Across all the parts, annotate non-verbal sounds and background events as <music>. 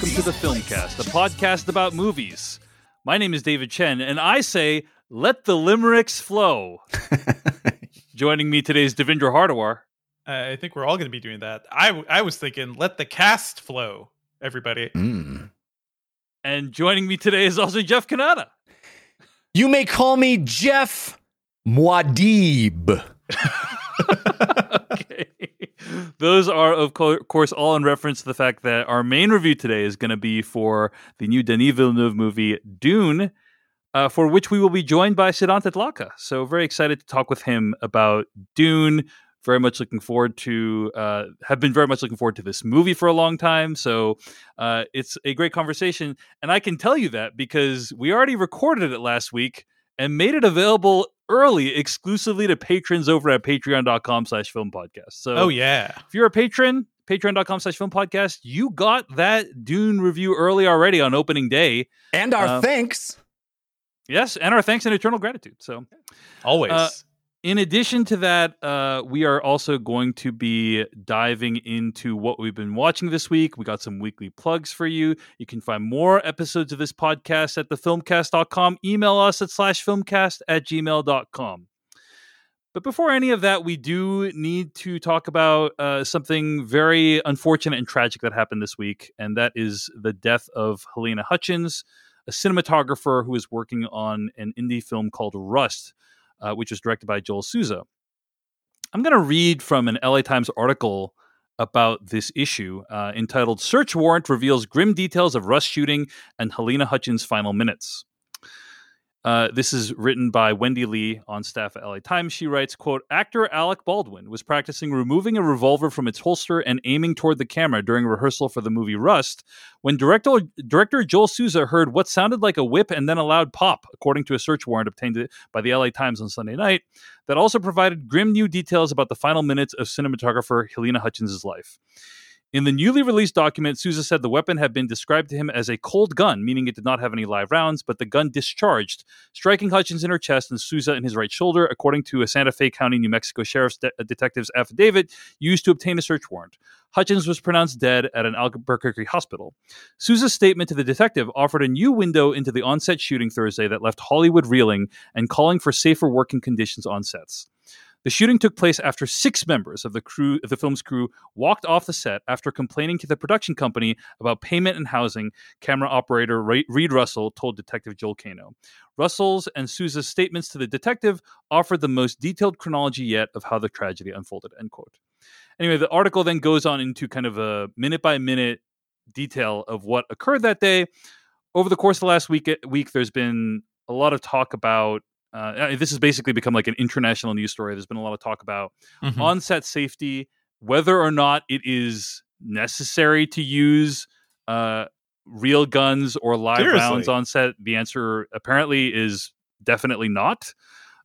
everyone, and welcome to the Filmcast, a podcast about movies. My name is David Chen, and I say, let the limericks flow. <laughs> Joining me today is Devindra Hardawar. I think we're all going to be doing that. I, w- I was thinking, let the cast flow, everybody. Mm. And joining me today is also Jeff Cannata. You may call me Jeff Muad'Dib. <laughs> Those are, of co- course, all in reference to the fact that our main review today is going to be for the new Denis Villeneuve movie, Dune, uh, for which we will be joined by Siddhant Adlakha. So, very excited to talk with him about Dune. Very much looking forward to, uh, have been very much looking forward to this movie for a long time. So, uh, it's a great conversation. And I can tell you that because we already recorded it last week and made it available early exclusively to patrons over at patreon.com slash film podcast. So Oh, yeah. if you're a patron, patreon.com slash film podcast, you got that Dune review early already on opening day. And our Uh, thanks. Yes, and our thanks and eternal gratitude. So Always. Uh, in addition to that, uh, we are also going to be diving into what we've been watching this week. We got some weekly plugs for you. You can find more episodes of this podcast at thefilmcast.com. Email us at slash filmcast at gmail.com. But before any of that, we do need to talk about uh, something very unfortunate and tragic that happened this week, and that is the death of Halyna Hutchins, a cinematographer who is working on an indie film called Rust, uh, which was directed by Joel Souza. I'm going to read from an LA Times article about this issue uh, entitled Search Warrant Reveals Grim Details of Rust Shooting and Halyna Hutchins' Final Minutes. Uh, this is written by Wendy Lee on staff at LA Times. She writes, quote, Actor Alec Baldwin was practicing removing a revolver from its holster and aiming toward the camera during rehearsal for the movie Rust when director, director Joel Souza heard what sounded like a whip and then a loud pop, according to a search warrant obtained by the LA Times on Sunday night, that also provided grim new details about the final minutes of cinematographer Halyna Hutchins' life. In the newly released document, Souza said the weapon had been described to him as a cold gun, meaning it did not have any live rounds, but the gun discharged, striking Hutchins in her chest and Souza in his right shoulder, according to a Santa Fe County, New Mexico sheriff's de- uh, detective's affidavit used to obtain a search warrant. Hutchins was pronounced dead at an Albuquerque hospital. Souza's statement to the detective offered a new window into the on-set shooting Thursday that left Hollywood reeling and calling for safer working conditions on sets. The shooting took place after six members of the crew, of the film's crew, walked off the set after complaining to the production company about payment and housing. Camera operator Reed Russell told Detective Joel Cano. Russell's and Souza's statements to the detective offered the most detailed chronology yet of how the tragedy unfolded. End quote. Anyway, the article then goes on into kind of a minute by minute detail of what occurred that day. Over the course of the last week, week there's been a lot of talk about uh, this has basically become like an international news story. There's been a lot of talk about Mhm. on-set safety, whether or not it is necessary to use uh, real guns or live Seriously. rounds on set. The answer apparently is definitely not.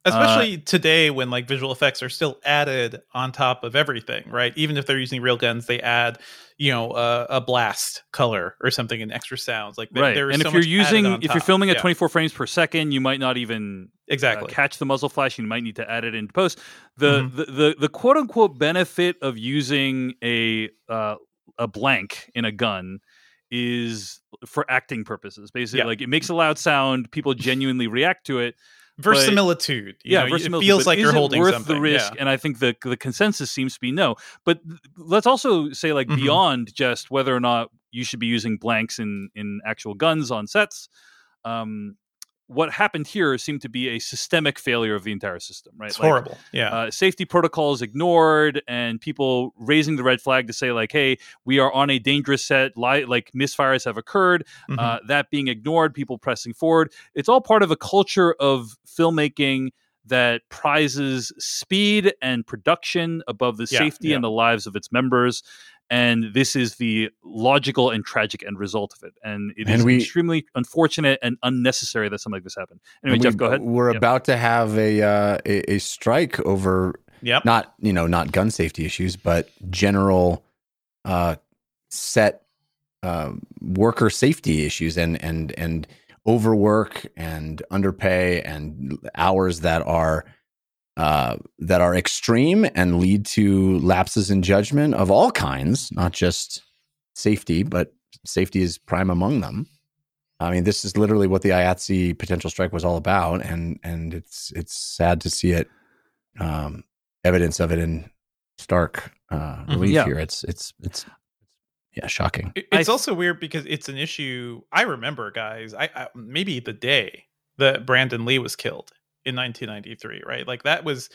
Especially today when like visual effects are still added on top of everything, right? Even if they're using real guns, they add, you know, uh, a blast color or something and extra sounds. Like there- right. there And so if you're using, if you're top. filming at Yeah, 24 frames per second, you might not even uh, exactly. catch the muzzle flash. You might need to add it in post. The, Mhm. the the the quote unquote benefit of using a uh, a blank in a gun is for acting purposes. Basically, Yeah. like it makes a loud sound. People genuinely react to it. Verisimilitude. you yeah, know, it feels like is you're it holding worth something. the risk. Yeah. And I think the the consensus seems to be no. But let's also say like Mhm. beyond just whether or not you should be using blanks in in actual guns on sets. Um, what happened here seemed to be a systemic failure of the entire system. Right, It's Like, horrible. Yeah. uh, safety protocols ignored and people raising the red flag to say like hey we are on a dangerous set li- like misfires have occurred Mhm. uh, that being ignored people pressing forward it's all part of a culture of filmmaking that prizes speed and production above the Yeah, safety yeah. and the lives of its members and this is the logical and tragic end result of it and it is And we- extremely unfortunate and unnecessary that something like this happened anyway And jeff we- go ahead We're Yeah. about to have a, uh, a a strike over yep. not you know not gun safety issues, but general uh, set uh, worker safety issues and and and overwork and underpay and hours that are uh, that are extreme and lead to lapses in judgment of all kinds, not just safety, but safety is prime among them. I mean, this is literally what the IATSE potential strike was all about, and and it's it's sad to see it, um, evidence of it in stark uh, relief Yeah. here. It's it's it's yeah, shocking. It- I It's also weird because it's an issue. I remember, guys. I, I maybe the day that Brandon Lee was killed in 1993, right? Like that was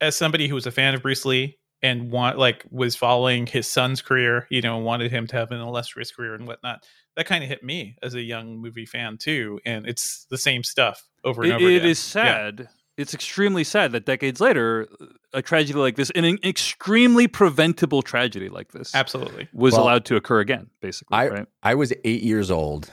as somebody who was a fan of Bruce Lee and want like was following his son's career, you know, and wanted him to have an illustrious career and whatnot. That kind of hit me as a young movie fan too, and it's the same stuff over and It- over it again. is sad. It's extremely sad that decades later, a tragedy like this, an extremely preventable tragedy like this, Absolutely. was Well, allowed to occur again. Basically, I- right? I was eight years old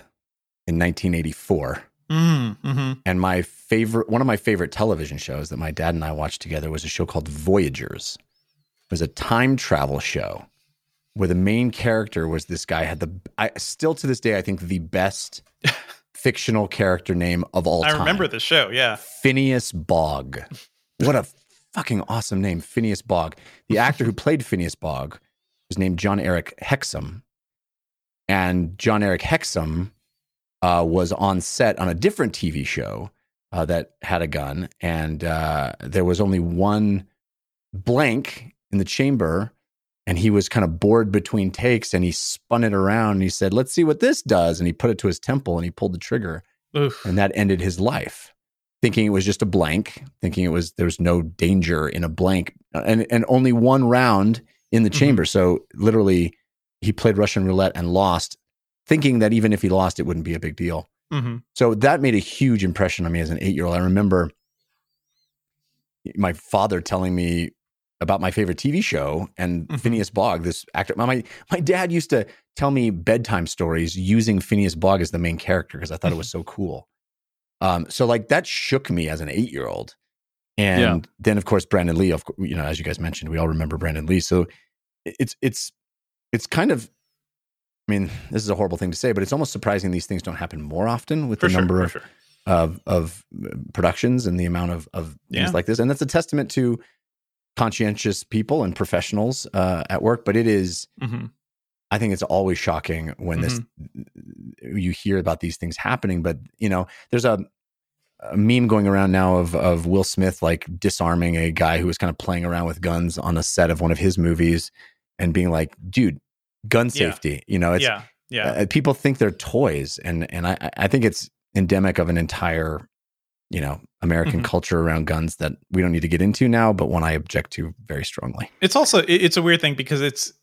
in 1984. Mm, hmm And my favorite, one of my favorite television shows that my dad and I watched together was a show called Voyagers. It was a time travel show where the main character was this guy had the, I still to this day, I think the best <laughs> fictional character name of all I time. I remember the show. Yeah. Phineas Bogg. What a fucking awesome name, Phineas Bogg. The actor who played Phineas Bogg was named Jon-Erik Hexum. And Jon-Erik Hexum uh, was on set on a different TV show uh, that had a gun. And uh, there was only one blank in the chamber. And he was kind of bored between takes and he spun it around and he said, Let's see what this does. And he put it to his temple and he pulled the trigger Oof. and that ended his life thinking it was just a blank thinking it was there was no danger in a blank and and only one round in the Mhm. chamber so literally he played russian roulette and lost thinking that even if he lost it wouldn't be a big deal hmm so that made a huge impression on me as an 8-year-old i remember my father telling me about my favorite TV show and Mhm. Phineas Bogg, this actor. My my dad used to tell me bedtime stories using Phineas Bogg as the main character because I thought it was so cool. Um, so like that shook me as an eight year old, and Yeah. then of course Brandon Lee. Of you know, as you guys mentioned, we all remember Brandon Lee. So it's it's it's kind of. I mean, this is a horrible thing to say, but it's almost surprising these things don't happen more often with For the sure. number of sure. of of uh, productions and the amount of of things Yeah. like this, and that's a testament to conscientious people and professionals uh, at work. But it is, hmm I think, it's always shocking when this you hear about these things happening. But you know, there's a, a meme going around now of of Will Smith like disarming a guy who was kind of playing around with guns on a set of one of his movies and being like, "Dude, gun Yeah. safety." You know, it's yeah. Yeah. uh, people think they're toys and and I, I think it's endemic of an entire you know american Mhm. culture around guns that we don't need to get into now but one i object to very strongly it's also it's a weird thing because it's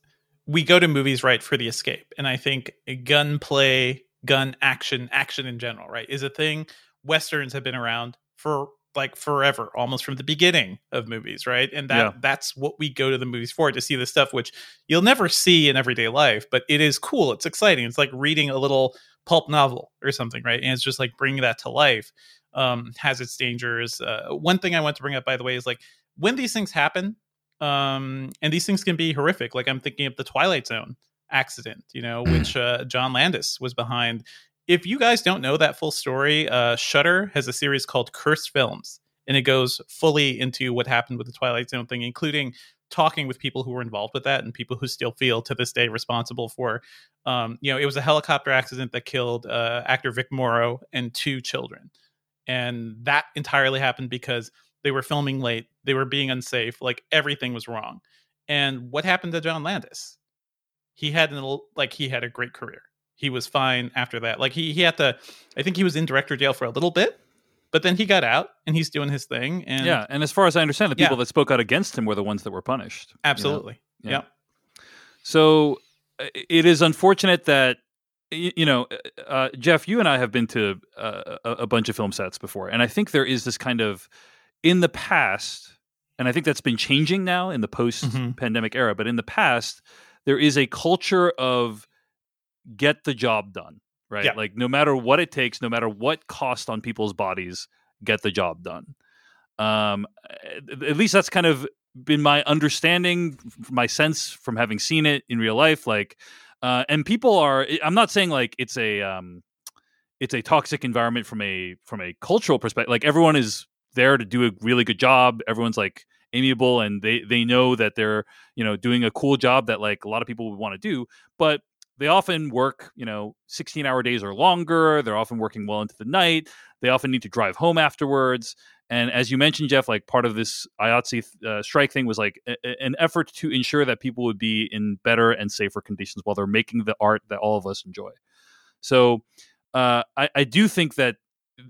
we go to movies right for the escape and i think gun play, gun action action in general right is a thing westerns have been around for like forever almost from the beginning of movies right and that Yeah. that's what we go to the movies for to see the stuff which you'll never see in everyday life but it is cool it's exciting it's like reading a little pulp novel or something right and it's just like bringing that to life um has its dangers uh, one thing i want to bring up by the way is like when these things happen um and these things can be horrific like i'm thinking of the twilight zone accident you know Mm. which uh, john landis was behind if you guys don't know that full story uh shutter has a series called cursed films and it goes fully into what happened with the twilight zone thing including talking with people who were involved with that and people who still feel to this day responsible for um you know it was a helicopter accident that killed uh actor vic morrow and two children. And that entirely happened because they were filming late they were being unsafe like everything was wrong. And what happened to john landis? He had an like he had a great career he was fine after that like he he had to i think he was in director jail for a little bit but then he got out and he's doing his thing and yeah, and as far as I understand, the Yeah. people that spoke out against him were the ones that were punished. you know? absolutely Yeah. yeah So uh, it is unfortunate that you know, uh, Jeff, you and I have been to uh, a, a bunch of film sets before, and I think there is this kind of in the past, and I think that's been changing now in the post-pandemic era. But in the past, there is a culture of get the job done, right? Yeah. Like no matter what it takes, no matter what cost on people's bodies, get the job done. Um, at at least that's kind of been my understanding, my sense from having seen it in real life. Like, uh, and people are. I'm not saying like it's a um, it's a toxic environment from a from a cultural perspective. Like everyone is there to do a really good job. Everyone's like amiable and they they know that they're you know doing a cool job that like a lot of people would want to do. But they often work, you know, 16 hour days or longer. They're often working well into the night. They often need to drive home afterwards. And as you mentioned, Jeff, like part of this IATSE uh, strike thing was like a, an effort to ensure that people would be in better and safer conditions while they're making the art that all of us enjoy. So uh, I, I do think that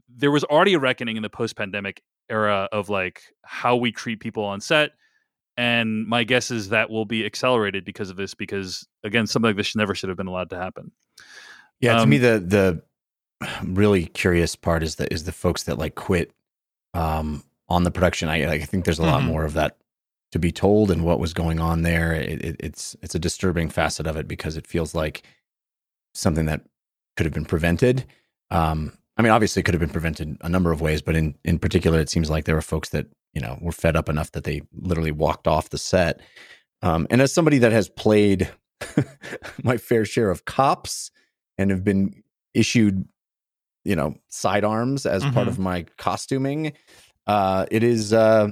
there was already a reckoning in the post pandemic era of like how we treat people on set and my guess is that will be accelerated because of this because again something like this never should have been allowed to happen Yeah, to Um, me the the <sighs> really curious part is that is the folks that like quit um, on the production. I I think there's a lot Mhm. more of that to be told and what was going on there. It, it, it's it's a disturbing facet of it because it feels like something that could have been prevented. Um, I mean, obviously, it could have been prevented a number of ways, but in in particular, it seems like there were folks that you know were fed up enough that they literally walked off the set. Um, and as somebody that has played <laughs> my fair share of cops and have been issued, you know, sidearms as part Mhm. of my costuming, uh, it is uh,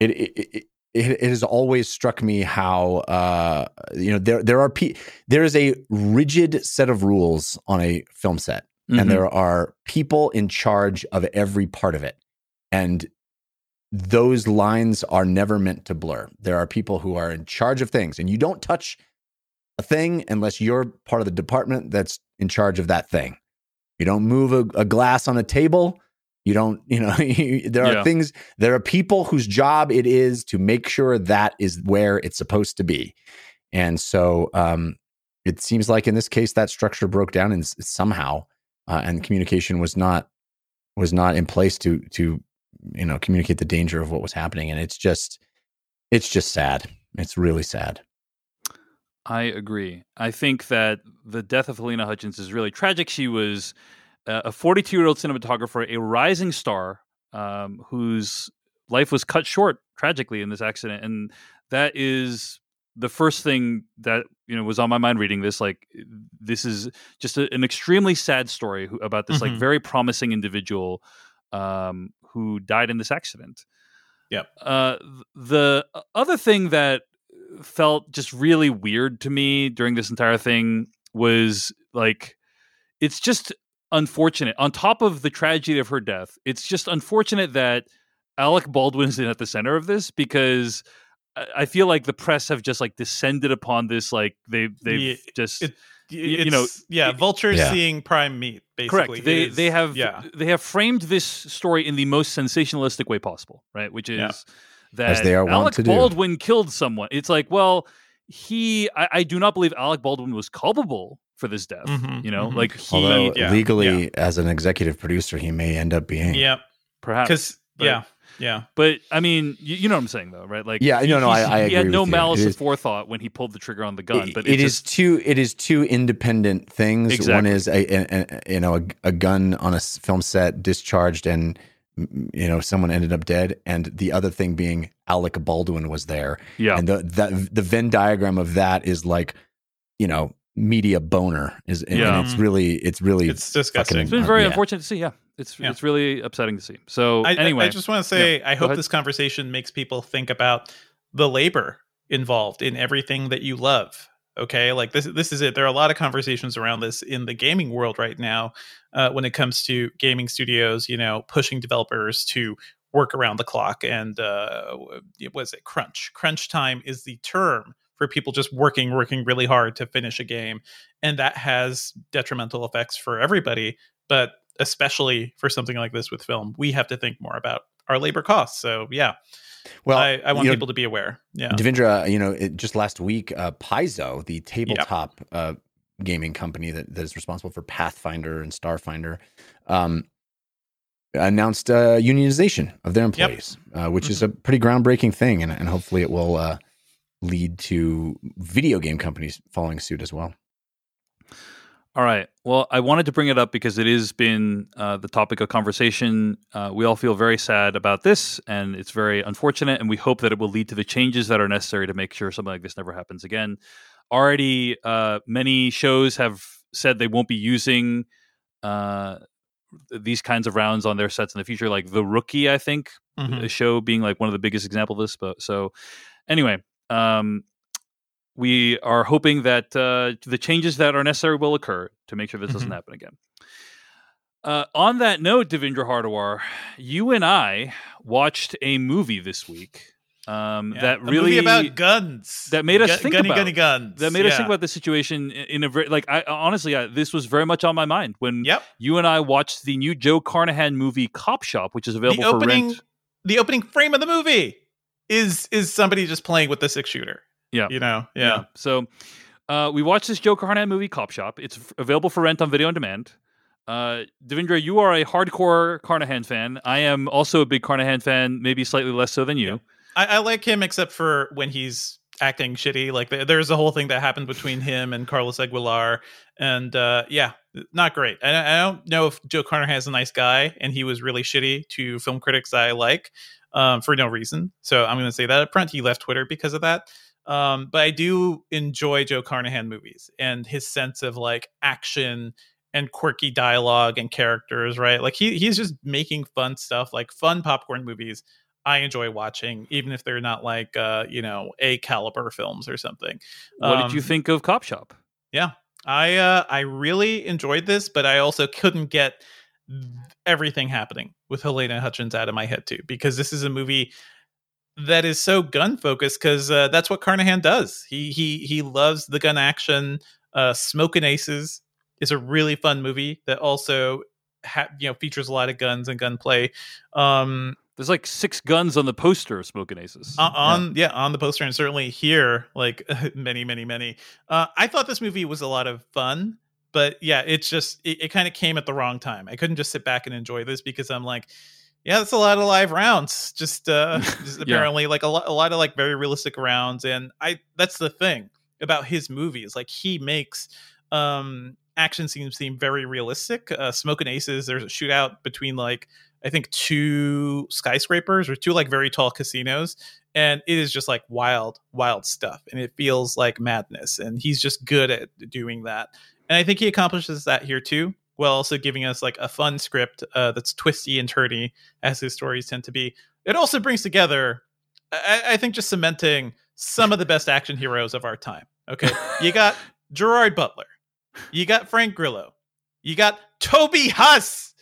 it, it, it it it has always struck me how uh, you know there there are pe- there is a rigid set of rules on a film set Mhm. and there are people in charge of every part of it. And those lines are never meant to blur. There are people who are in charge of things and you don't touch a thing unless you're part of the department that's in charge of that thing. You don't move a, a glass on a table. You don't <laughs> you know <laughs> there are Yeah. things there are people whose job it is to make sure that is where it's supposed to be. And so um it seems like in this case that structure broke down in, somehow uh, and communication was not was not in place to to you know communicate the danger of what was happening and it's just it's just sad it's really sad I agree. I think that the death of Halyna Hutchins is really tragic. She was uh, a 42 year old cinematographer, a rising star um, whose life was cut short tragically in this accident. And that is the first thing that you know was on my mind reading this. Like, this is just a, an extremely sad story about this like Mhm. very promising individual um, who died in this accident. Yep. Uh, the other thing that felt just really weird to me during this entire thing was like it's just unfortunate on top of the tragedy of her death it's just unfortunate that alec baldwin is at the center of this because I- i feel like the press have just like descended upon this like they they've Yeah, just it- you It's, know, yeah, it- vultures Yeah. seeing prime meat. Basically, correct they It is- they have yeah, they have framed this story in the most sensationalistic way possible right which is Yeah. that As they are wont alec to do. baldwin killed someone it's like well he I, I do not believe alec baldwin was culpable for this death Mhm, you know mhm. like he although yeah, legally as an executive producer he may end up being yeah, perhaps because yeah, yeah, but i mean you, you know what i'm saying though right? Like Yeah, he, no, no, I- I he had no malice It of is- forethought when he pulled the trigger on the gun It- but it it's is two it is two independent things. One is a, a, a you know a, a gun on a film set discharged and you know someone ended up dead and the other thing being alec baldwin was there. Yeah. And the that the venn diagram of that is like you know media boner is Yeah. and it's really it's really it's disgusting. it's been very yeah. unfortunate to see yeah it's Yeah. it's really upsetting to see so I, anyway I just want to say, I hope ahead. this conversation makes people think about the labor involved in everything that you love. Okay, like this, this is it. There are a lot of conversations around this in the gaming world right now, uh, when it comes to gaming studios. You know, pushing developers to work around the clock, and uh, was it crunch? Crunch time is the term for people just working, working really hard to finish a game, and that has detrimental effects for everybody. But especially for something like this with film, we have to think more about our labor costs. So yeah, well I, I want you know, people to be aware. Yeah. Devindra, you know, it, just last week, uh, Paizo, the tabletop uh, gaming company that, that is responsible for Pathfinder and Starfinder, um, announced uh, unionization of their employees, uh, which is a pretty groundbreaking thing, and, and hopefully it will uh, lead to video game companies following suit as well. All right. Well, I wanted to bring it up because it has been uh, the topic of conversation. Uh, we all feel very sad about this, and it's very unfortunate. And we hope that it will lead to the changes that are necessary to make sure something like this never happens again. Already, uh, many shows have said they won't be using uh, these kinds of rounds on their sets in the future, like The Rookie, I think, Mhm. the show being like one of the biggest examples of this. But so, anyway, um, we are hoping that uh, the changes that are necessary will occur to make sure this doesn't Mhm. happen again. Uh, on that note, Devindra Hardawar, you and I watched a movie this week um, Yeah, that really about guns that made us Gu- think gunny about- gunny guns that made us think about the situation in a very like I honestly I, this was very much on my mind when Yep. you and I watched the new Joe Carnahan movie Cop Shop, which is available the for opening rent. the opening frame of the movie is is somebody just playing with the six shooter. Yeah. You know. Yeah. So uh, we watched this Joe Carnahan movie Cop Shop. It's f- available for rent on video on demand. Uh, Devindra, you are a hardcore Carnahan fan. I am also a big Carnahan fan, maybe slightly less so than you. I, I like him except for when he's acting shitty. Like there- there's a whole thing that happened between him and Carlos Aguilar, and uh, yeah, not great. I, I don't know if Joe Carnahan is a nice guy, and he was really shitty to film critics I like um, for no reason. So I'm going to say that up front. He left Twitter because of that. Um, but I do enjoy Joe Carnahan movies and his sense of like action and quirky dialogue and characters, right? Like he he's just making fun stuff, like fun popcorn movies. I enjoy watching, even if they're not like uh, you know, A caliber films or something. What did you Um, think of Cop Shop? Yeah, I uh I really enjoyed this, but I also couldn't get everything happening with Halyna Hutchins out of my head too, because this is a movie that is so gun focused because uh, that's what Carnahan does. He he he loves the gun action. Uh, Smoking Aces is a really fun movie that also ha- you know features a lot of guns and gunplay. Um, There's like six guns on the poster of Smoking Aces. on, on yeah. on the poster and certainly here like <laughs> many many many uh i thought this movie was a lot of fun but yeah it's just it, it kind of came at the wrong time i couldn't just sit back and enjoy this because i'm like yeah that's a lot of live rounds just uh <laughs> just Yeah. apparently like a lot a lot of like very realistic rounds and i that's the thing about his movies like he makes um action scenes seem very realistic uh smoking aces there's a shootout between like I think two skyscrapers or two like very tall casinos, and it is just like wild, wild stuff, and it feels like madness. And he's just good at doing that, and I think he accomplishes that here too, while also giving us like a fun script uh, that's twisty and turny as his stories tend to be. It also brings together, I, I think, just cementing some of the best action heroes of our time. Okay, you got <laughs> Gerard Butler, you got Frank Grillo, you got Toby Huss.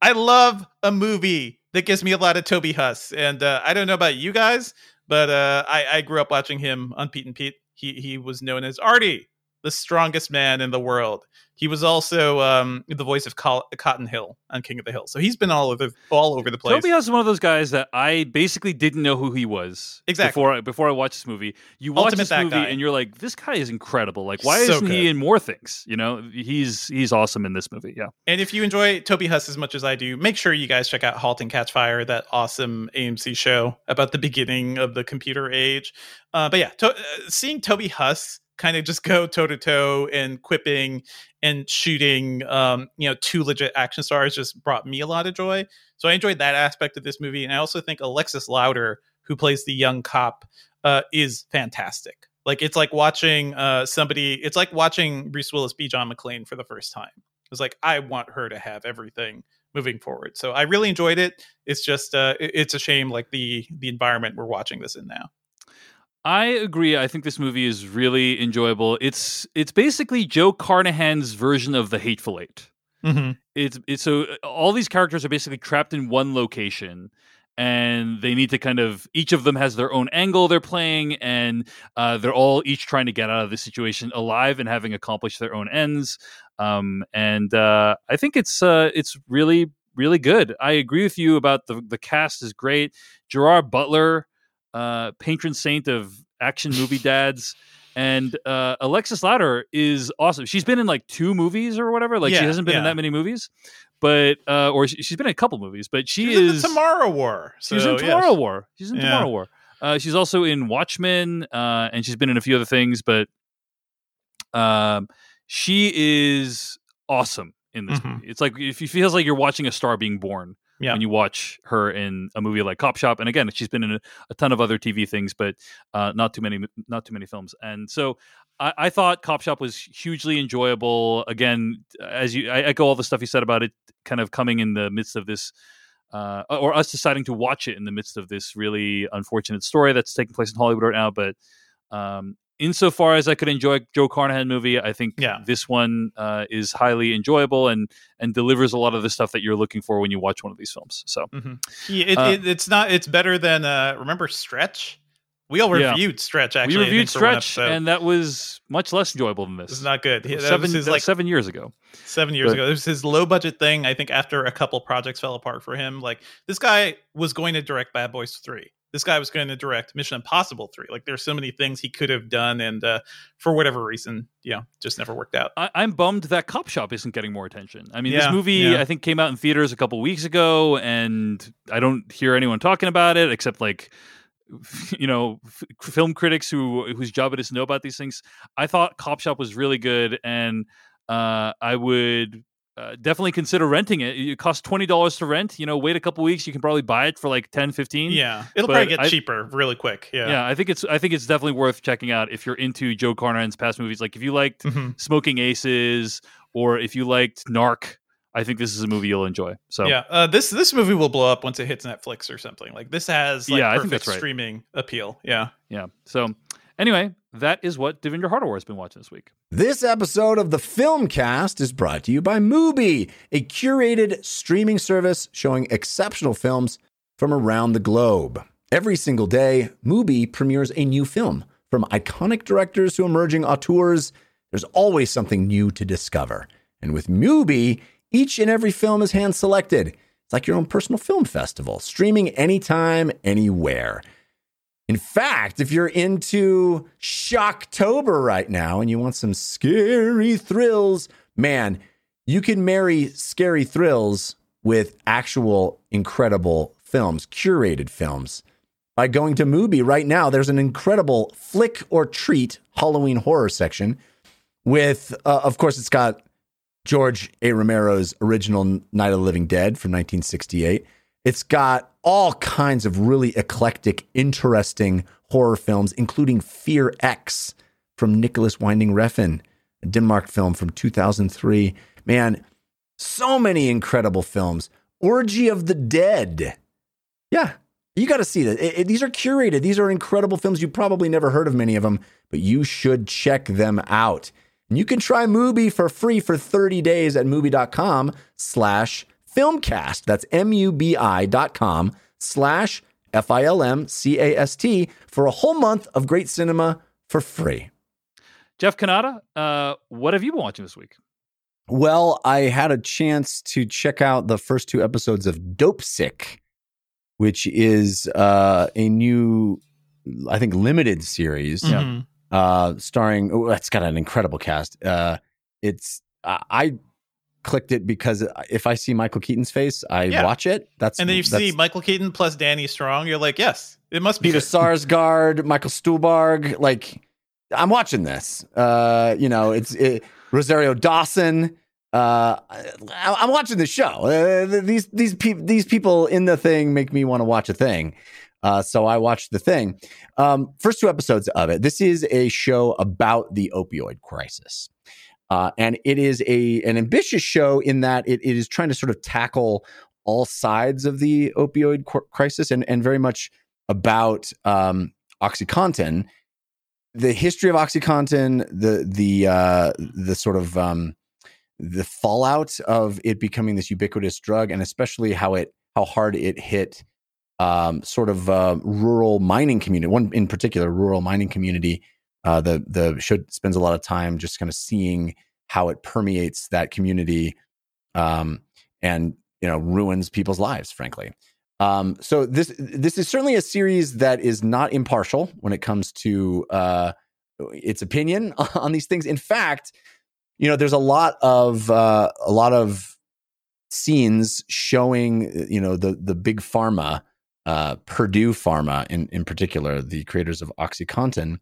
I love a movie that gives me a lot of Toby Huss, and uh, I don't know about you guys, but uh, I, I grew up watching him on Pete and Pete. He he was known as Artie, the strongest man in the world. He was also um, the voice of Col- Cotton Hill on King of the Hill, so he's been all over all over the place. Toby Huss is one of those guys that I basically didn't know who he was Exactly. before I, before I watched this movie. You watch Ultimate this movie guy. and you're like, this guy is incredible. Like, why So isn't he in more things? You know, he's he's awesome in this movie. Yeah. And if you enjoy Toby Huss as much as I do, make sure you guys check out *Halt and Catch Fire*, that awesome AMC show about the beginning of the computer age. Uh, but yeah, to- uh, seeing Toby Huss kind of just go toe to toe and quipping and shooting, um, you know, two legit action stars just brought me a lot of joy. So I enjoyed that aspect of this movie, and I also think Alexis Louder, who plays the young cop, uh, is fantastic. Like it's like watching uh, somebody. It's like watching Bruce Willis be John McClane for the first time. It was like I want her to have everything moving forward. So I really enjoyed it. It's just uh, it's a shame like the the environment we're watching this in now. I agree. I think this movie is really enjoyable. It's it's basically Joe Carnahan's version of the Hateful 8 Mm-hmm. it's it's so all these characters are basically trapped in one location and they need to kind of each of them has their own angle they're playing and uh, they're all each trying to get out of the situation alive and having accomplished their own ends um, and uh, i think it's uh, it's really really good i agree with you about the the cast is great gerard butler uh, patron saint of action movie dads and uh, Alexis Louder is awesome. She's been in like two movies or whatever. Like she hasn't been in that many movies, but uh, or she, she's been in a couple movies. But she, She was is in Tomorrow War. she's in yeah, Tomorrow War. She's in Yeah. Tomorrow War. Uh, she's also in Watchmen, uh, and she's been in a few other things. But um, she is awesome in this Mhm. movie. It's like if it feels like you're watching a star being born Yeah. when you watch her in a movie like Cop Shop. And again, she's been in a, a ton of other TV things, but uh, not too many, not too many films. And so I, I thought Cop Shop was hugely enjoyable. Again, as you, I echo all the stuff you said about it, kind of coming in the midst of this. Uh, or us deciding to watch it in the midst of this really unfortunate story that's taking place in Hollywood right now, but um, insofar as I could enjoy Joe Carnahan movie, I think Yeah. this one uh, is highly enjoyable and and delivers a lot of the stuff that you're looking for when you watch one of these films. So Mhm. Yeah, it, Uh, it, it's not. It's better than. Uh, remember Stretch? We all Yeah. reviewed Stretch. Actually, we reviewed Stretch, and that was much less enjoyable than this. It's not good. That seven, his like seven years ago. seven years but- ago. It was his low budget thing. I think after a couple projects fell apart for him, like this guy was going to direct Bad Boys Three. This guy was going to direct Mission Impossible Three. Like there's so many things he could have done, and uh, for whatever reason, you know, just never worked out. I, I'm bummed that Cop Shop isn't getting more attention. I mean, this movie yeah. I think came out in theaters a couple weeks ago, and I don't hear anyone talking about it except like <laughs> you know f- film critics who whose job it is to know about these things. I thought Cop Shop was really good, and uh, I would. Uh, definitely consider renting it. It costs twenty dollars to rent. You know, wait a couple weeks, you can probably buy it for like 10 15 Yeah, it'll But probably get I- cheaper really quick. Yeah. yeah, I think it's I think it's definitely worth checking out if you're into Joe Carnahan's past movies. Like if you liked Mhm. Smoking Aces or if you liked Narc, I think this is a movie you'll enjoy. So Yeah, uh, this this movie will blow up once it hits Netflix or something. Like this has like Yeah, I think perfect that's right. streaming appeal. Yeah. yeah. So anyway, that is what Devindra Hardawar has been watching this week. This episode of the Filmcast is brought to you by Mubi, a curated streaming service showing exceptional films from around the globe. Every single day, Mubi premieres a new film. From iconic directors to emerging auteurs, there's always something new to discover. And with Mubi, each and every film is hand selected. It's like your own personal film festival, streaming anytime, anywhere. In fact, if you're into Shocktober right now and you want some scary thrills, man, you can marry scary thrills with actual incredible films, curated films. By going to Mubi right now, there's an incredible flick or treat Halloween horror section with, uh, of course, it's got George A. Romero's original Night of the Living Dead from 1968. It's got all kinds of really eclectic, interesting horror films, including Fear X from Nicolas Winding Refn, a Denmark film from 2003. Man, so many incredible films. Orgy of the Dead. Yeah, you got to see that. It- it- these are curated. These are incredible films. You probably never heard of many of them, but you should check them out. And you can try Mubi for free for 30 days at Mubi.com slash filmcast. That's M-U-B-I dot com slash F-I-L-M-C-A-S-T for a whole month of great cinema for free. Jeff Cannata, uh, what have you been watching this week? Well, I had a chance to check out the first two episodes of Dopesick, which is uh, a new, I think, limited series Yeah. Mhm. uh, starring. Oh, it's got an incredible cast. Uh, it's I I clicked it because if I see Michael Keaton's face, I Yeah. watch it. That's And then you see Michael Keaton plus Danny Strong. You're like, yes, it must be Peter. <laughs> Sarsgaard, Michael Stuhlbarg. Like I'm watching this. Uh, you know, it's it, Rosario Dawson. Uh, I, I'm watching the show. Uh, these these people these people in the thing make me want to watch a thing. Uh, so I watched the thing. Um, first two episodes of it. This is a show about the opioid crisis. Uh, and it is a an ambitious show in that it, it is trying to sort of tackle all sides of the opioid cr- crisis and, and very much about um, OxyContin, the history of OxyContin, the the uh, the sort of um, the fallout of it becoming this ubiquitous drug, and especially how it how hard it hit um, sort of uh, rural mining community. One in particular, rural mining community. Uh, the the show spends a lot of time just kind of seeing how it permeates that community, um, and you know ruins people's lives. Frankly, um, so this this is certainly a series that is not impartial when it comes to uh, its opinion <laughs> on these things. In fact, you know, there's a lot of uh, a lot of scenes showing you know the the big pharma, uh, Purdue Pharma in in particular, the creators of OxyContin,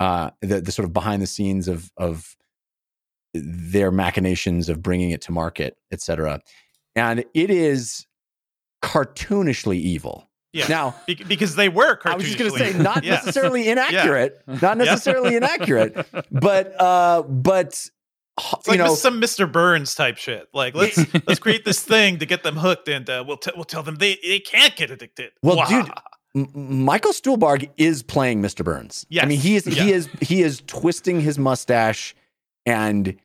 uh, the the sort of behind the scenes of of their machinations of bringing it to market, et cetera. And it is cartoonishly evil. Yeah. Now, Be- because they were. I was just going to say, not <laughs> <laughs> <laughs> Yeah. necessarily inaccurate, not necessarily inaccurate, but uh, but It's you like know, some Mr. Burns type shit. Like let's let's create this thing to get them hooked, and uh, we'll t- we'll tell them they they can't get addicted. Well, Wah. dude, Michael Stuhlbarg is playing Mr. Burns. I mean, he is he is he is twisting his mustache, and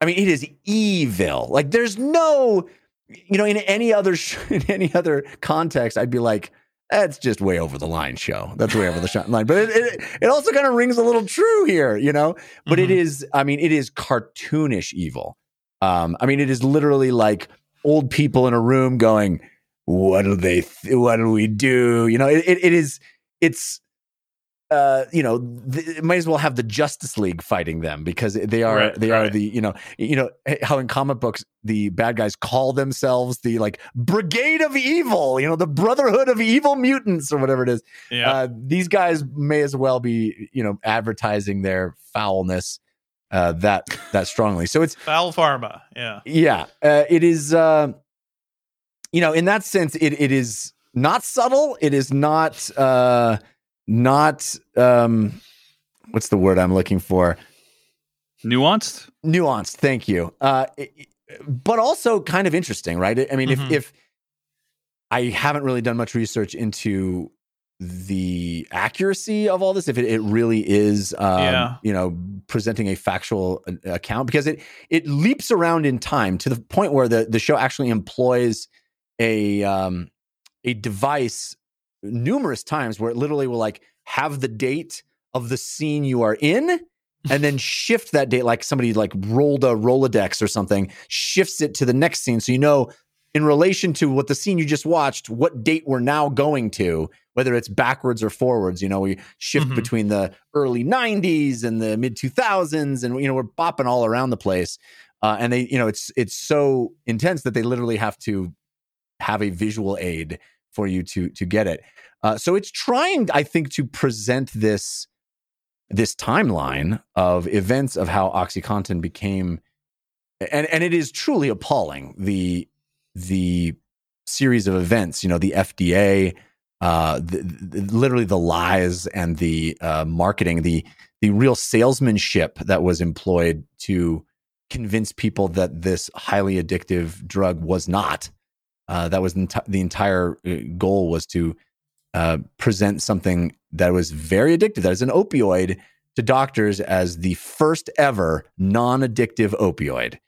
I mean, it is evil. Like, there's no, you know, in any other sh- <laughs> in any other context, I'd be like, that's just way over the line. Show that's way over the shot line. But it it, it also kind of rings a little true here, you know. But it Mhm. is, I mean, it is cartoonish evil. Um, I mean, it is literally like old people in a room going, "What do they? Th- what do we do?" You know, it, it, it is. It's. Uh, you know, th- might as well have the Justice League fighting them because they are Right, they are the you know you know how in comic books the bad guys call themselves the like Brigade of Evil, you know, the Brotherhood of Evil Mutants or whatever it is. Yeah. Uh, these guys may as well be you know advertising their foulness uh, that that strongly. So it's Foul Pharma. Yeah. yeah, uh, it is. You know, in that sense, it it is not subtle. It is not uh, not um, what's the word I'm looking for? Nuanced. Nuanced. Thank you. Uh, it- but also kind of interesting, right? I mean, Mhm. if if I haven't really done much research into the accuracy of all this, if it, it really is, um, Yeah. you know, presenting a factual uh, account, because it it leaps around in time to the point where the the show actually employs a um, a device numerous times where it literally will like have the date of the scene you are in and then <laughs> shift that date like somebody like rolled a rolodex or something shifts it to the next scene so you know in relation to what the scene you just watched what date we're now going to whether it's backwards or forwards you know we shift Mhm. between the early 90s and the mid 2000s and you know we're bopping all around the place uh, and they you know it's it's so intense that they literally have to have a visual aid for you to to get it. Uh, so it's trying i think to present this this timeline of events of how oxycontin became and and it is truly appalling the the series of events you know the fda uh the, the, literally the lies and the uh marketing the the real salesmanship that was employed to convince people that this highly addictive drug was not uh that was enti- the entire uh, goal was to uh, present something that was very addictive, that is an opioid, to doctors as the first ever non-addictive opioid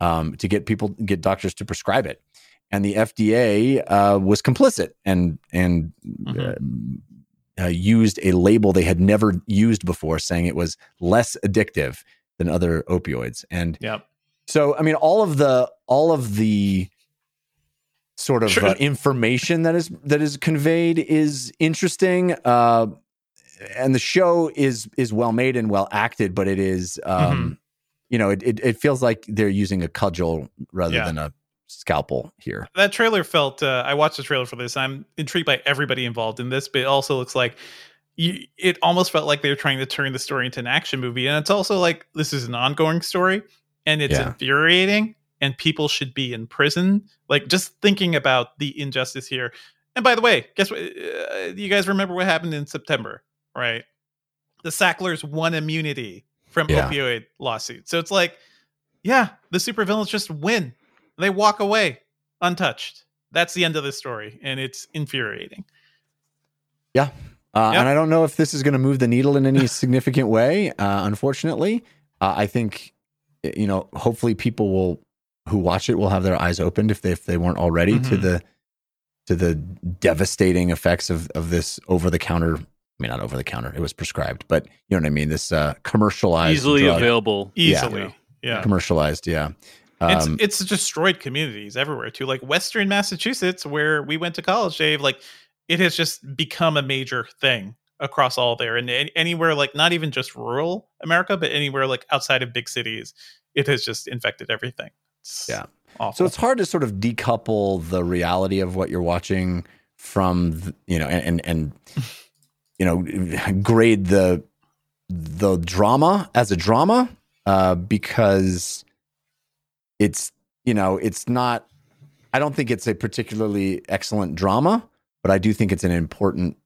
um, to get people, get doctors to prescribe it. And the FDA uh, was complicit and and uh, uh, used a label they had never used before, saying it was less addictive than other opioids. And Yep. so, I mean, all of the all of the sort of Sure. uh, information that is that is conveyed is interesting, uh, and the show is is well made and well acted, but it is, um, Mm-hmm. you know, it, it it feels like they're using a cudgel rather Yeah. than a scalpel here. that trailer felt uh, i watched the trailer for this i'm intrigued by everybody involved in this but it also looks like you, it almost felt like they were trying to turn the story into an action movie and it's also like this is an ongoing story and it's Yeah. infuriating and people should be in prison like just thinking about the injustice here and by the way guess what uh, you guys remember what happened in september right the sacklers won immunity from Yeah. opioid lawsuits so it's like yeah the supervillains just win they walk away untouched. That's the end of the story, and it's infuriating. Uh, Yep. And I don't know if this is going to move the needle in any <laughs> significant way. Uh, unfortunately, uh, I think you know. Hopefully, people will who watch it will have their eyes opened if they if they weren't already to Mhm. the to the devastating effects of of this over the counter. I mean, not over the counter; it was prescribed, but you know what I mean. This uh, commercialized, Easily drug. available. Easily, yeah. commercialized. Yeah, It's Um, it's destroyed communities everywhere too. Like Western Massachusetts, where we went to college, Dave. Like it has just become a major thing across all there, and anywhere like not even just rural America, but anywhere like outside of big cities, it has just infected everything. It's Yeah. awful. So it's hard to sort of decouple the reality of what you're watching from, th- you know, and, and, and you know, <laughs> grade the the drama as a drama uh, because it's you know it's not. I don't think it's a particularly excellent drama, but I do think it's an important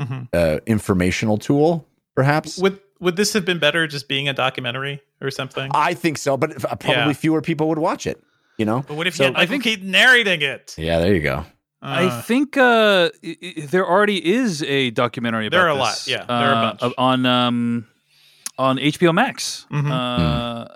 Mhm. uh, informational tool, perhaps. would would this have been better just being a documentary or something? I think so, but probably Yeah. fewer people would watch it. You know. but what if so you had I think- Keaton narrating it? Yeah, there you go. I Uh, think uh, i- i- there already is a documentary about There are a lot, this, yeah, there are a uh, bunch. on um, on HBO Max. Mhm. Uh,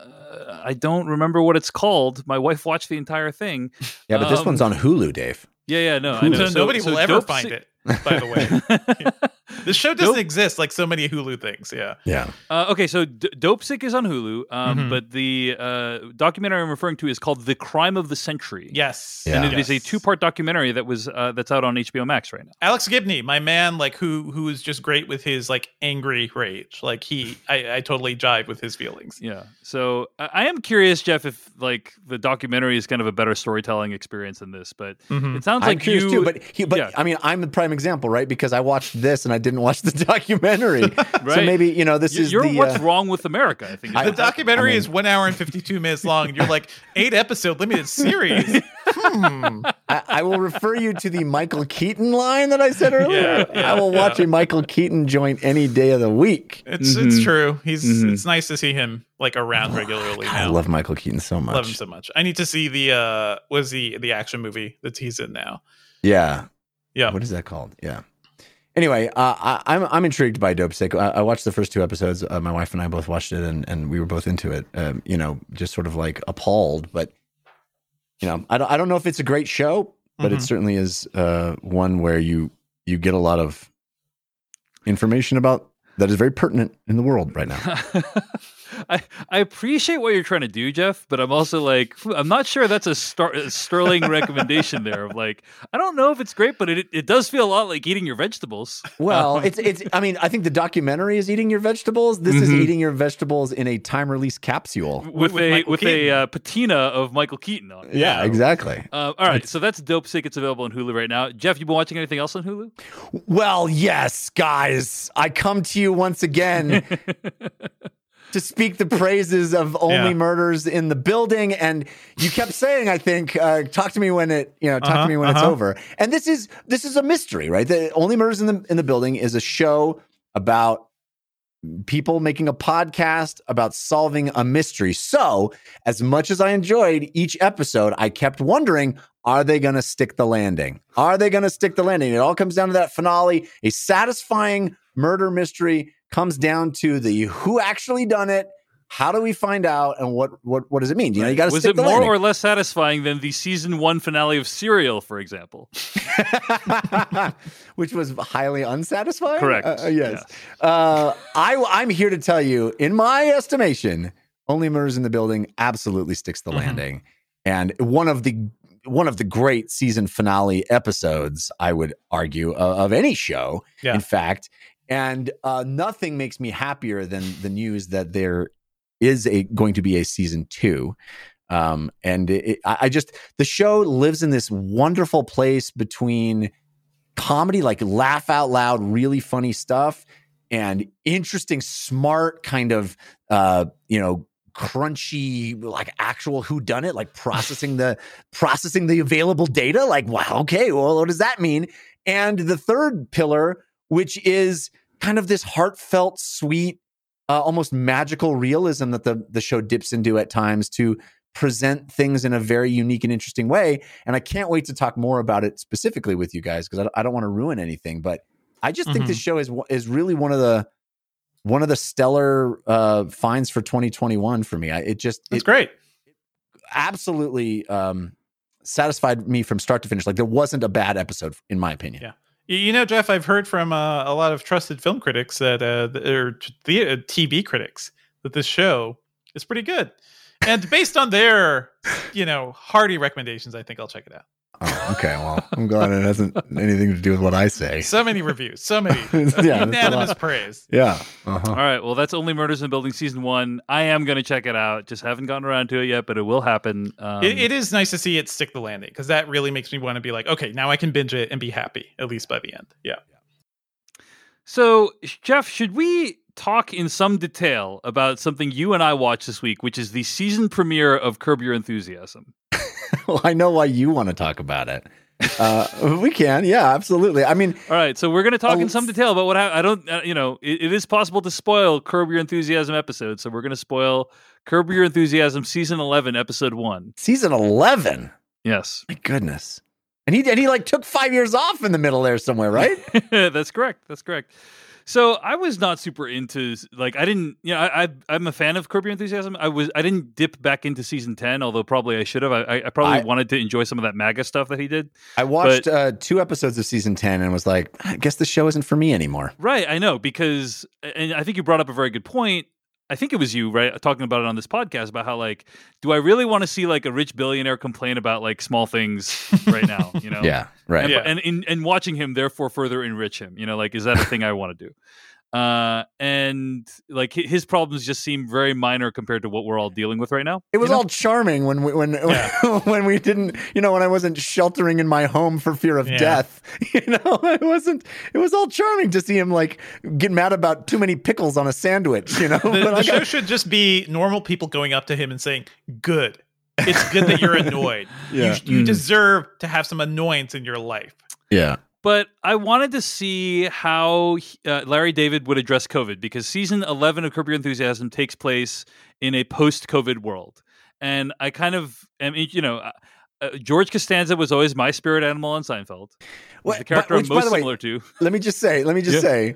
I don't remember what it's called. My wife watched the entire thing. Yeah, but this Um, one's on Hulu, Dave. Yeah, yeah, no, I know. so, nobody will ever find Si- it. By the way, <laughs> <laughs> <laughs> this show doesn't Dope- exist like so many Hulu things. Yeah. Yeah. Uh, okay, so D- Dopesick is on Hulu, um, Mhm. but the uh, documentary I'm referring to is called "The Crime of the Century." Yes. Yeah. and it is a Yes. two-part documentary that was uh, that's out on HBO Max right now. Alex Gibney, my man, like who who is just great with his like angry rage. Like he, I, I totally jive with his feelings. Yeah, so I, I am curious, Jeff, if like the documentary is kind of a better storytelling experience than this, but Mhm. it sounds I'm like curious you. too, but he, but yeah. I mean, I'm the prime example, right? Because I watched this and I didn't watch the <laughs> documentary. <laughs> So maybe you know this Y- is you're the. what's uh, wrong with America. I think. is I- The documentary I mean- is one hour and fifty two minutes long. And you're like eight episode limited series. <laughs> Hmm. I, I will refer you to the Michael Keaton line that I said earlier. Yeah, yeah, I will watch yeah. a Michael Keaton joint any day of the week. It's Mhm. it's true. He's Mhm. it's nice to see him like around regularly <sighs> God, now. I love Michael Keaton so much. Love him so much. I need to see the uh was the the action movie that he's in now. Yeah. Yeah. What is that called? Yeah. Anyway, uh, I, I'm I'm intrigued by Dopesick. I, I watched the first two episodes. Uh, my wife and I both watched it, and, and we were both into it. Um, you know, just sort of like appalled. But you know, I don't I don't know if it's a great show, but it Mhm. certainly is uh, one where you you get a lot of information about that is very pertinent in the world right now. <laughs> I, I appreciate what you're trying to do, Jeff, but I'm also like, <laughs> I'm not sure that's a, star, a sterling recommendation there. Of like, I don't know if it's great, but it, it does feel a lot like eating your vegetables. Well, it's it's. I mean, I think the documentary is eating your vegetables. This is Mhm. eating your vegetables in a time release capsule. with, with a Michael with a uh, patina of Michael Keaton on it. Yeah, exactly. Uh, all right, so that's Dopesick. It's available on Hulu right now. Jeff, you been watching anything else on Hulu? Well, yes, guys, I come to you once again <laughs> to speak the praises of only Yeah. murders in the building. And you kept saying, I think, uh, talk to me when it, you know, talk Uh-huh, to me when it's uh-huh. over. And this is this is a mystery, right? The only murders in the in the building is a show about people making a podcast about solving a mystery. So, as much as I enjoyed each episode, I kept wondering, are they going to stick the landing? Are they going to stick the landing? It all comes down to that finale. A satisfying murder mystery comes down to the who actually done it. How do we find out, and what what what does it mean? You know, you got to Was it more landing. or less satisfying than the season one finale of Serial, for example? <laughs> <laughs> which was highly unsatisfying. Correct. Uh, uh, yes. Uh, I, I'm here to tell you, in my estimation, only murders in the building absolutely sticks the Mhm. landing, and one of the one of the great season finale episodes, I would argue, uh, of any show. Yeah. In fact, and uh, nothing makes me happier than the news that there is a going to be a season two. Um, and it, I just the show lives in this wonderful place between comedy, like laugh out loud, really funny stuff, and interesting, smart kind of uh, you know crunchy like actual who done it like processing the processing the available data like wow okay well what does that mean and the third pillar which is kind of this heartfelt sweet uh, almost magical realism that the the show dips into at times to present things in a very unique and interesting way. And I can't wait to talk more about it specifically with you guys because I, I don't want to ruin anything. But I just think this show is is really one of the one of the stellar uh, finds for 2021 for me. I, it just That's it great. absolutely um, satisfied me from start to finish. Like there wasn't a bad episode in my opinion. Yeah. You- know, Jeff, I've heard from uh, a lot of trusted film critics that, uh, or the uh, TV critics, that this show is pretty good. And based on their, you know, hearty recommendations, I think I'll check it out. Oh, okay. Well, I'm glad it hasn't anything to do with what I say. So many reviews, so many <laughs> <laughs> Yeah, unanimous praise. Yeah. Uh-huh. All right. Well, that's only Murders in Building season one. I am going to check it out. Just haven't gotten around to it yet, but it will happen. Um, it, it is nice to see it stick the landing because that really makes me want to be like, okay, now I can binge it and be happy at least by the end. Yeah. So, Jeff, should we talk in some detail about something you and I watched this week, which is the season premiere of Curb Your Enthusiasm? <laughs> well, I know why you want to talk about it. Uh, we can, yeah, absolutely. I mean, All right, so we're going to talk Oh, in some detail about what hap- I don't, uh, you know, it, it is possible to spoil Curb Your Enthusiasm episode. So we're going to spoil Curb Your Enthusiasm season 11, episode one. season eleven. Yes. My goodness. And he and he like took five years off in the middle there somewhere, right? <laughs> That's correct. That's correct. So I was not super into like I didn't you know I, I am a fan of Curb Your Enthusiasm. I was I didn't dip back into season ten, although probably I should have. I, I probably I- wanted to enjoy some of that MAGA stuff that he did. I watched uh, two episodes of season ten and was like, I guess the show isn't for me anymore. Right, I know because and I think you brought up a very good point. I think it was you, right, talking about it on this podcast about how like, do I really want to see like a rich billionaire complain about like small things right now? You <laughs> know, Yeah, right. and, Yeah. and and and watching him therefore further enrich him. You know, like is that a thing I want to do? Uh, and like his problems just seem very minor compared to what we're all dealing with right now. It was you know? all charming when we, when <laughs> Yeah. when we didn't, you know, when I wasn't sheltering in my home for fear of Yeah. death. <laughs> You know, <laughs> it wasn't. It was all charming to see him like get mad about too many pickles on a sandwich. You know, The, But the I show got- should just be normal people going up to him and saying, "Good, it's good that you're annoyed. Yeah. You, you Mm. deserve to have some annoyance in your life." yeah, But I wanted to see how uh, Larry David would address COVID because season 11 of Curb Your Enthusiasm takes place in a post COVID world. And I kind of, I mean, you know, uh, uh, George Costanza was always my spirit animal on Seinfeld. What- the character but- I'm most way, similar to. let me just say, let me just Yeah. say.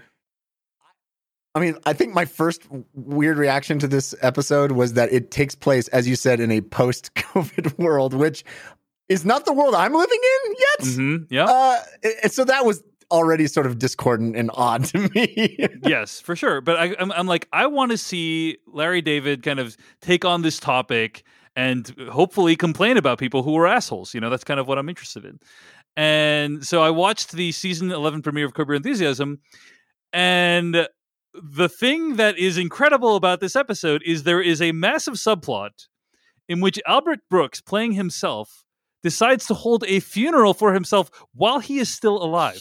I mean, I think my first weird reaction to this episode was that it takes place, as you said, in a post-COVID <laughs> world, which is not the world I'm living in yet. hmm yeah. Uh, and so that was already sort of discordant and odd to me. <laughs> yes, for sure. But I, I'm, I'm like, I want to see Larry David kind of take on this topic and hopefully complain about people who are assholes. You know, that's kind of what I'm interested in. And so I watched the season 11 premiere of Curb Your Enthusiasm, and the thing that is incredible about this episode is there is a massive subplot in which Albert Brooks, playing himself, decides to hold a funeral for himself while he is still alive.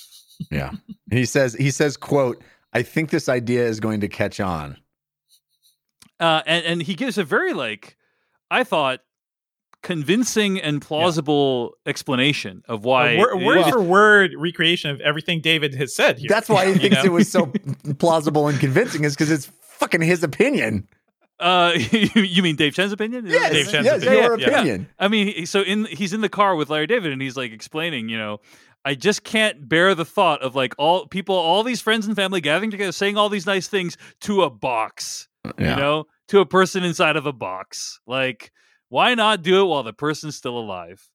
yeah. He says, he says, quote, I think this idea is going to catch on. uh, and and he gives a very like I thought convincing and plausible explanation of why A wor- word it- for word recreation of everything David has said here. That's why he <laughs> thinks know? it was so <laughs> plausible and convincing is because it's fucking his opinion. Uh, <laughs> you mean Dave Chen's opinion? Yes, Dave Chen's yes, opinion. your Yeah. opinion. I mean, so in he's in the car with Larry David, and he's like explaining, you know, I just can't bear the thought of like all people, all these friends and family gathering together, saying all these nice things to a box, Yeah. you know, to a person inside of a box. Like, why not do it while the person's still alive?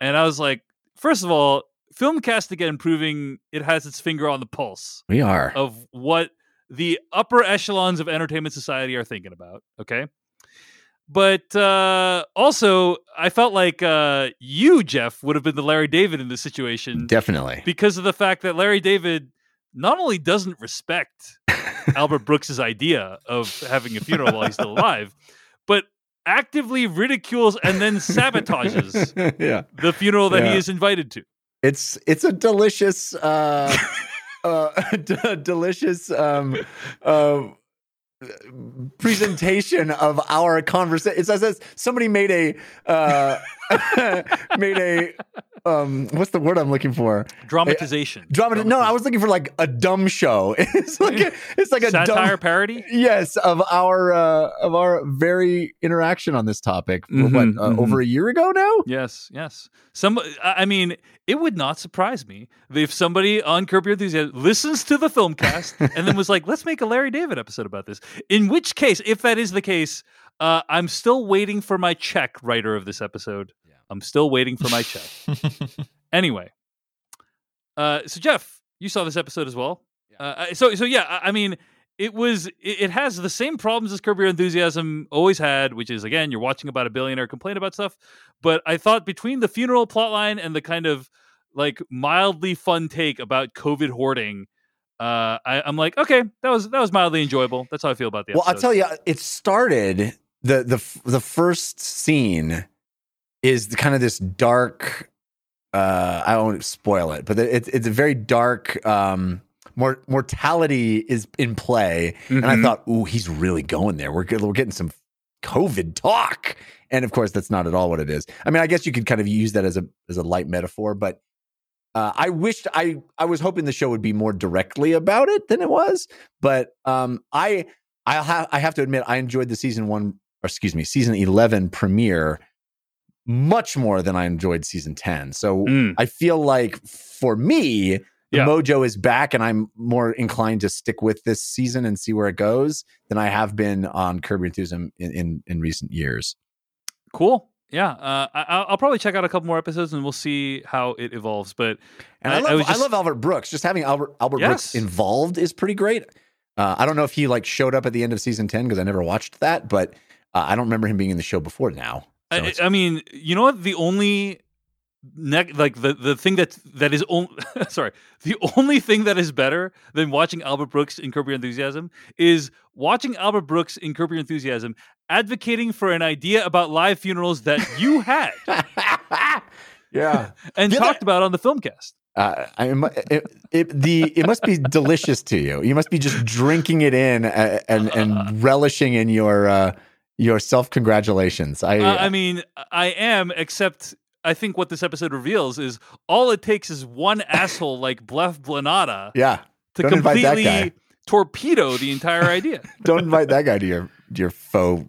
And I was like, first of all, Filmcast again proving it has its finger on the pulse We are. of what the upper echelons of entertainment society are thinking about. Okay. But uh, also, I felt like uh, you, Jeff, would have been the Larry David in this situation Definitely. because of the fact that Larry David not only doesn't respect Albert Brooks's idea of having a funeral while he's still <laughs> alive, but actively ridicules and then sabotages <laughs> yeah. the funeral that Yeah. he is invited to. It's it's a delicious uh <laughs> uh <laughs> d- delicious um uh presentation of our conversation. It's as if somebody made a uh <laughs> made a um what's the word I'm looking for? Dramatization. Drama No, I was looking for like a dumb show. <laughs> It's like a, it's like a satire dumb parody. Yes, of our uh, of our very interaction on this topic. Mhm, what uh, mhm. over a year ago now? Yes, yes. Some, I mean, it would not surprise me if somebody on Curb Your Enthusiasm listens to the film cast <laughs> and then was like, "Let's make a Larry David episode about this." In which case, if that is the case, uh, I'm still waiting for my check. Writer of this episode. I'm still waiting for my check. <laughs> anyway, uh, so Jeff, you saw this episode as well. Uh, so, so yeah, I, I mean, it was it, it has the same problems as Curb Your Enthusiasm always had, which is again, you're watching about a billionaire complain about stuff. But I thought between the funeral plotline and the kind of like mildly fun take about COVID hoarding, uh, I, I'm like, okay, that was that was mildly enjoyable. That's how I feel about the Well. I'll tell you, it started the the the first scene is the, kind of this dark. Uh, I won't spoil it, but it's it's a very dark. Um, mor- mortality is in play, and I Mhm. thought, ooh, he's really going there. We're we're getting some COVID talk, and of course, that's not at all what it is. I mean, I guess you could kind of use that as a as a light metaphor, but uh, I wished I I was hoping the show would be more directly about it than it was. But um, I I have I have to admit I enjoyed the season one, or excuse me, season eleven premiere much more than I enjoyed season 10. So Mm. I feel like for me, the Yeah. mojo is back and I'm more inclined to stick with this season and see where it goes than I have been on Curb Your Enthusiasm in, in, in recent years. Cool. Yeah, uh, I, I'll I'll probably check out a couple more episodes and we'll see how it evolves. But And I- I, I love, I, just- love Albert Brooks. Just having Albert Albert Brooks involved is pretty great. Uh, I don't know if he like showed up at the end of season 10 because I never watched that, but uh, I don't remember him being in the show before now. So I, I mean, you know what? The only ne- like the the thing that that is only <laughs> sorry, the only thing that is better than watching Albert Brooks in Curb Your Enthusiasm is watching Albert Brooks in Curb Your Enthusiasm advocating for an idea about live funerals that you <laughs> had yeah. <laughs> and other- talked about on the filmcast. Uh, I, it, it, the it must be delicious to you. You must be just drinking it in uh, and and relishing in your uh, your self congratulations. I, Uh, I mean, I am, except I think what this episode reveals is all it takes is one <laughs> asshole like Blef Blanata yeah. to Don't completely torpedo the entire idea. <laughs> Don't invite that guy to your your faux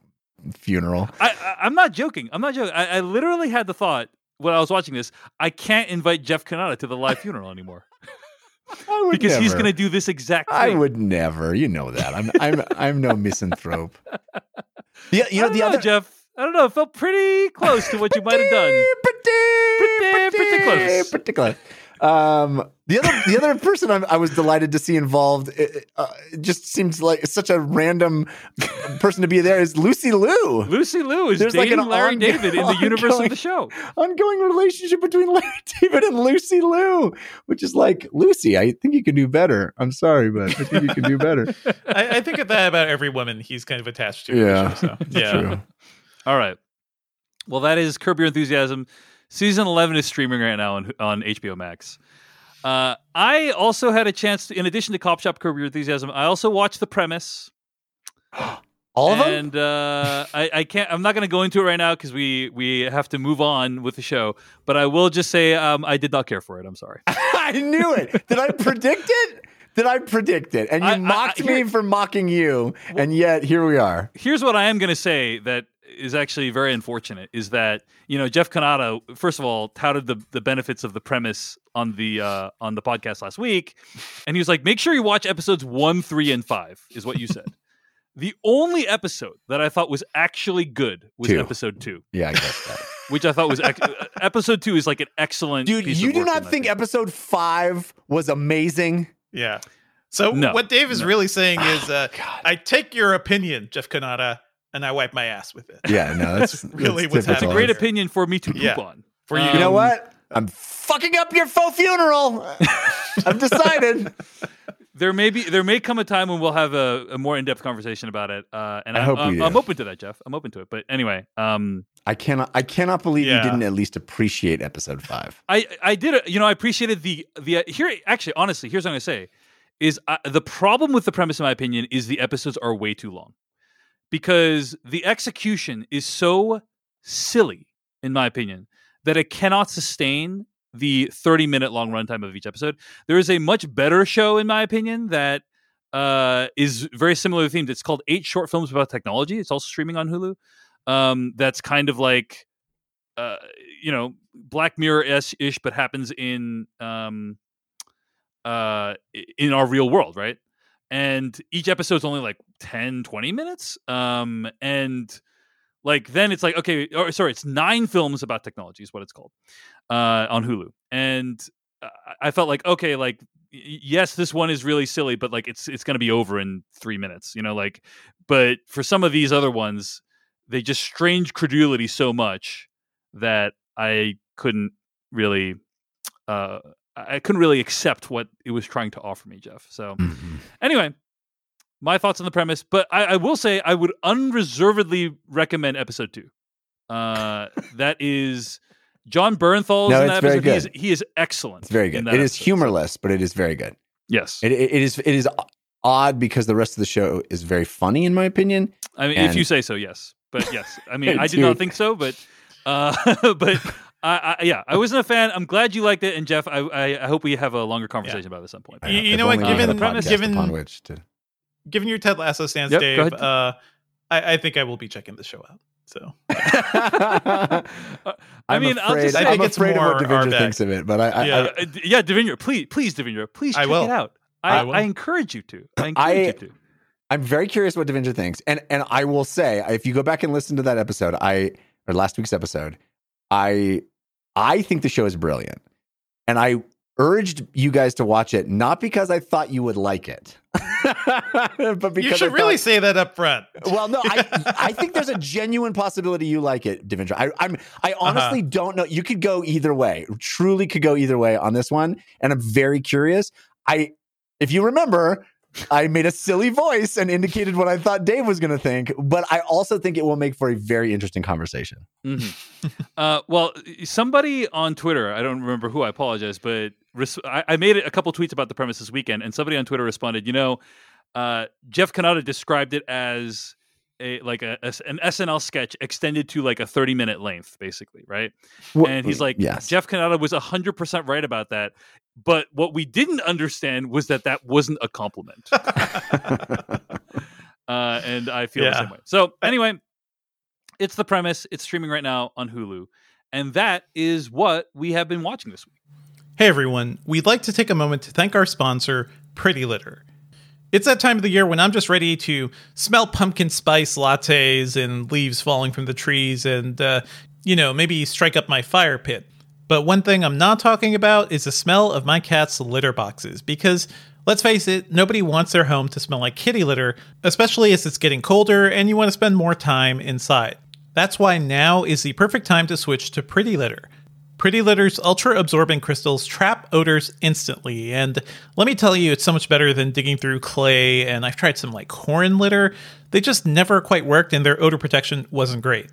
funeral. I, I, I'm not joking. I'm not joking. I, I literally had the thought when I was watching this, I can't invite Jeff Cannata to the live <laughs> funeral anymore I would because he's going to do this exact thing. I would never. You know that. I'm I'm I'm no misanthrope. Yeah, you I know don't the other Jeff. I don't know. It felt pretty close to what you might have done. Pretty, Pretty- pretty close. Pretty close. Um, the other, the other person I'm, I was delighted to see involved, it, uh, it just seems like such a random person to be there is Lucy Liu. Lucy Liu is There's like an Larry ongo- David in the universe of the show. Ongoing relationship between Larry <laughs> David and Lucy Liu, which is like Lucy. I think you can do better. I'm sorry, but I think you can do better. <laughs> I, I think of that about every woman he's kind of attached to. Yeah. show, so, yeah. True. All right. Well, that is Curb Your Enthusiasm. Season 11 is streaming right now on, on HBO Max. Uh, I also had a chance, to, in addition to Cop Shop Curb Your Enthusiasm, I also watched The Premise. <gasps> All of them. and uh, I, I can't. I'm not going to go into it right now because we we have to move on with the show. But I will just say um, I did not care for it. I'm sorry. <laughs> I knew it. Did I predict it? Did I predict it? And you I- mocked I- me for mocking you, and yet here we are. Here's what I am going to say that is actually very unfortunate is that you know Jeff Cannata first of all touted the the benefits of the premise on the uh, on the podcast last week, and he was like, make sure you watch episodes one, three, and five is what you said. <laughs> the only episode that I thought was actually good was Two. episode two, Yeah, I guess that. <laughs> which I thought was ex- uh, episode two is like an excellent. Dude, piece you of do not think opinion. episode five was amazing? Yeah. So No. what Dave is No. really saying is, uh, God. I take your opinion, Jeff Cannata, and I wipe my ass with it. Yeah, no, that's <laughs> really that's what's It's a great opinion for me to poop Yeah. on. For you. You know Um, what? I'm fucking up your faux funeral. <laughs> I've decided. there may be there may come a time when we'll have a, a more in-depth conversation about it uh, and I I'm, hope I'm, do. I'm open to that jeff i'm open to it but anyway um I cannot. I cannot believe Yeah. you didn't at least appreciate episode five. i i did you know i appreciated the the here actually honestly here's what i'm gonna say is uh, the problem with the premise in my opinion is the episodes are way too long because the execution is so silly in my opinion that it cannot sustain the 30 minute long runtime of each episode. There is a much better show in my opinion that uh, is very similar themed. It's called eight short films about technology. It's also streaming on hulu um, that's kind of like uh, you know black mirror ish but happens in um, uh, in our real world right and each episode's only like 10 20 minutes um, and like then it's like okay or sorry it's nine films about technology is what it's called uh, on hulu and i felt like okay like yes this one is really silly but like it's it's going to be over in three minutes you know like but for some of these other ones they just strange credulity so much that i couldn't really uh i couldn't really accept what it was trying to offer me jeff so anyway my thoughts on the premise but I, I will say i would unreservedly recommend episode two uh that is jon bernthal No, in that very episode he is, he is excellent It's very good. It is episode. humorless, but it is very good. yes It, it, it is. It is odd because the rest of the show is very funny, in my opinion. i mean if you say so yes but yes i mean I <laughs> i did not think so but uh <laughs> but I, I, yeah, I wasn't a fan. I'm glad you liked it, and Jeff, I, I, I hope we have a longer conversation about it at some point. You- you If know what, only we had given- a podcast given- upon which to Given your Ted Lasso stance, Yep, Dave, uh, I, I think I will be checking the show out. So <laughs> I I'm mean, I'll just I think I'm it's afraid of what more thinks of it, but I, I, Yeah. I, Uh, yeah, Devindra, please, please, Devindra, please I check will. it out. I, I will. I encourage you to. I encourage I- you to. I'm very curious what Devindra thinks, and and I will say, if you go back and listen to that episode, I or last week's episode, I I think the show is brilliant, and I urged you guys to watch it not because I thought you would like it, <laughs> but because you should really say that up front. Well, no, I <laughs> I think there's a genuine possibility you like it, Devindra. I, I'm I Uh-huh. honestly don't know. You could go either way. Truly, could go either way on this one, and I'm very curious. I, if you remember, I made a silly voice and indicated what I thought Dave was going to think, but I also think it will make for a very interesting conversation. Mhm. <laughs> uh, well, somebody on Twitter, I don't remember who, I apologize, but res- I, I made a couple tweets about the premise this weekend, and somebody on Twitter responded, you know, uh, Jeff Cannata described it as a like a, a- an SNL sketch extended to like a 30 minute length, basically, right? And he's like, yes, Jeff Cannata was 100% right about that. But what we didn't understand was that that wasn't a compliment. <laughs> uh, and I feel the same way. So anyway, it's the premise. It's streaming right now on Hulu, and that is what we have been watching this week. Hey everyone, we'd like to take a moment to thank our sponsor, Pretty Litter. It's that time of the year when I'm just ready to smell pumpkin spice lattes and leaves falling from the trees and, uh, you know, maybe strike up my fire pit. But one thing I'm not talking about is the smell of my cat's litter boxes because. Let's face it, nobody wants their home to smell like kitty litter, especially as it's getting colder and you want to spend more time inside. That's why now is the perfect time to switch to Pretty Litter. Pretty Litter's ultra absorbent crystals trap odors instantly, and let me tell you, it's so much better than digging through clay. And I've tried some like corn litter, they just never quite worked, and their odor protection wasn't great.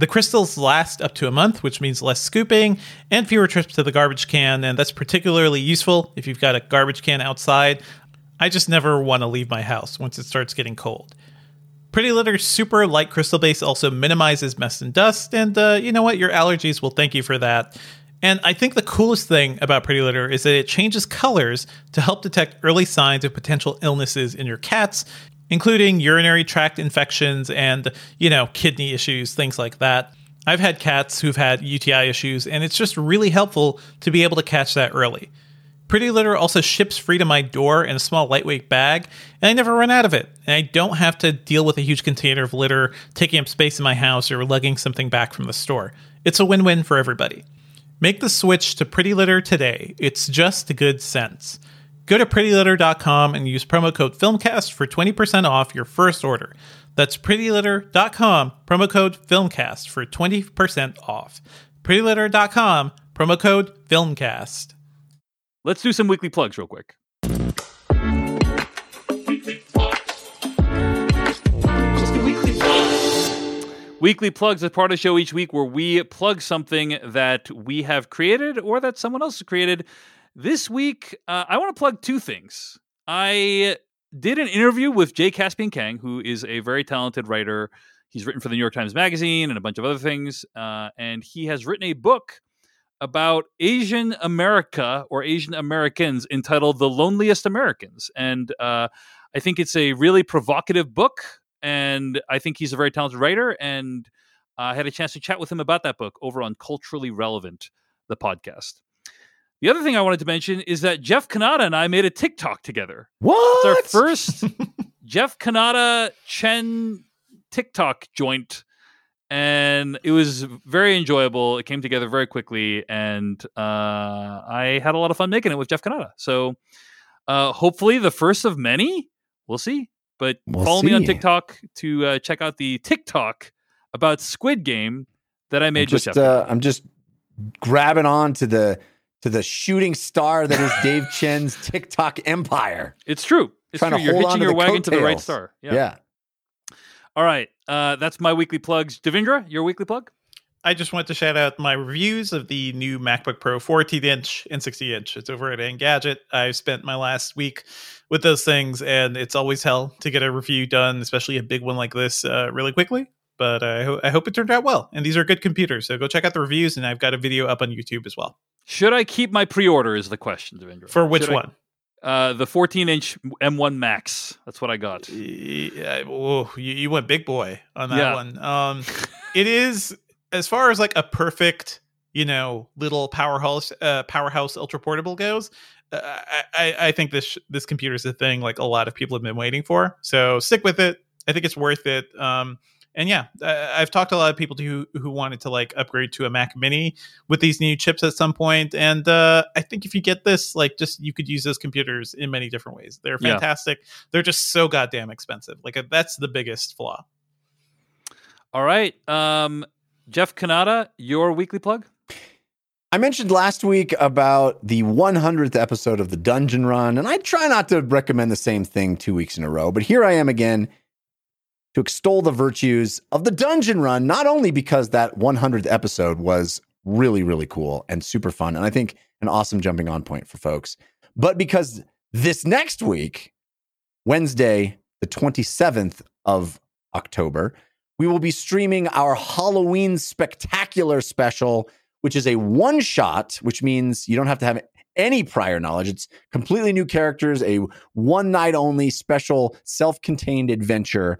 The crystals last up to a month, which means less scooping and fewer trips to the garbage can, and that's particularly useful if you've got a garbage can outside. I just never want to leave my house once it starts getting cold. Pretty Litter's super light crystal base also minimizes mess and dust, and uh, you know what? Your allergies will thank you for that. And I think the coolest thing about Pretty Litter is that it changes colors to help detect early signs of potential illnesses in your cats, including urinary tract infections and, you know, kidney issues, things like that. I've had cats who've had UTI issues, and it's just really helpful to be able to catch that early. Pretty Litter also ships free to my door in a small lightweight bag, and I never run out of it. And I don't have to deal with a huge container of litter taking up space in my house or lugging something back from the store. It's a win win for everybody. Make the switch to Pretty Litter today. It's just good sense. Go to prettylitter.com and use promo code FILMCAST for 20% off your first order. That's prettylitter.com, promo code FILMCAST for 20% off. prettylitter.com, promo code FILMCAST. Let's do some weekly plugs real quick. Weekly plugs is part of the show each week where we plug something that we have created or that someone else has created. This week, uh, I want to plug two things. I did an interview with Jay Caspian Kang, who is a very talented writer. He's written for the New York Times Magazine and a bunch of other things. Uh, and he has written a book about Asian America or Asian Americans entitled The Loneliest Americans. And uh, I think it's a really provocative book. And I think he's a very talented writer. And I had a chance to chat with him about that book over on Culturally Relevant, the podcast. The other thing I wanted to mention is that Jeff Cannata and I made a TikTok together. what? It's our first <laughs> Jeff Cannata Chen TikTok joint, and it was very enjoyable. It came together very quickly, and uh, I had a lot of fun making it with Jeff Cannata. So, uh, hopefully, the first of many. We'll see. But We'll follow me on. TikTok to uh, check out the TikTok about Squid Game that I I'm made with just uh, I'm just grabbing on to the to the shooting star that is Dave <laughs> Chen's TikTok empire. it's true. It's trying true. to You're hold on hitching to your the wagon to the right star. Yeah. All right. Uh, that's my weekly plugs. Devindra, your weekly plug? I just want to shout out my reviews of the new MacBook Pro 14 inch and 60 inch. It's over at Engadget. I've spent my last week with those things, and it's always hell to get a review done, especially a big one like this, uh, really quickly. But I, ho- I hope it turned out well. And these are good computers, so go check out the reviews. And I've got a video up on YouTube as well. Should I keep my pre-order? Is the question, Devindra? For which Should I- one? Uh, the 14-inch M1 Max. That's what I got. Yeah, oh, you, you went big boy on that Yeah. one. Um, it is as far as like a perfect, you know, little powerhouse uh, powerhouse ultra portable goes. Uh, I, I think this this computer is a thing like a lot of people have been waiting for. So stick with it. I think it's worth it. Um, and yeah, I've talked to a lot of people who who wanted to like upgrade to a Mac Mini with these new chips at some point, and uh, I think if you get this, like, just you could use those computers in many different ways. They're Yeah. fantastic. They're just so goddamn expensive. Like uh, that's the biggest flaw. All right. Um, Jeff Cannata, your weekly plug? I mentioned last week about the 100th episode of the Dungeon Run, and I try not to recommend the same thing two weeks in a row, but here I am again to extol the virtues of the Dungeon Run, not only because that 100th episode was really, really cool and super fun, and I think an awesome jumping on point for folks, but because this next week, Wednesday, the 27th of October, we will be streaming our Halloween spectacular special which is a one shot, which means you don't have to have any prior knowledge. It's completely new characters, a one night only special self contained adventure.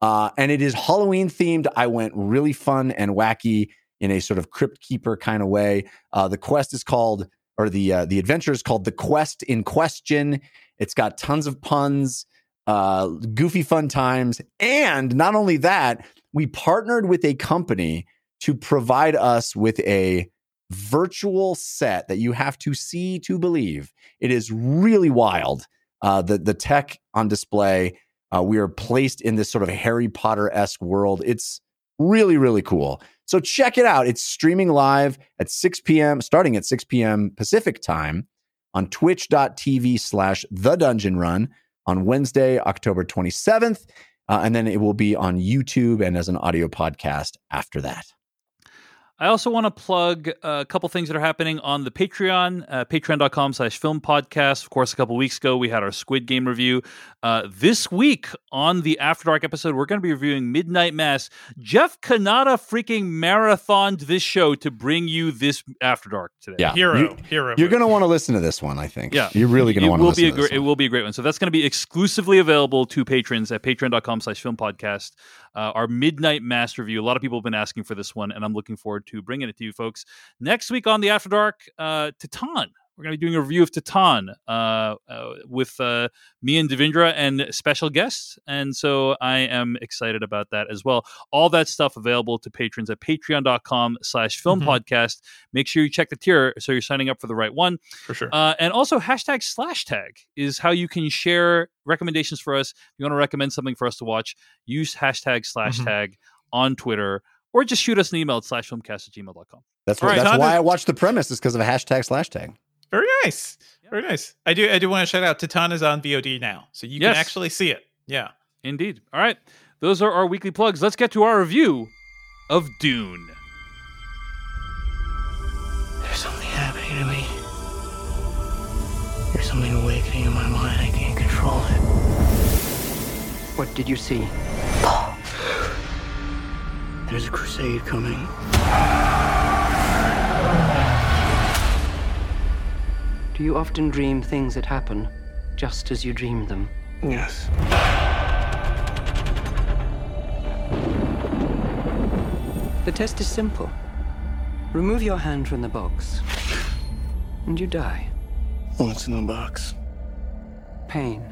Uh, and it is Halloween themed. I went really fun and wacky in a sort of crypt keeper kind of way. Uh, the quest is called, or the uh, the adventure is called the Quest in Question. It's got tons of puns, uh, goofy fun times, and not only that, we partnered with a company to provide us with a virtual set that you have to see to believe. It is really wild. Uh, the the tech on display. Uh, we are placed in this sort of Harry Potter esque world. It's really really cool. So check it out. It's streaming live at 6 p.m. starting at 6 p.m. Pacific time on twitch.tv slash the dungeon run on Wednesday, October 27th. Uh, and then it will be on YouTube and as an audio podcast after that. I also want to plug a couple things that are happening on the Patreon, uh, patreon.com slash film podcast. Of course, a couple weeks ago, we had our Squid Game review. Uh, this week on the After Dark episode, we're going to be reviewing Midnight Mass. Jeff Cannata freaking marathoned this show to bring you this After Dark today. Yeah. Hero, You- hero. You're going to want to listen to this one, I think. Yeah. You're really going to want to will listen be a to this great, it will be a great one. So that's going to be exclusively available to patrons at patreon.com slash film podcast. Uh, our midnight mass review. A lot of people have been asking for this one, and I'm looking forward to bringing it to you folks. Next week on the After Dark, uh, Titane. We're going to be doing a review of Titane uh, uh, with uh, me and Devindra and special guests. And so I am excited about that as well. All that stuff available to patrons at patreon.com slash film Mhm. podcast. Make sure you check the tier so you're signing up for the right one. for sure. Uh, and also hashtag slash tag is how you can share recommendations for us. If you want to recommend something for us to watch, use hashtag slash Mhm. tag on Twitter or just shoot us an email at slash filmcast at gmail.com. That's, All what, right, that's why this- I watched the premise, is because of a hashtag slash tag. Very nice. Very nice. I do I do want to shout out Titane is on VOD now. So you Yes. can actually see it. Yeah. Indeed. All right. Those are our weekly plugs. Let's get to our review of Dune. There's something happening to me. There's something awakening in my mind. I can't control it. What did you see? There's a crusade coming. Do you often dream things that happen just as you dream them? Yes. The test is simple. Remove your hand from the box, and you die. What's in the box? Pain.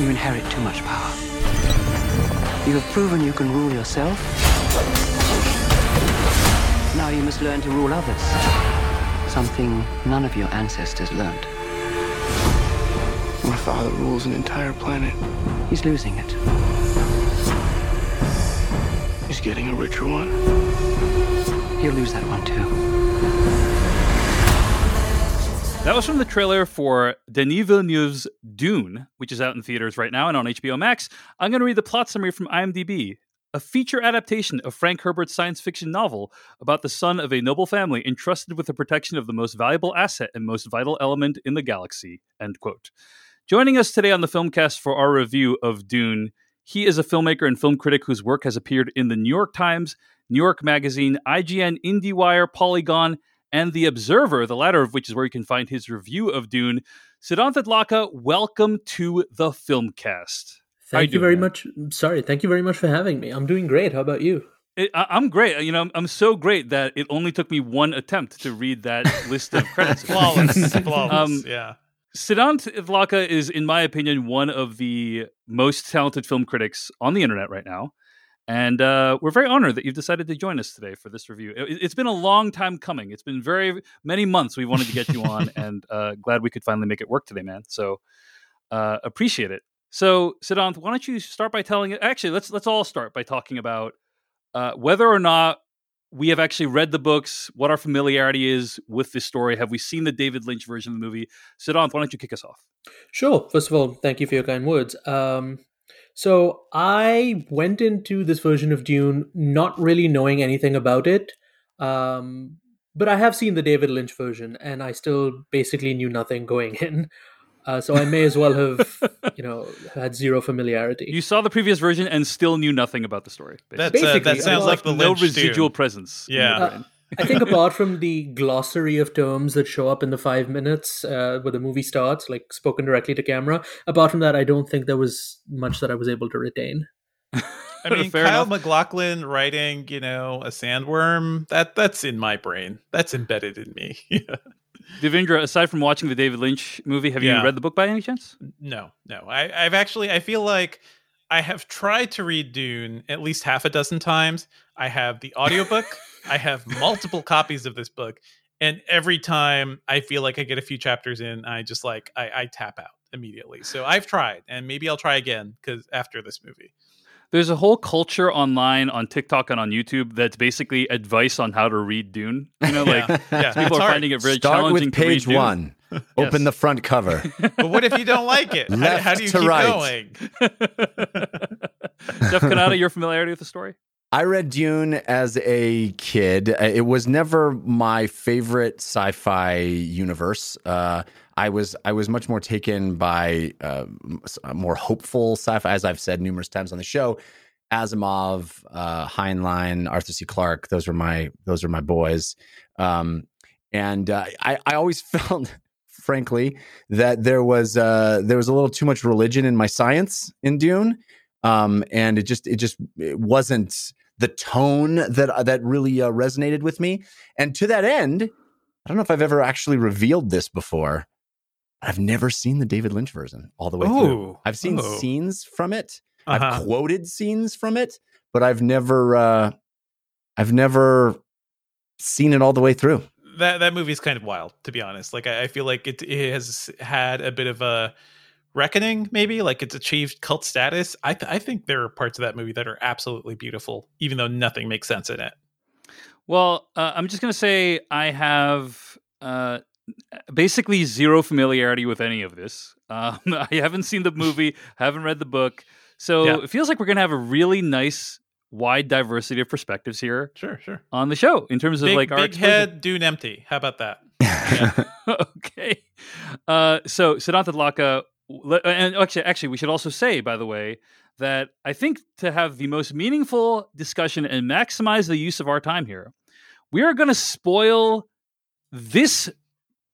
You inherit too much power. You have proven you can rule yourself. Now you must learn to rule others. Something none of your ancestors learned. My father rules an entire planet. He's losing it. He's getting a richer one. He'll lose that one too. That was from the trailer for Denis Villeneuve's Dune, which is out in theaters right now and on HBO Max. I'm going to read the plot summary from IMDb. A feature adaptation of Frank Herbert's science fiction novel about the son of a noble family entrusted with the protection of the most valuable asset and most vital element in the galaxy. End quote. Joining us today on the Filmcast for our review of Dune, he is a filmmaker and film critic whose work has appeared in the New York Times, New York Magazine, IGN, IndieWire, Polygon, and The Observer, the latter of which is where you can find his review of Dune. Siddhant Adlakha, welcome to the Filmcast. How you Thank you very man? much. Sorry, thank you very much for having me. I'm doing great. How about you? It, I, I'm great. You know, I'm, I'm so great that it only took me one attempt to read that <laughs> list of credits. <laughs> Flawless, flawless. Um, yeah. Siddhant Adlakha is, in my opinion, one of the most talented film critics on the internet right now. And uh, we're very honored that you've decided to join us today for this review. It, it's been a long time coming. It's been very many months we wanted to get you on, <laughs> and uh, glad we could finally make it work today, man. So uh, appreciate it. So Siddhant, why don't you start by telling it? Actually, let's let's all start by talking about uh, whether or not we have actually read the books, what our familiarity is with this story. Have we seen the David Lynch version of the movie? Siddhant, why don't you kick us off? Sure. First of all, thank you for your kind words. Um, so I went into this version of Dune not really knowing anything about it, um, but I have seen the David Lynch version, and I still basically knew nothing going <laughs> in. Uh, so I may as well have, you know, had zero familiarity. You saw the previous version and still knew nothing about the story. basically. That's, uh, Basically, that sounds I like the no residual Dune. presence. Yeah. brain. I think apart from the glossary of terms that show up in the five minutes uh, where the movie starts, like spoken directly to camera, apart from that, I don't think there was much that I was able to retain. I mean, <laughs> Fair Kyle enough. MacLachlan writing, you know, a sandworm. That that's in my brain. That's embedded in me. <laughs> Yeah. Devindra, aside from watching the David Lynch movie, have Yeah. you read the book by any chance? No, no. I, I've actually. I feel like I have tried to read Dune at least half a dozen times. I have the audiobook. <laughs> I have multiple copies of this book, and every time I feel like I get a few chapters in, I just like I, I tap out immediately. So I've tried, and maybe I'll try again because after this movie. There's a whole culture online on TikTok and on YouTube that's basically advice on how to read Dune. You know, <laughs> like yeah, yeah, people it's are hard. finding it very Start challenging with to read page Dune. one. <laughs> Open the front cover. <laughs> But what if you don't like it? How, Left how do you to keep right. going? Jeff Cannata, your familiarity with the story? I read Dune as a kid. Uh, It was never my favorite sci-fi universe. Uh, I was I was much more taken by uh, more hopeful sci-fi, as I've said numerous times on the show. Asimov, uh, Heinlein, Arthur C. Clarke. Those were my those are my boys. Um, and uh, I I always <laughs> felt, frankly, that there was uh, there was a little too much religion in my science in Dune um, and it just it just it wasn't the tone that uh, that really uh, resonated with me. And to that end, I don't know if I've ever actually revealed this before. I've never seen the David Lynch version all the way through. I've seen Ooh. scenes from it. Uh-huh. I've quoted scenes from it, but I've never uh, I've never seen it all the way through. that that movie is kind of wild to be honest like i, I feel like it, it has had a bit of a reckoning maybe like it's achieved cult status I, th- I think there are parts of that movie that are absolutely beautiful even though nothing makes sense in it Well, uh, I'm just going to say I have uh, basically zero familiarity with any of this. Um, <laughs> I haven't seen the movie, haven't read the book. So Yeah. it feels like we're going to have a really nice, wide diversity of perspectives here sure sure on the show in terms of big, like our big exposure. head dune empty how about that <laughs> <laughs> okay. Uh, so Siddhant Adlakha, le- and actually, actually, we should also say, by the way, that I think to have the most meaningful discussion and maximize the use of our time here, we are going to spoil this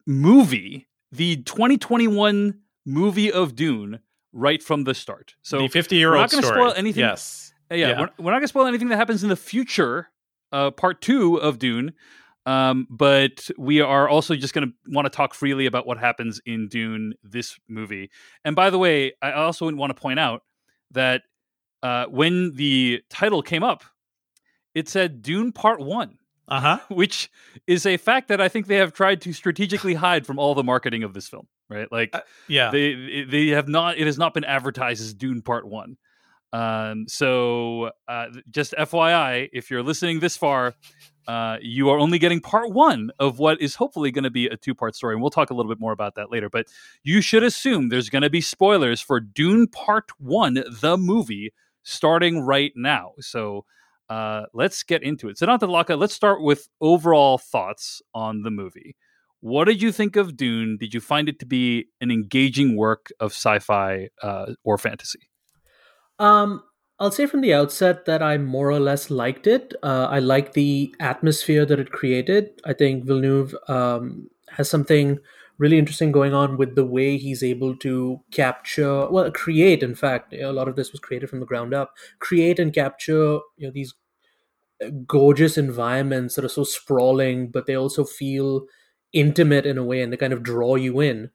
movie, the 2021 movie of Dune, right from the start. So the 50 year we're old not gonna spoil anything- yes uh, yeah, Yeah. We're, we're not going to spoil anything that happens in the future, uh, part two of Dune. Um, but we are also just going to want to talk freely about what happens in Dune, this movie. And by the way, I also want to point out that uh, when the title came up, it said Dune Part One, uh-huh which is a fact that I think they have tried to strategically hide from all the marketing of this film. Right? Like Uh, yeah they they have not it has not been advertised as dune part one um so uh just fyi if you're listening this far uh you are only getting part one of what is hopefully going to be a two part story and we'll talk a little bit more about that later but you should assume there's going to be spoilers for dune part one the movie starting right now so uh let's get into it Siddhant Adlakha, let's start with overall thoughts on the movie what did you think of Dune? Did you find it to be an engaging work of sci-fi uh, or fantasy? Um, I'll say from the outset that I more or less liked it. Uh, I like the atmosphere that it created. I think Villeneuve um, has something really interesting going on with the way he's able to capture, well, create. In fact, a lot of this was created from the ground up. Create and capture, you know, these gorgeous environments that are so sprawling, but they also feel intimate in a way, and they kind of draw you in.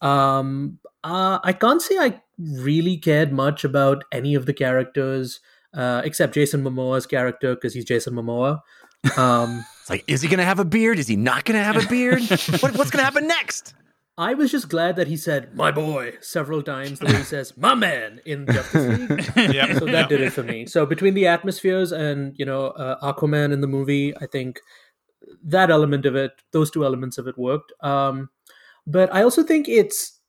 Um, uh, I can't say I really cared much about any of the characters uh, except Jason Momoa's character because he's Jason Momoa. Um, <laughs> It's like, is he going to have a beard? Is he not going to have a beard? <laughs> what, what's going to happen next? I was just glad that he said "my boy" several times. The way he <laughs> says "my man" in Justice League. <laughs> yeah. so that did it for me. So between the atmospheres and you know uh, Aquaman in the movie, I think that element of it, those two elements of it worked. Um, but I also think it's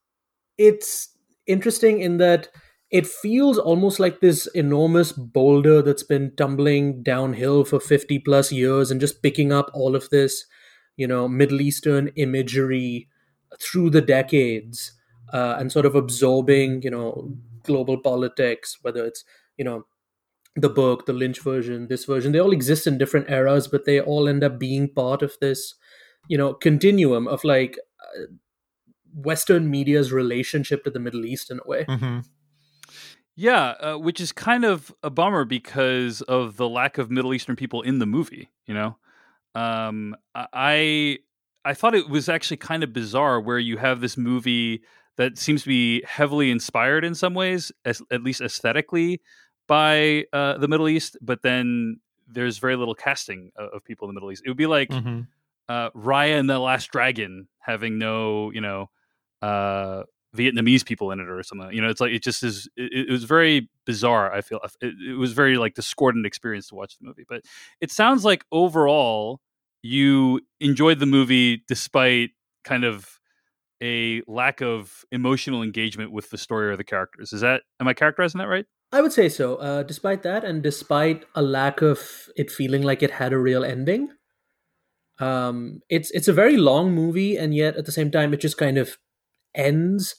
it's interesting in that it feels almost like this enormous boulder that's been tumbling downhill for 50 plus years and just picking up all of this you know middle eastern imagery through the decades uh, and sort of absorbing you know global politics whether it's you know the book the lynch version this version they all exist in different eras but they all end up being part of this you know continuum of like uh, western media's relationship to the middle east in a way Mm-hmm. Yeah, uh, which is kind of a bummer because of the lack of Middle Eastern people in the movie. You know, um, I I thought it was actually kind of bizarre where you have this movie that seems to be heavily inspired in some ways, as, at least aesthetically, by uh, the Middle East, but then there's very little casting of, of people in the Middle East. It would be like hmm uh, Raya and the Last Dragon having no, you know, uh, Vietnamese people in it or something. You know, it's like it just is. It, it was very bizarre. I feel it, it was very like discordant experience to watch the movie. But it sounds like overall you enjoyed the movie despite kind of a lack of emotional engagement with the story or the characters. Is that am I characterizing that right? I would say so. Uh, despite that, and despite a lack of it feeling like it had a real ending, um, it's it's a very long movie, and yet at the same time, it just kind of ends,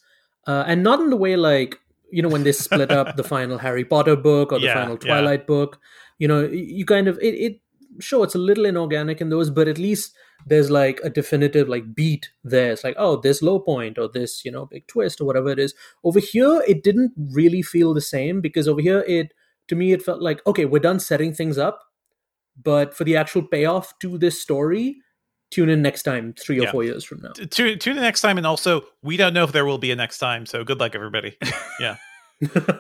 uh, and not in the way like you know when they split up the <laughs> final Harry Potter book or the Yeah, final yeah. Twilight book. You know, you kind of it. it sure it's a little inorganic in those, but at least there's like a definitive like beat there. It's like oh, this low point or this you know big twist or whatever it is. Over here, it didn't really feel the same because over here, it to me it felt like okay, we're done setting things up, but for the actual payoff to this story, tune in next time, three or Yeah. four years from now. Tune, tune in next time, and also we don't know if there will be a next time. So good luck, everybody. <laughs> Yeah,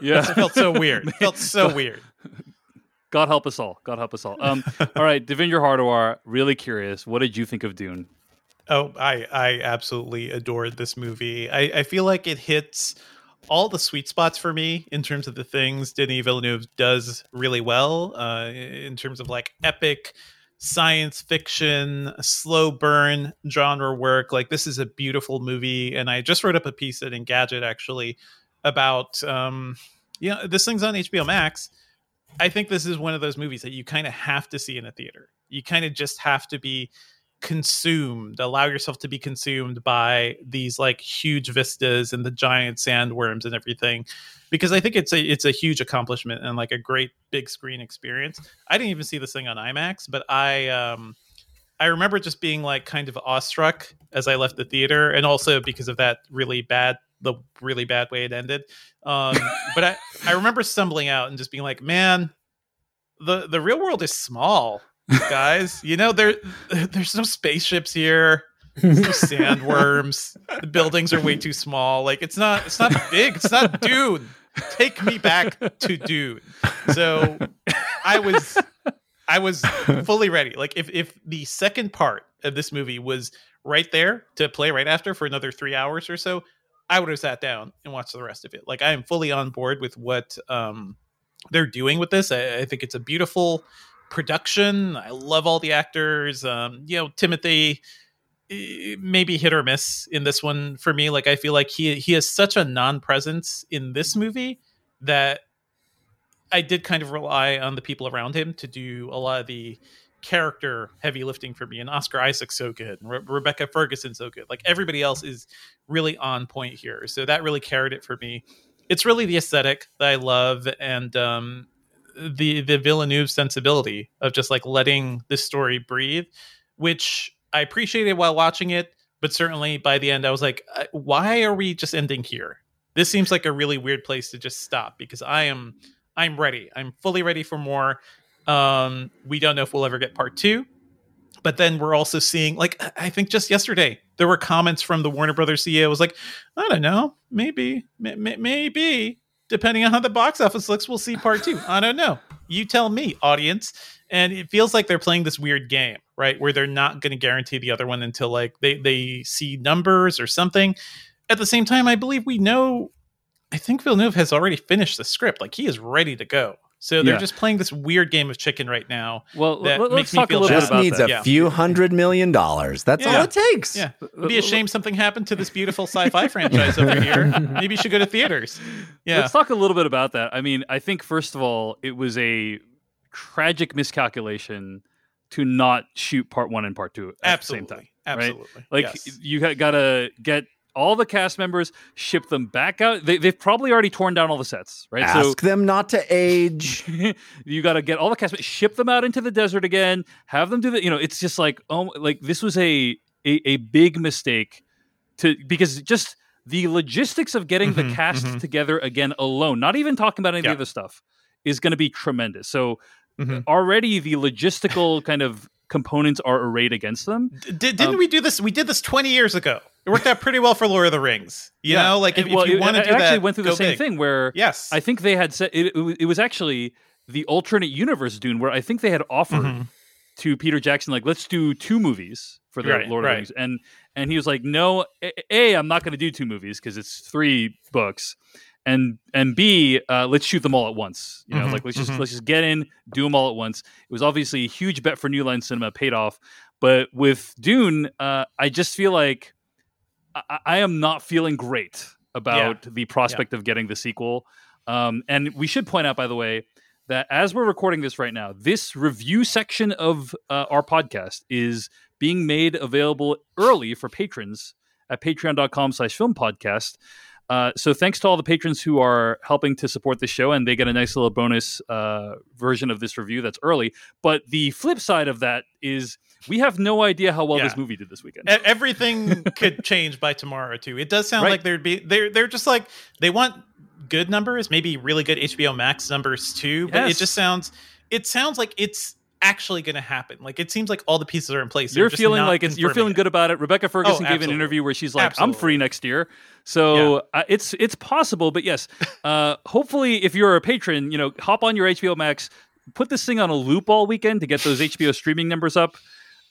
Yeah, it felt so weird. It felt so <laughs> weird. God help us all. God help us all. Um, <laughs> all right, Devindra Hardawar. Really curious. What did you think of Dune? Oh, I I absolutely adored this movie. I, I feel like it hits all the sweet spots for me in terms of the things Denis Villeneuve does really well. Uh, in terms of like epic science fiction, slow burn genre work. Like this is a beautiful movie, and I just wrote up a piece at Engadget actually about um, you know this thing's on HBO Max. I think this is one of those movies that you kind of have to see in a theater. You kind of just have to be consumed allow yourself to be consumed by these like huge vistas and the giant sandworms and everything because i think it's a it's a huge accomplishment and like a great big screen experience i didn't even see this thing on imax but i um i remember just being like kind of awestruck as i left the theater and also because of that really bad the really bad way it ended um <laughs> but i i remember stumbling out and just being like man the the real world is small guys. You know, there <laughs> there's no spaceships here. No sandworms. The buildings are way too small. Like it's not it's not big. It's not Dune. Take me back to Dune. So I was I was fully ready. Like if if the second part of this movie was right there to play right after for another three hours or so, I would have sat down and watched the rest of it. Like I am fully on board with what um they're doing with this. I, I think it's a beautiful production. I love all the actors. Um, you know, Timothée eh, maybe hit or miss in this one for me. Like I feel like he he has such a non-presence in this movie that I did kind of rely on the people around him to do a lot of the character heavy lifting for me. And Oscar Isaac's so good, Re- Rebecca Ferguson's so good. Like everybody else is really on point here, so that really carried it for me. It's really the aesthetic that I love, and um, the the Villeneuve sensibility of just like letting this story breathe, which I appreciated while watching it. but certainly by the end, I was like, uh, why are we just ending here? This seems like a really weird place to just stop because I am I'm ready. I'm fully ready for more. Um, we don't know if we'll ever get part two, but then we're also seeing like I think just yesterday there were comments from the Warner Brothers CEO was like, I don't know, maybe, maybe depending on how the box office looks, we'll see part two. I don't know. You tell me, audience. And it feels like they're playing this weird game, right? Where they're not going to guarantee the other one until like they they see numbers or something. At the same time, I believe we know. I think Villeneuve has already finished the script. Like he is ready to go. So they're Yeah. just playing this weird game of chicken right now. Well, That let, makes us me talk a feel little bit Just about needs that. a Yeah. few hundred million dollars. That's Yeah. all it takes. Yeah, it'd be a shame something happened to this beautiful <laughs> sci-fi franchise over here. Maybe you should go to theaters. Yeah, Let's talk a little bit about that. I mean, I think first of all, it was a tragic miscalculation to not shoot part one and part two at absolutely, the same time. absolutely. Like Yes. you got to get all the cast members, ship them back out. They, they've probably already torn down all the sets, right? Ask them not to age. <laughs> You got to get all the cast, ship them out into the desert again, have them do the. You know, it's just like oh, like this was a a, a big mistake to because just the logistics of getting the Mhm, cast mhm. together again alone, not even talking about any Yeah. of the other stuff, is going to be tremendous. So Mhm. already the logistical kind of components are arrayed against them. D- did, didn't Um, we do this? We did this 20 years ago. It worked out pretty well for Lord of the Rings. You Yeah. know, like if, And, well, if you it- want to it do actually that, went through the same big. thing where Yes, I think they had said it, it, was- it was actually the alternate universe Dune where I think they had offered Mhm. to Peter Jackson like let's do two movies for the Right, Lord of the Rings and and he was like no a, a I'm not going to do two movies because it's three books and and B uh, let's shoot them all at once you know Mhm, like let's just mhm. let's just get in do them all at once it was obviously a huge bet for New Line Cinema paid off but with Dune uh, I just feel like I, I am not feeling great about the prospect of getting the sequel. Um, and we should point out, by the way, that as we're recording this right now, this review section of uh, our podcast is being made available early for patrons at patreon.com slash film podcast. Uh, so thanks to all the patrons who are helping to support the show and they get a nice little bonus uh, version of this review that's early. But the flip side of that is we have no idea how well Yeah. this movie did this weekend. E- everything <laughs> could change by tomorrow too. It does sound Right. like there'd be they're they're just like they want good numbers, maybe really good HBO Max numbers too. But it just sounds it sounds like it's actually going to happen. Like it seems like all the pieces are in place. You're feeling like it's you're feeling it. good about it. Rebecca Ferguson gave an interview where she's like, "I'm free next year," so uh, it's it's possible. But yes, uh, hopefully, if you're a patron, you know, hop on your HBO Max, put this thing on a loop all weekend to get those HBO streaming numbers up,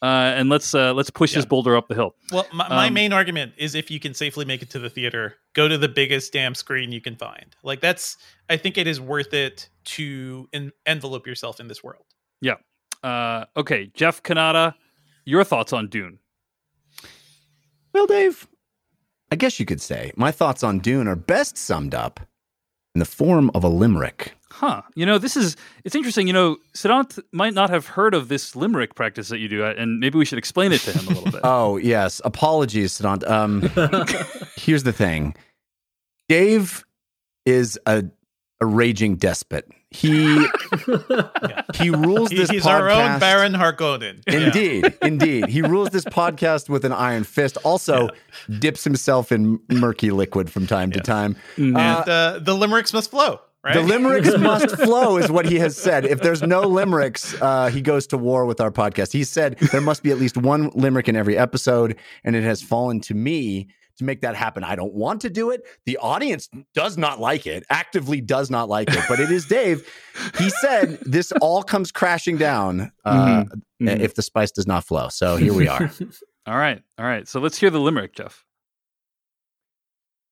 uh, and let's uh, let's push this boulder up the hill. Well, my, my Um, main argument is if you can safely make it to the theater, go to the biggest damn screen you can find. Like that's, I think it is worth it to en- envelope yourself in this world. Uh, okay, Jeff Cannata, your thoughts on Dune? Well, Dave, I guess you could say my thoughts on Dune are best summed up in the form of a limerick. Huh. You know, this is it's interesting. You know, Siddhant might not have heard of this limerick practice that you do, and maybe we should explain it to him a little bit. <laughs> Oh, yes. Apologies, Siddhant. Um, <laughs> here's the thing Dave is a, a raging despot. He he rules this he's podcast. our own Baron Harkonnen. Yeah. Indeed, indeed. He rules this podcast with an iron fist. Also, dips himself in murky liquid from time to time. Mhm. Uh, And uh, the limericks must flow, right? The limericks <laughs> must flow, is what he has said. If there's no limericks, uh, he goes to war with our podcast. He said there must be at least one limerick in every episode, and it has fallen to me to make that happen. I don't want to do it. The audience does not like it, actively does not like it, but it is Dave. He said this all comes crashing down uh, Mhm. if the spice does not flow. So here we are. <laughs> All right, all right. So let's hear the limerick, Jeff.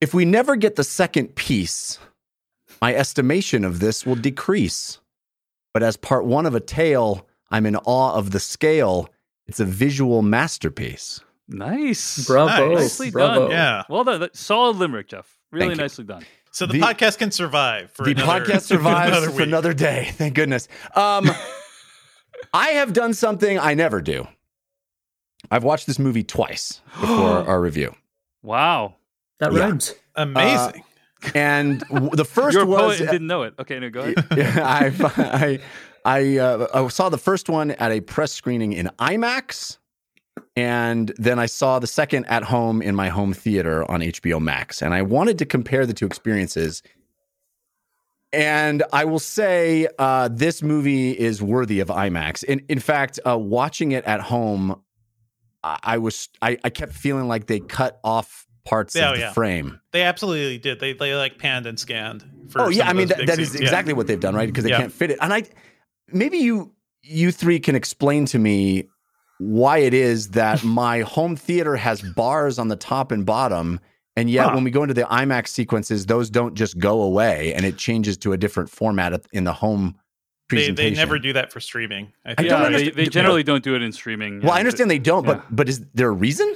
if we never get the second piece, my estimation of this will decrease. But as part one of a tale, I'm in awe of the scale. It's a visual masterpiece. Nice, Bravo. Nice. nicely Bravo. done. Yeah. well done. Solid limerick, Jeff. Really Thank you. nicely done. So the, The- podcast can survive for the another, podcast <laughs> survives another for another day. <laughs> Thank goodness. Um, <laughs> I have done something I never do. I've watched this movie twice before <gasps> our review. Wow, That Yeah. rhymes. Amazing. And w- the 1st you're was poet and didn't know it. Okay, no, go ahead. I I I, uh, I saw the first one at a press screening in IMAX. And then I saw the second at home in my home theater on HBO Max, and I wanted to compare the two experiences. And I will say, uh, this movie is worthy of IMAX. In in fact, uh, watching it at home, I, I was I, I kept feeling like they cut off parts Oh, of the yeah. frame. They absolutely did. They they like panned and scanned. For Oh yeah, I mean that, that is scenes. Yeah. exactly what they've done, right? Because they Yeah. can't fit it. And I maybe you you three can explain to me why it is that <laughs> my home theater has bars on the top and bottom, and yet Huh. when we go into the IMAX sequences, those don't just go away, and it changes to a different format in the home They, presentation. they never do that for streaming. I I don't yeah, understand- they, they generally don't do it in streaming. Well, I understand they don't, yeah. but but is there a reason?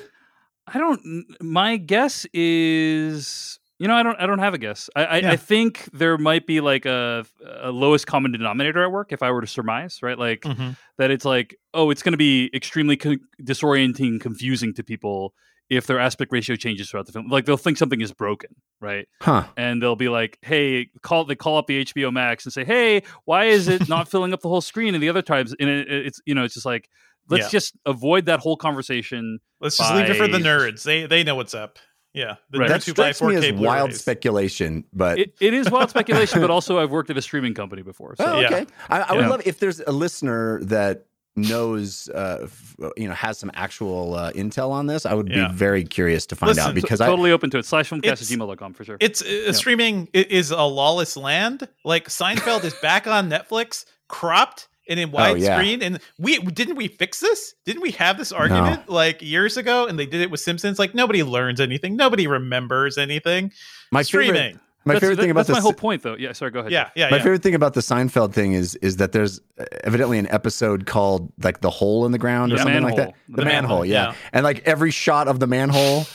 I don't. My guess is, you know, I don't. I don't have a guess. I, I, Yeah. I think there might be like a, a lowest common denominator at work. If I were to surmise, right, like Mhm. that, it's like, oh, it's going to be extremely co- disorienting, confusing to people if their aspect ratio changes throughout the film. Like they'll think something is broken, right? Huh? and they'll be like, "Hey, call." They call up the HBO Max and say, "Hey, why is it not <laughs> filling up the whole screen?" And the other times, and it, it's you know, it's just like, let's Yeah. just avoid that whole conversation. Let's just leave it for the nerds. They they know what's up. Yeah, the Right. That strikes me as wild Blu-rays. speculation, but It, it is wild <laughs> speculation, but also I've worked at a streaming company before, so Oh, Yeah. okay. I, I would Yeah. love if there's a listener that knows, uh, f- you know, has some actual uh, intel on this. I would Yeah. be very curious to find out Listen, because totally open to it. Slash filmcast at gmail.com for sure. It's uh, streaming i- is a lawless land. Like Seinfeld is back on Netflix, cropped and in Oh, yeah. widescreen. And we didn't we fix this? Didn't we have this argument like years ago? And they did it with Simpsons. Like nobody learns anything. Nobody remembers anything. My streaming. favorite, my that's, favorite that- thing about that's my whole point, though. Yeah, sorry, go ahead. Yeah, yeah, my yeah. favorite thing about the Seinfeld thing is is that there's uh, evidently an episode called like the hole in the ground or The something like that. The, The manhole, manhole, yeah. yeah. And like every shot of the manhole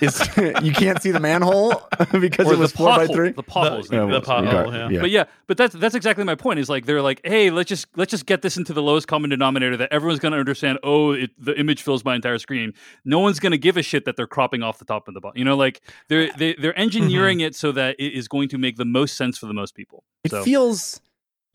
is you can't see the manhole <laughs> because Or it was the four by three. The potholes. The- Yeah, the pothole, regard- yeah. But yeah, but that's that's exactly my point. Is like they're like, hey, let's just let's just get this into the lowest common denominator that everyone's going to understand. Oh, it, the image fills my entire screen. No one's going to give a shit that they're cropping off the top and the bottom. You know, like they're they, they're <laughs> mm-hmm. engineering it so that it is going to make the most sense for the most people. It So feels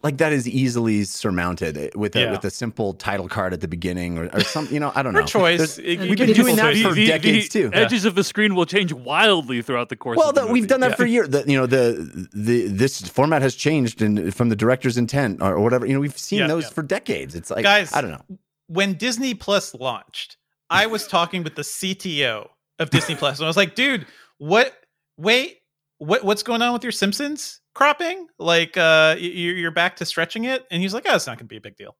like that is easily surmounted eh, with a Yeah. with a simple title card at the beginning or, or some you know I don't Her know. choice. It- we've been doing that choice. for the, decades the too. edges of the screen will change wildly throughout the course. Well, of the the, we've done that Yeah. for years. You know, the the this format has changed and from the director's intent or, or whatever. You know, we've seen Yeah, those yeah. for decades. It's like Guys, I don't know. when Disney Plus launched, I was talking with the CTO of Disney Plus, and I was like, "Dude, what? Wait, what? What's going on with your Simpsons cropping? Like, uh, you're you're back to stretching it?" And he's like, "Oh, it's not going to be a big deal."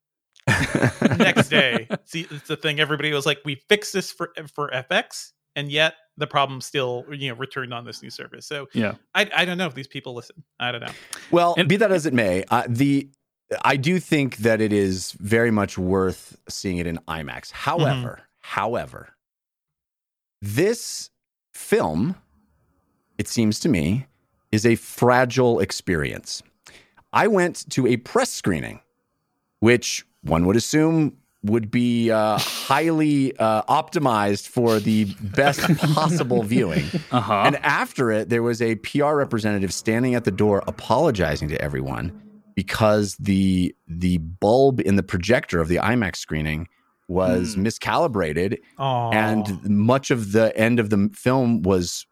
Next <laughs> day, see, it's the thing. Everybody was like, "We fixed this for for FX," and yet the problem still, you know, returned on this new service. So, Yeah. I I don't know if these people listen. I don't know. Well, And- be that as it may, uh, the I do think that it is very much worth seeing it in IMAX. However, however, this film, it seems to me, is a fragile experience. I went to a press screening, which one would assume would be uh, highly uh, optimized for the best possible viewing. <laughs> Uh huh. And after it, there was a PR representative standing at the door apologizing to everyone because the the bulb in the projector of the IMAX screening was Hmm. miscalibrated, Oh, and much of the end of the film was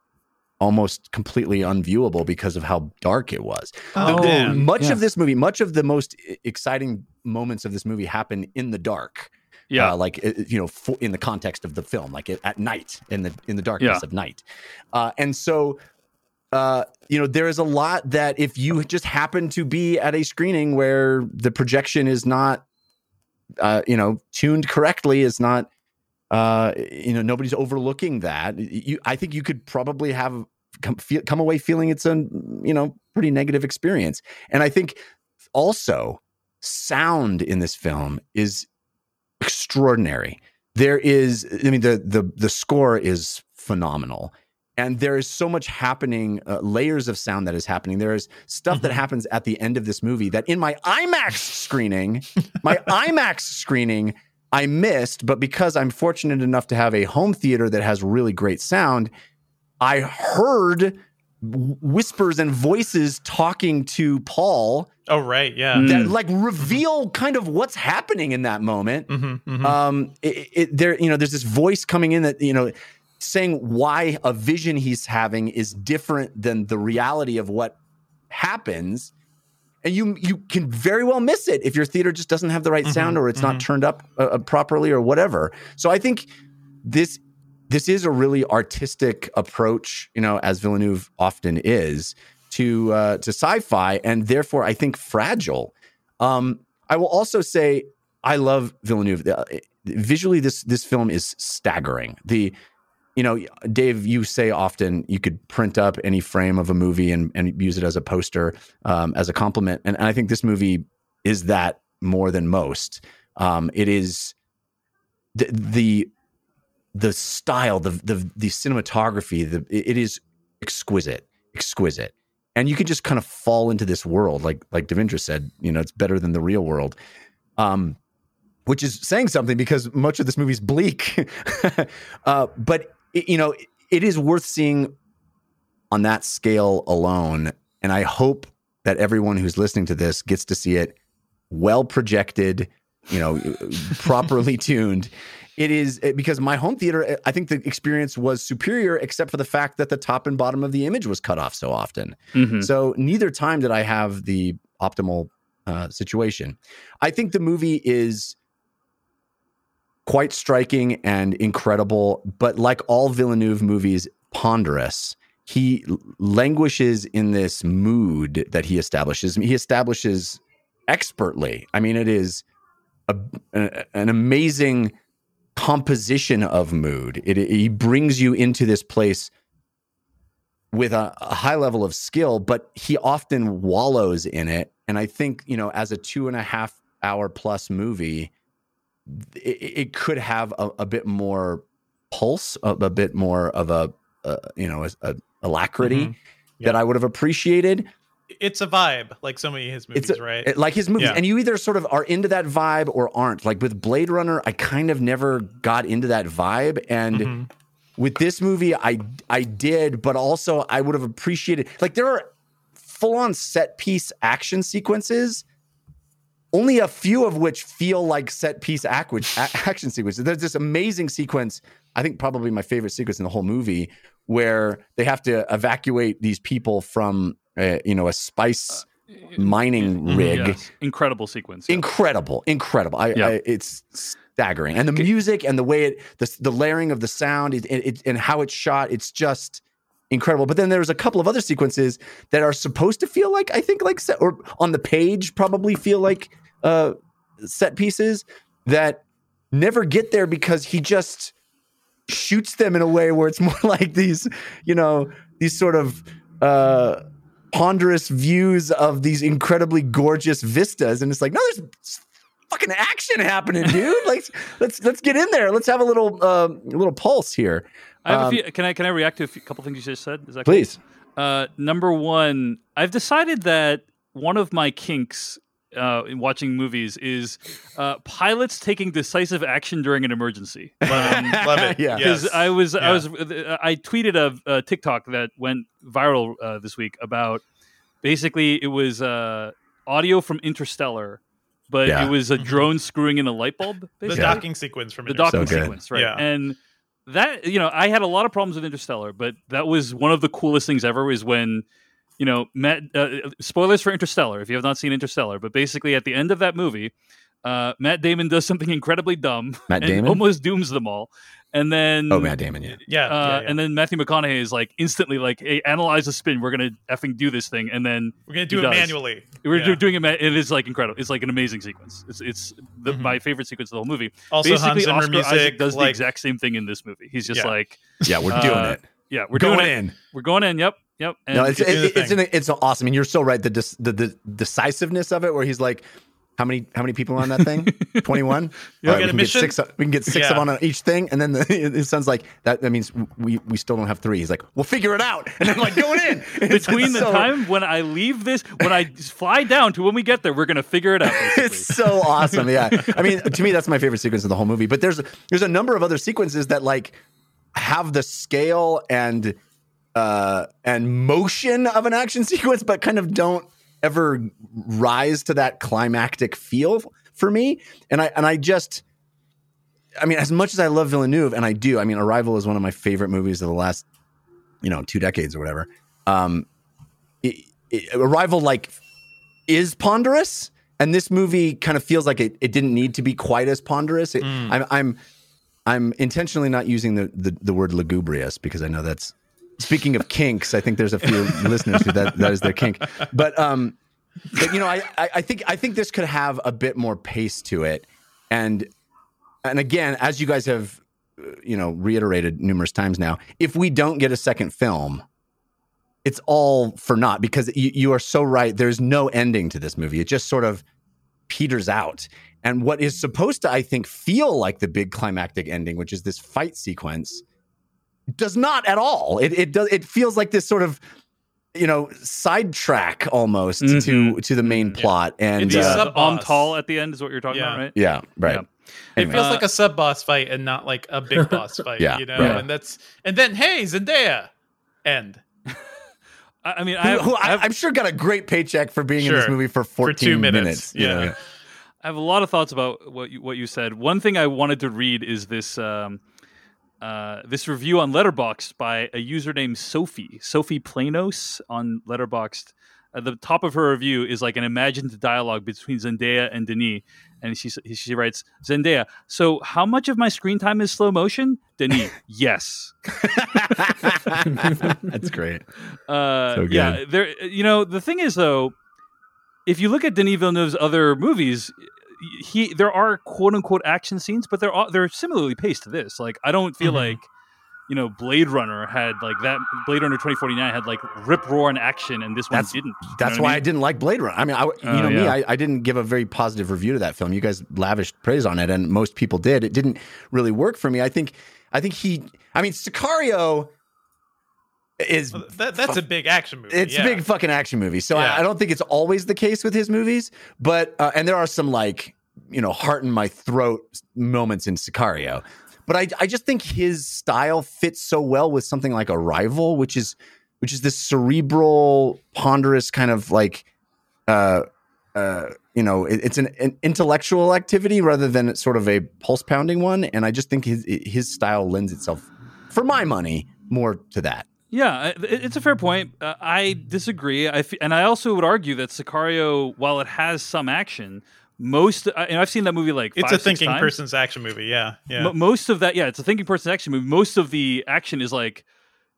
almost completely unviewable because of how dark it was. Oh, The- much Yeah. of this movie, much of the most exciting moments of this movie happen in the dark yeah. uh, like you know for, in the context of the film like at night in the in the darkness Yeah. of night uh, and so uh, you know there is a lot that if you just happen to be at a screening where the projection is not uh, you know tuned correctly is not uh, you know nobody's overlooking that you i think you could probably have come, feel, come away feeling it's a you know pretty negative experience and i think also sound in this film is extraordinary. There is, I mean, the the the score is phenomenal, and there is so much happening, uh, layers of sound that is happening. There is stuff that Mhm. happens at the end of this movie that in my IMAX screening, my <laughs> IMAX screening, I missed. But because I'm fortunate enough to have a home theater that has really great sound, I heard whispers and voices talking to Paul Oh right, yeah. Mm. that like reveal kind of what's happening in that moment. Mm-hmm, mm-hmm. Um, it, it, there, you know, there's this voice coming in that you know, saying why a vision he's having is different than the reality of what happens, and you you can very well miss it if your theater just doesn't have the right sound Mhm, or it's not turned up uh, uh, properly or whatever. So I think this this is a really artistic approach, you know, as Villeneuve often is to uh, to sci-fi, and therefore I think fragile. Um, I will also say I love Villeneuve. Uh, visually, this this film is staggering. The you know, Dave, you say often you could print up any frame of a movie and, and use it as a poster um, as a compliment, and, and I think this movie is that more than most. Um, it is the the the style, the the the cinematography, the it is exquisite, exquisite, and you can just kind of fall into this world, like like Devindra said. You know, it's better than the real world, um, which is saying something because much of this movie is bleak. <laughs> uh, but you know, it is worth seeing on that scale alone, and I hope that everyone who's listening to this gets to see it well projected, you know, <laughs> properly tuned. It is because my home theater i think the experience was superior except for the fact that the top and bottom of the image was cut off so often. Mhm. so neither time did i have the optimal uh, situation. I think the movie is quite striking and incredible but like all villeneuve movies ponderous he languishes in this mood that he establishes he establishes expertly i mean it is a, an amazing composition of mood. It, it- he brings you into this place with a, a high level of skill, but he often wallows in it. And I think you know, as a two and a half hour plus movie, it, it could have a, a bit more pulse, a, a bit more of a, uh you know, a, a alacrity Mhm. that I would have appreciated. it's a vibe, like so many of his movies, a- right? Like his movies, Yeah. and you either sort of are into that vibe or aren't. Like with Blade Runner, I kind of never got into that vibe, and Mhm. with this movie, I I did, but also I would have appreciated. Like there are full on set piece action sequences. Only a few of which feel like set piece ac- action sequences. There's this amazing sequence, I think probably my favorite sequence in the whole movie, where they have to evacuate these people from, uh, you know, a spice mining Mhm. rig. Yes. Incredible sequence. yeah. Incredible, incredible. I, Yeah. I, it's staggering, and the music and the way it, the the layering of the sound, it, it, and how it's shot, it's just incredible. But then there's a couple of other sequences that are supposed to feel like I think like set or on the page probably feel like uh, set pieces that never get there because he just shoots them in a way where it's <laughs> more like these, you know, these sort of uh ponderous views of these incredibly gorgeous vistas and it's like no there's fucking action happening dude like let's let's get in there let's have a little um a little pulse here I have Um, a few, can I can I react to a few, couple things you just said? Is that cool? please Uh, number one, I've decided that one of my kinks uh, in watching movies is uh, pilots taking decisive action during an emergency. <laughs> Love it. Love it. <laughs> Yeah. Because Yes. I was, I was, I tweeted a, a TikTok that went viral uh, this week about basically it was uh, audio from Interstellar, but Yeah. it was a Mhm. drone screwing in a light bulb. the docking sequence from the docking So sequence, right? Yeah. And that you know, I had a lot of problems with Interstellar, but that was one of the coolest things ever. Is when you know, Matt. Uh, spoilers for Interstellar if you have not seen Interstellar, but basically at the end of that movie, uh, Matt Damon does something <laughs> incredibly dumb, Matt and Damon? almost dooms them all, and then oh Matt Damon yeah Yeah, uh, yeah, yeah. and then Matthew McConaughey is like instantly like, "Hey, analyze the spin. We're gonna effing do this thing." And then we're gonna do it does. manually. we're Yeah. doing it. ma- It is like incredible. It's like an amazing sequence. It's it's the, Mhm. my favorite sequence of the whole movie. Also, Basically, Zimmer Oscar music Isaac does the exact same thing in this movie. He's just Yeah. like, yeah we're Uh, doing it yeah, we're we're going doing it. in We're going in. Yep, yep. And no, it's doing it, it's an, it's awesome, and you're so right. The, dis, the the decisiveness of it, where he's like, "How many how many people are on that thing? <laughs> Twenty one. We can get six. We can get six Yeah. of on each thing." And then the, his son's like, "That that means we we still don't have three. He's like, "We'll figure it out." And I'm like, "Going in." <laughs> Between the so- time when I leave this, when I <laughs> fly down to when we get there, we're gonna figure it out. Basically. it's so awesome. Yeah. I mean, to me, that's my favorite sequence of the whole movie. But there's there's a number of other sequences that like have the scale and uh, and motion of an action sequence, but kind of don't ever rise to that climactic feel for me. And I and I just, I mean, as much as I love Villeneuve, and I do, I mean, Arrival is one of my favorite movies of the last, you know, two decades or whatever. Um, it, it, Arrival like is ponderous, and this movie kind of feels like it, it didn't need to be quite as ponderous. It, Mm. I'm I'm I'm intentionally not using the, the the word lugubrious because I know that's speaking of kinks. I think there's a few <laughs> listeners who that that is their kink, but um, but you know, I, I I think I think this could have a bit more pace to it, and and again, as you guys have you know reiterated numerous times now, if we don't get a second film, it's all for naught because you, you are so right. There's no ending to this movie. It just sort of peters out. And what is supposed to, I think, feel like the big climactic ending, which is this fight sequence, does not at all. It it does. It feels like this sort of you know sidetrack almost to Mhm. to the main plot. And It's The, a uh, sub- the bomb tall at the end is what you're talking Yeah. about, right? yeah, right. Yeah. It feels Uh, like a sub boss fight and not like a big boss <laughs> fight. Yeah, you know, right. and that's and then hey Zendaya, end <laughs> I, I mean, I, who, who, I, I've, I'm sure got a great paycheck for being in this movie for 14 for two minutes. minutes. you know, yeah. I have a lot of thoughts about what you, what you said. One thing I wanted to read is this um, uh, this review on Letterboxd by a user named Sophie Sophie Planos on Letterboxd. At the top of her review is like an imagined dialogue between Zendaya and Denis, and she she writes Zendaya. So how much of my screen time is slow motion? Denis, <laughs> yes. <laughs> That's great. Uh, So good. yeah, there. You know, the thing is though, if you look at Denis Villeneuve's other movies, he there are quote unquote action scenes, but they're all, they're similarly paced to this. Like, I don't feel Mhm. like you know Blade Runner had like that. Blade Runner twenty forty nine had like rip roaring action, and this one That's- didn't. You That's know why I, I didn't like Blade Runner. I mean, I, you Oh, know me. I, I didn't give a very positive review to that film. You guys lavished praise on it, and most people did. It didn't really work for me. I think, I think he, I mean, Sicario is that, that's a big action movie. it's yeah. a big fucking action movie. So Yeah. I, I don't think it's always the case with his movies, but uh, and there are some like you know heart in my throat moments in Sicario. But I, I just think his style fits so well with something like Arrival, which is which is this cerebral, ponderous kind of like uh uh you know it- it's an, an intellectual activity rather than sort of a pulse pounding one and i just think his his style lends itself for my money more to that Yeah, it's a fair point. Uh, I disagree. I f- and I also would argue that Sicario, while it has some action, most uh, and I've seen that movie like It's five, a six thinking times. person's action movie. Yeah, yeah. Mo- most of that, yeah, it's a thinking person's action movie. Most of the action is like,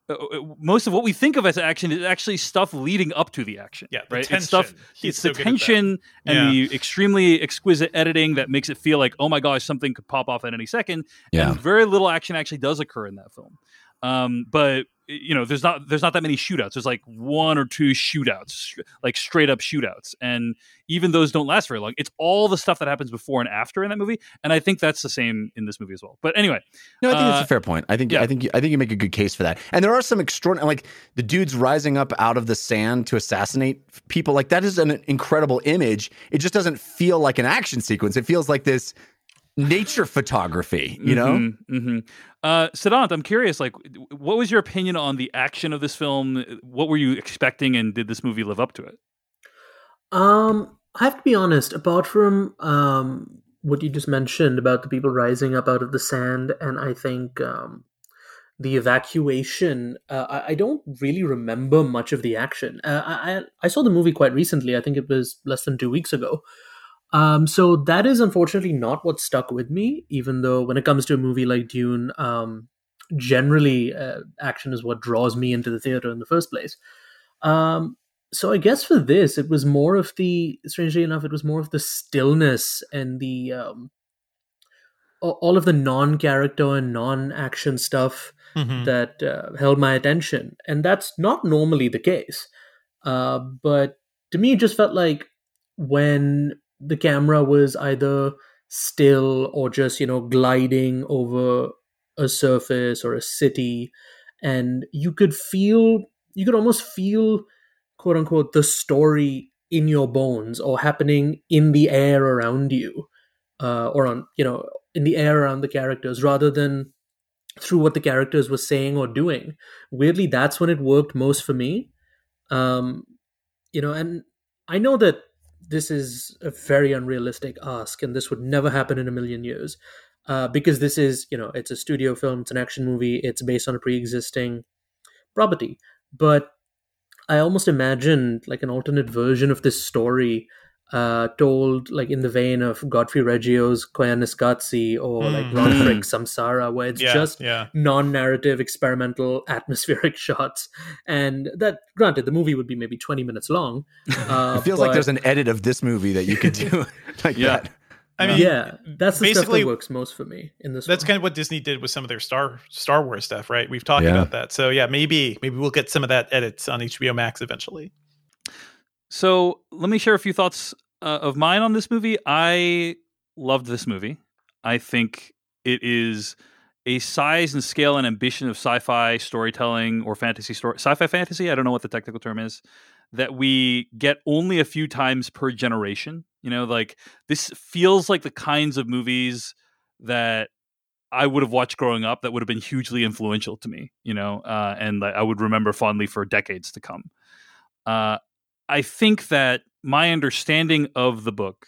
uh, uh, most of what we think of as action is actually stuff leading up to the action. Yeah, the right. It's stuff. He's It's so the good at that. tension and Yeah. the extremely exquisite editing that makes it feel like, oh my gosh, something could pop off at any second. Yeah. And very little action actually does occur in that film. Um, but you know, there's not there's not that many shootouts. There's like one or two shootouts, like straight up shootouts, and even those don't last very long. It's all the stuff that happens before and after in that movie, and I think that's the same in this movie as well. But anyway, No, I think Uh, that's a fair point. I think yeah. I think you- I think you make a good case for that. And there are some extraordinary, like the dudes rising up out of the sand to assassinate people. Like that is an incredible image. It just doesn't feel like an action sequence. It feels like this nature photography. You know, Mhm, mhm. Uh, Siddhant, I'm curious. Like, what was your opinion on the action of this film? What were you expecting, and did this movie live up to it? Um, I have to be honest. Apart from um, what you just mentioned about the people rising up out of the sand, and I think um, the evacuation, uh, I, I don't really remember much of the action. Uh, I I- I saw the movie quite recently. I think it was less than two weeks ago. Um, so that is unfortunately not what stuck with me. Even though when it comes to a movie like Dune, um, generally uh, action is what draws me into the theater in the first place. Um, so I guess for this, it was more of the strangely enough, it was more of the stillness and the um, all of the non-character and non-action stuff Mhm. that uh, held my attention, and that's not normally the case. Uh, but to me, it just felt like when the camera was either still or just you know gliding over a surface or a city, and you could feel, you could almost feel, quote unquote, the story in your bones or happening in the air around you, uh, or on you know in the air around the characters, rather than through what the characters were saying or doing. Weirdly, that's when it worked most for me. Um, you know, and I know that this is a very unrealistic ask, and this would never happen in a million years. Uh, because this is, you know, it's a studio film, it's an action movie, it's based on a pre-existing property. But I almost imagined like an alternate version of this story uh, told like in the vein of Godfrey Reggio's Koyaanisqatsi or like Mm. Ron Mm. Fricke's Samsara, where it's yeah, just yeah. non-narrative experimental <laughs> atmospheric shots and that granted the movie would be maybe 20 minutes long <laughs> uh, it feels like there's an edit of this movie that you could do <laughs> like Yeah. that. I mean, yeah that's the stuff basically- that works most for me in this that's one. kind of what Disney did with some of their Star Star Wars stuff, right? We've talked Yeah. about that. So yeah, maybe maybe we'll get some of that edits on HBO Max eventually. So let me share a few thoughts uh, of mine on this movie. I loved this movie. I think it is a size and scale and ambition of sci-fi storytelling or fantasy story, sci-fi fantasy. I don't know what the technical term is. That we get only a few times per generation. You know, like this feels like the kinds of movies that I would have watched growing up that would have been hugely influential to me. You know, uh, and I would remember fondly for decades to come. Uh, I think that my understanding of the book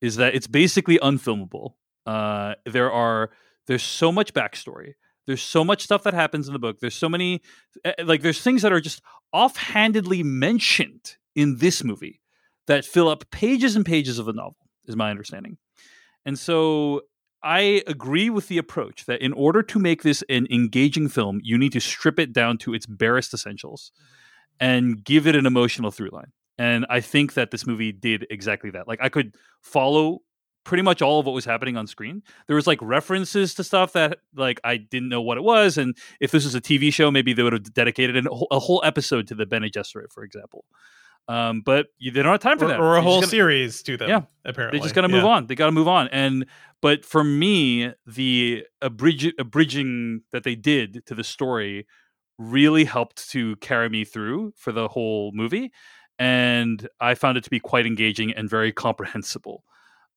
is that it's basically unfilmable. Uh, there are there's so much backstory. There's so much stuff that happens in the book. There's so many eh, like there's things that are just offhandedly mentioned in this movie that fill up pages and pages of the novel. Is my understanding, and so I agree with the approach that in order to make this an engaging film, you need to strip it down to its barest essentials and give it an emotional through line. And I think that this movie did exactly that. Like I could follow pretty much all of what was happening on screen. There was like references to stuff that like I didn't know what it was, and if this was a TV show, maybe they would have dedicated an, a whole episode to the Bene Gesserit, for example. Um, but you, they don't have time for Or, that. or a They're whole gonna- series to them. Yeah. apparently they just got to move Yeah. on. They got to move on. And but for me, the abridg- abridging that they did to the story really helped to carry me through for the whole movie, and I found it to be quite engaging and very comprehensible.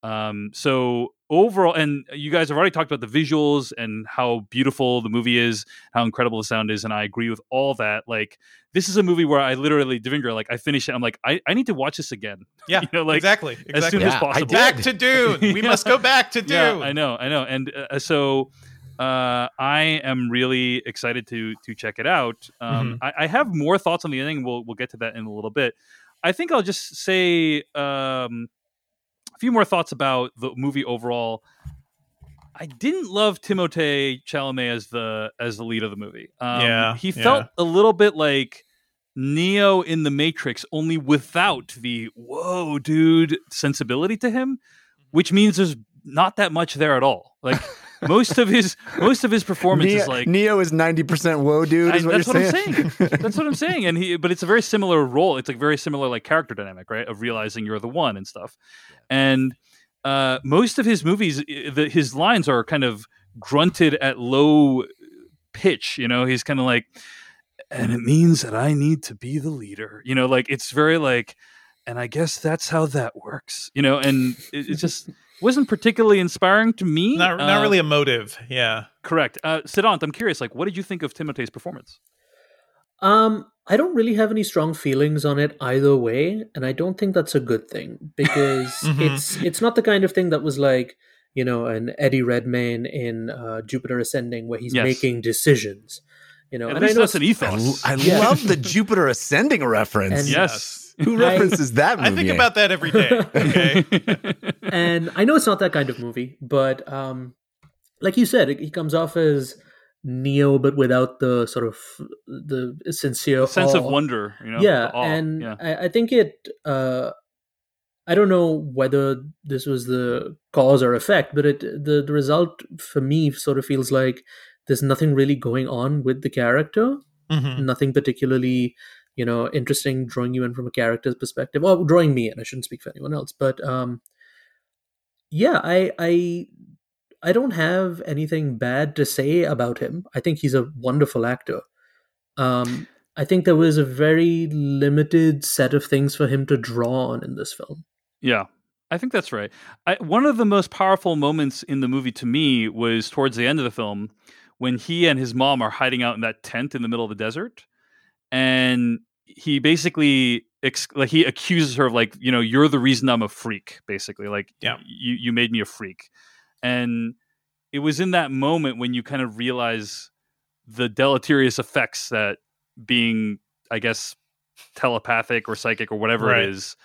Um, so overall, and you guys have already talked about the visuals and how beautiful the movie is, how incredible the sound is, and I agree with all that. Like this is a movie where I literally, Devindra, like I finished it, I'm like, I, I need to watch this again. <laughs> Yeah, You know, like, exactly. as exactly. soon Yeah, as possible. back to Dune. We Yeah. must go back to <laughs> Dune. Yeah, I know, I know, and uh, so uh, I am really excited to to check it out. Um, I, I have more thoughts on the ending. We'll we'll get to that in a little bit. I think I'll just say um, a few more thoughts about the movie overall. I didn't love Timothée Chalamet as the as the lead of the movie. Um, Yeah, he yeah. felt a little bit like Neo in the Matrix, only without the "whoa, dude" sensibility to him, which means there's not that much there at all. Like <laughs> most of his most of his performance Neo, is like Neo is ninety percent whoa, dude. I- Is what that's you're what I'm saying. that's what I'm saying. And he, but it's a very similar role. It's like very similar like character dynamic, right? Of realizing you're the one and stuff. And uh, most of his movies, the, his lines are kind of grunted at low pitch. You know, he's kind of like, and it means that I need to be the leader. You know, like it's very like, and I guess that's how that works. You know, and it, it just wasn't particularly inspiring to me. Not, not Uh, really emotive. Yeah. correct. Uh, Siddhant, I'm curious. Like, what did you think of Timothée's performance? Um, I don't really have any strong feelings on it either way, and I don't think that's a good thing because <laughs> Mhm. it's it's not the kind of thing that was like you know an Eddie Redmayne in uh, Jupiter Ascending where he's Yes. making decisions. You know, At and I know that's an it's- I, ethos. I Yeah. love the Jupiter ascending reference. And- yes. Who I- references that movie? I think about that every day. Okay. <laughs> and I know it's not that kind of movie, but um, like you said, he comes off as Neo, but without the sort of the sincere sense of wonder, you know. yeah, and yeah. I, I think it. Uh, I don't know whether this was the cause or effect, but it the the result for me sort of feels like there's nothing really going on with the character, Mhm. nothing particularly you know interesting drawing you in from a character's perspective. Or drawing me in i shouldn't speak for anyone else but um yeah i i i don't have anything bad to say about him. I think he's a wonderful actor. Um i think there was a very limited set of things for him to draw on in this film. Yeah, I think that's right. I, one of the most powerful moments in the movie to me was towards the end of the film when he and his mom are hiding out in that tent in the middle of the desert, and he basically ex- like he accuses her of like you know you're the reason I'm a freak basically like Yeah. you you made me a freak, and it was in that moment when you kind of realize the deleterious effects that being I guess telepathic or psychic or whatever Right. it is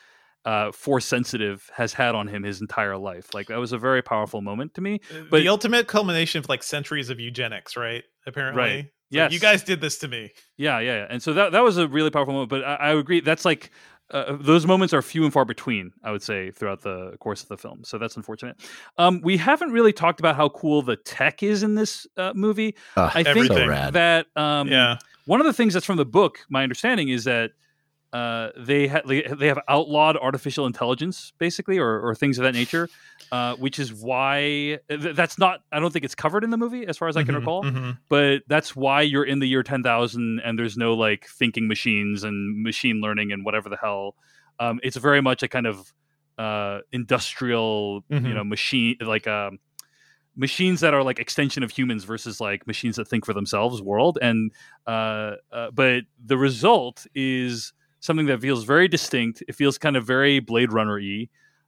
uh force sensitive has had on him his entire life like that was a very powerful moment to me Uh, But- the ultimate culmination of like centuries of eugenics, right? Apparently, Right. It's like, you guys did this to me. Yeah, yeah, yeah. And so that that was a really powerful moment. But I, I agree. That's like uh, those moments are few and far between. I would say throughout the course of the film. So that's unfortunate. Um, we haven't really talked about how cool the tech is in this uh, movie. Ugh, I think so that um, yeah, one of the things that's from the book, my understanding is that uh, they ha- they have outlawed artificial intelligence, basically, or, or things of that nature, <laughs> uh, which is why th- that's not. I don't think it's covered in the movie, as far as I can Mhm, recall mhm. but that's why you're in the year 10,000 and there's no like thinking machines and machine learning and whatever the hell. Um, it's very much a kind of uh, industrial, you Mhm. know, machine like um, machines that are like extension of humans versus like machines that think for themselves world. And uh, uh, but the result is something that feels very distinct. It feels kind of very Blade Runner y.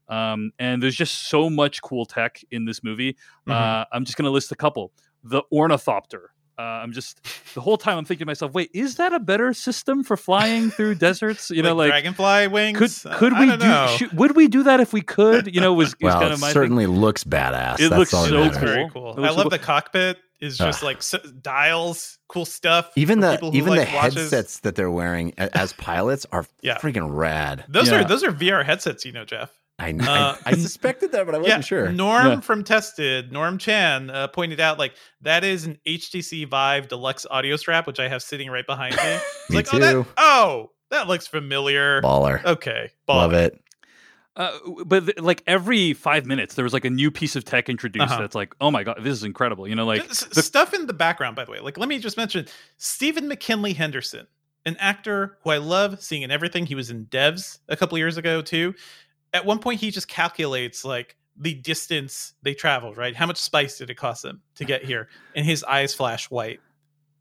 Um, and there's just so much cool tech in this movie. Mhm. Uh, I'm just going to list a couple. The ornithopter. Uh, I'm just the whole time I'm thinking to myself, wait, is that a better system for flying through <laughs> deserts? You know, like dragonfly wings. could Uh, could I we don't. Should, would we do that if we could? You know, was, was well, kind it of my thing. certainly looks badass. It That's looks so It's very cool. cool. It looks I love cool. the cockpit. Is just Ugh. like s dials, cool stuff. Even the who even like the watches. headsets that they're wearing as <laughs> pilots are Yeah. freaking rad. Those Yeah. are those are VR headsets, you know, Jeff. I, Uh, I I suspected that, but I wasn't yeah, sure. Norm Yeah. from Tested, Norm Chan, uh, pointed out like that is an HTC Vive Deluxe audio strap, which I have sitting right behind me. <laughs> Me like, oh, that, too. oh, that looks familiar. Baller. Okay, Love it. Uh, but th- like every five minutes, there was like a new piece of tech introduced. Uh-huh. That's like, oh my god, this is incredible. You know, like S- the- stuff in the background, by the way. Like, let me just mention Stephen McKinley Henderson, an actor who I love seeing in everything. He was in Devs a couple years ago too. At one point, he just calculates like the distance they traveled. Right, how much spice did it cost them to get here? And his eyes flash white.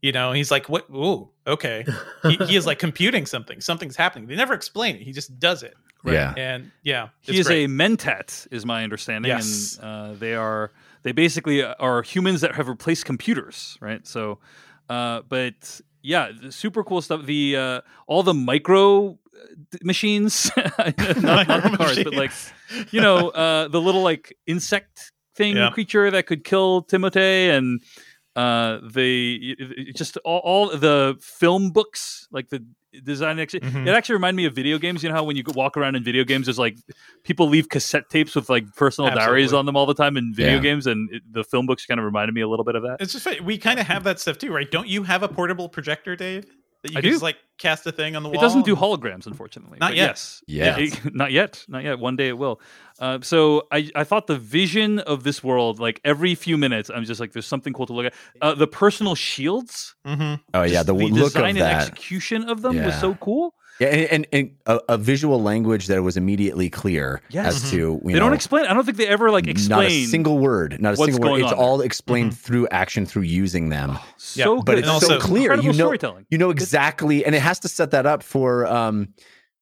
You know, he's like, "What? Ooh, okay." he, he is like computing something. Something's happening. They never explain it. He just does it. Yeah. And yeah, he is great. a mentat, is my understanding, Yes. and uh, they are they basically are humans that have replaced computers, right? So, uh, but yeah, the super cool stuff. The uh, all the micro uh, machines, <laughs> not, not the cars, but like you know uh, the little like insect thing Yeah. creature that could kill Timothée and uh the it- it just all, all the film books like the design actually Mhm. it actually reminded me of video games you know how when you walk around in video games there's like people leave cassette tapes with like personal diaries on them all the time in video Yeah. games and it, the film books kind of reminded me a little bit of that It's just we kind of have that stuff too, right? Don't you have a portable projector, Dave? That you I can do. just like cast a thing on the wall. it doesn't do holograms unfortunately Not but yet. yes Yes. <laughs> It- not yet not yet one day it will uh, so I, I thought the vision of this world like every few minutes i'm just like there's something cool to look at uh, the personal shields Mhm. Oh yeah, just the, w- look design of and execution of them was so cool Yeah, and and, and a, a visual language that was immediately clear Yes. as to you they know, don't explain i don't think they ever like explain not explain a single word, not a what's single word. It's there. all explained Mhm. through action, through using them. so Yeah, good but it's And so clear. You know, storytelling you know exactly, and it has to set that up for um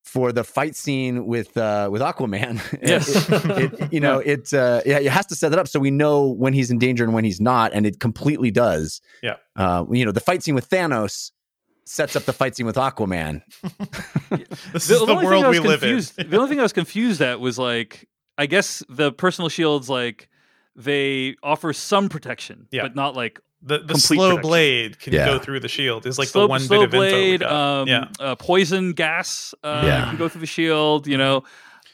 for the fight scene with uh with Aquaman. <laughs> Yes. it, it- you know <laughs> it uh yeah, it has to set that up so we know when he's in danger and when he's not, and it completely does. Yeah. Uh, you know, the fight scene with Thanos sets up the fight scene with Aquaman. <laughs> This is the only thing world I was we live in. confused, the only thing I was confused at was like, I guess the personal shields like they offer some protection, Yeah. but not like The the slow protection. blade can Yeah. go through the shield. Is like slow, the one slow bit of info we blade, got. um, yeah. uh, poison gas uh, Yeah. can go through the shield. You know,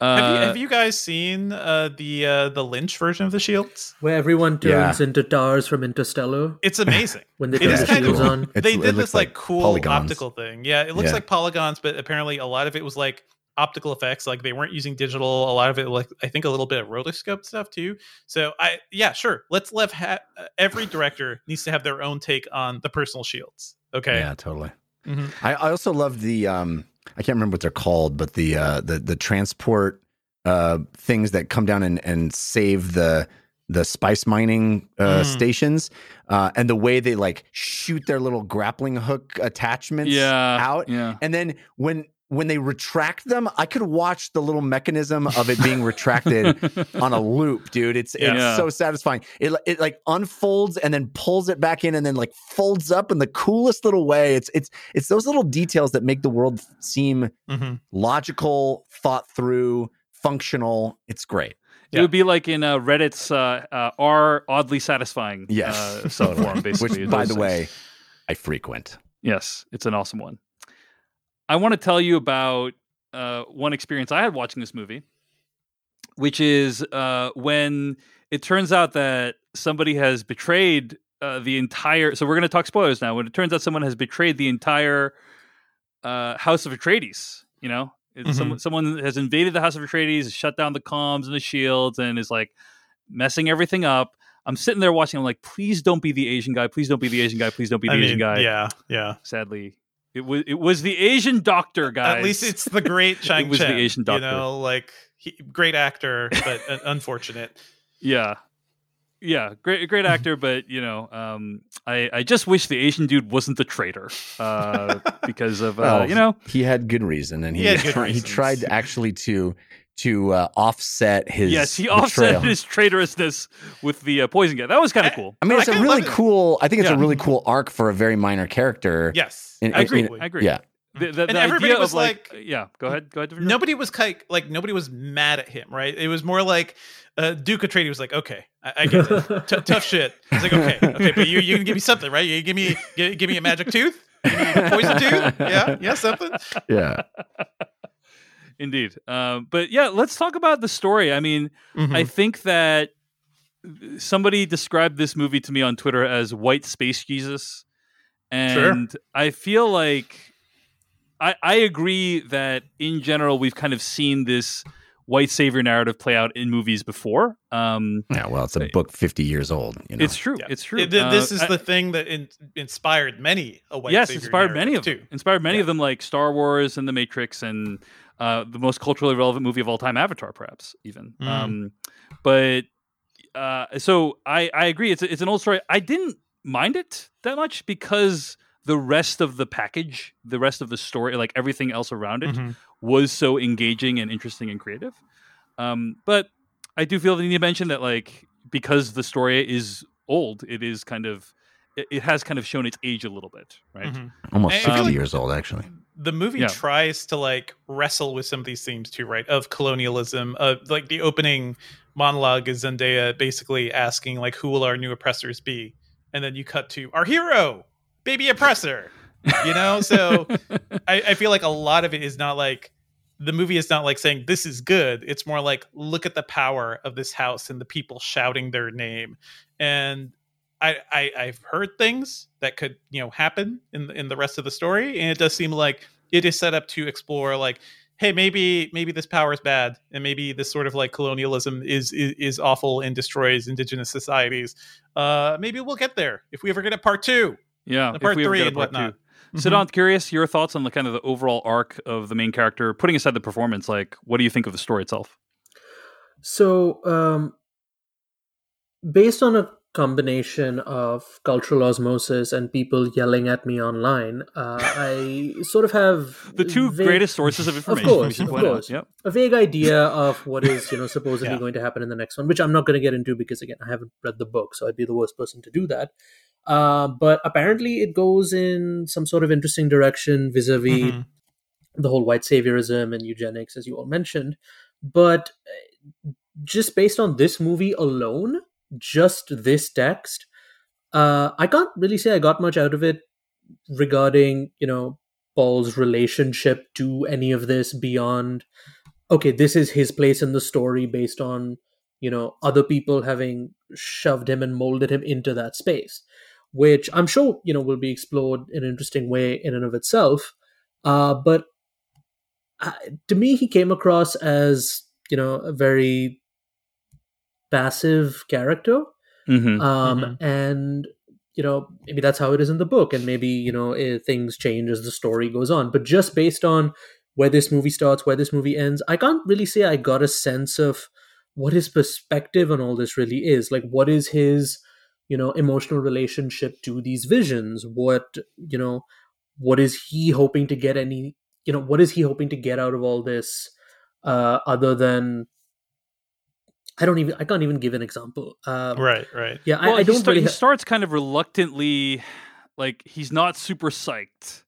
uh, have, you, have you guys seen uh, the uh, the Lynch version of the shields? Where everyone turns Yeah. into TARS from Interstellar It's <laughs> amazing. when they It turn the shields cool. on. It's- they did this like, like cool polygons. optical thing. Yeah, it looks Yeah. like polygons, but apparently a lot of it was like optical effects. Like they weren't using digital. A lot of it, like I think, a little bit of rotoscope stuff too. So I, yeah, sure. Let's let ha- uh, every director needs to have their own take on the personal shields. Okay. Yeah, totally. Mhm. I, I also love the um I can't remember what they're called, but the uh the the transport uh things that come down and, and save the the spice mining uh, Mm. stations, uh, and the way they like shoot their little grappling hook attachments yeah, out, Yeah, and then when when they retract them, I could watch the little mechanism of it being retracted <laughs> on a loop, dude. It's it's Yeah. so satisfying. It it like unfolds and then pulls it back in and then like folds up in the coolest little way. It's it's it's those little details that make the world seem Mhm. logical, thought through, functional. It's great. It would be like in uh, Reddit's uh, uh, "are oddly satisfying" Yes, uh, totally. subforum, <laughs> basically. Which, is by the things. way, I frequent. yes, it's an awesome one. I want to tell you about uh, one experience I had watching this movie, which is uh, when it turns out that somebody has betrayed uh, the entire. So we're going to talk spoilers now. When it turns out someone has betrayed the entire uh, House of Atreides, you know, Mhm. someone someone has invaded the House of Atreides, shut down the comms and the shields, and is like messing everything up. I'm sitting there watching. I'm like, please don't be the Asian guy. Please don't be the Asian guy. Please don't be the I Asian mean, guy. yeah, yeah. Sadly, it was it was the Asian doctor, guys. At least it's the great Chang <laughs> it was the Chen, Asian You know, like he, great actor, but uh, <laughs> unfortunate. yeah, yeah, great great actor, <laughs> but you know, um, I I just wish the Asian dude wasn't the traitor, uh, because of uh, Well, you know, he had good reason, and he He had good tri- he tried actually to to uh, offset his yes, he betrayal. offset his traitorousness with the uh, poison gas. That was kind of cool. I mean, it's a really love it. cool. I think it's Yeah. a really cool arc for a very minor character. Yes, In- I agree. in- I agree. Yeah, The, the, And the everybody idea was of like, like- yeah, go ahead, go ahead. Nobody was like like nobody was mad at him, right? It was more like uh, Duke Atreides was like, okay, I, I get it, <laughs> T- tough shit. He's like, okay, <laughs> okay, but you you can give me something, right? You give me give, give me a magic tooth, Give me a poison tooth, yeah, yeah, something. yeah. Indeed. Um, but yeah, let's talk about the story. I mean, Mm-hmm. I think that somebody described this movie to me on Twitter as white space Jesus. And I feel like I, I agree that in general, we've kind of seen this white savior narrative play out in movies before. Um, Yeah, well, it's a book 50 years old. You know? It's true. Yeah. It's true. It- th- this Uh, is I- the thing that in, inspired many a white yes, savior inspired many of narrative, them. too. Inspired many Yeah. of them, like Star Wars and The Matrix, and uh, the most culturally relevant movie of all time, Avatar, perhaps even. Mm. Um, but uh, so I, I agree. It's a- it's an old story. I didn't mind it that much because the rest of the package, the rest of the story, like everything else around it, Mhm. was so engaging and interesting and creative. Um, but I do feel the need to mention that, like, because the story is old, it is kind of it, it has kind of shown its age a little bit, right? Mhm. almost I 60 like- years old, actually. The movie Yeah. tries to like wrestle with some of these themes too, right? Of colonialism, uh, like the opening monologue is Zendaya basically asking like, "Who will our new oppressors be?" And then you cut to our hero, baby oppressor. You know, so <laughs> I, I feel like a lot of it is not like the movie is not like saying this is good. It's more like look at the power of this house and the people shouting their name. And I, I I've heard things that could you know happen in the, in the rest of the story, and it does seem like it is set up to explore like, hey, maybe maybe this power is bad, and maybe this sort of like colonialism is is, is awful and destroys indigenous societies. Uh, maybe we'll get there if we ever get a part two, Yeah, a if part we ever three, get a and part whatnot. two. Siddhant, curious your thoughts on the kind of the overall arc of the main character, putting aside the performance. Like, what do you think of the story itself? So, um, based on a combination of cultural osmosis and people yelling at me online, uh, I sort of have The two vague- greatest sources of information. Of course, of course. Yep. a vague idea of what is you know <laughs> supposedly Yeah. going to happen in the next one, which I'm not going to get into because again I haven't read the book, so I'd be the worst person to do that. Uh, but apparently, it goes in some sort of interesting direction vis-a-vis Mhm. the whole white saviorism and eugenics, as you all mentioned. But uh, just based on this movie alone, just this text, uh, I can't really say I got much out of it regarding, you know, Paul's relationship to any of this beyond, okay, this is his place in the story based on, you know, other people having shoved him and molded him into that space, which I'm sure, you know, will be explored in an interesting way in and of itself. Uh, but uh, to me, he came across as, you know, a very passive character Mhm. um, Mhm. and you know maybe that's how it is in the book and maybe you know eh, things change as the story goes on but just based on where this movie starts where this movie ends i can't really say i got a sense of what his perspective on all this really is. Like, what is his, you know, emotional relationship to these visions? What, you know, what is he hoping to get any, you know, what is he hoping to get out of all this uh, other than, I don't even, I can't even give an example. Um, Right, right. Yeah, Well, I, I don't he, start- really. he starts kind of reluctantly, like he's not super psyched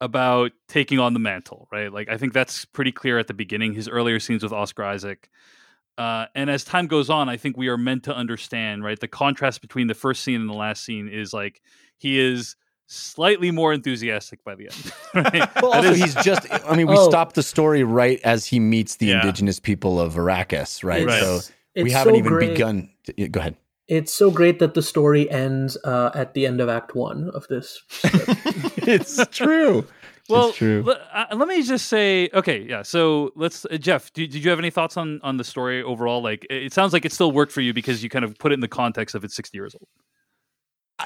about taking on the mantle, right? Like I think that's pretty clear at the beginning. His earlier scenes with Oscar Isaac, uh, and as time goes on, I think we are meant to understand, right? The contrast between the first scene and the last scene is like he is slightly more enthusiastic by the end. <laughs> Right? <laughs> Well, also, is- he's just, I mean, we Oh. stopped the story right as he meets the Yeah. indigenous people of Arrakis, right? Right. So we haven't so even great. begun. To, go ahead. It's so great that the story ends uh, at the end of Act One of this. <laughs> it's true. <laughs> well, it's true. le- uh, let me just say, okay, yeah. So let's, uh, Jeff. Do, did you have any thoughts on on the story overall? Like, it it sounds like it still worked for you because you kind of put it in the context of it's sixty years old.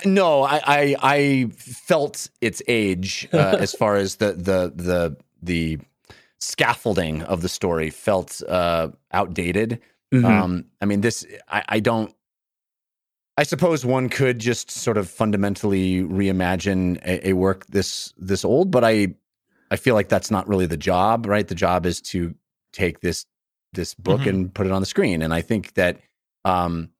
No, I, I I felt its age uh, <laughs> as far as the the the the scaffolding of the story felt uh, outdated. Mm-hmm. Um, I mean, this I, I don't. I suppose one could just sort of fundamentally reimagine a, a work this this old, but I I feel like that's not really the job, right? The job is to take this this book Mhm. and put it on the screen, and I think that um,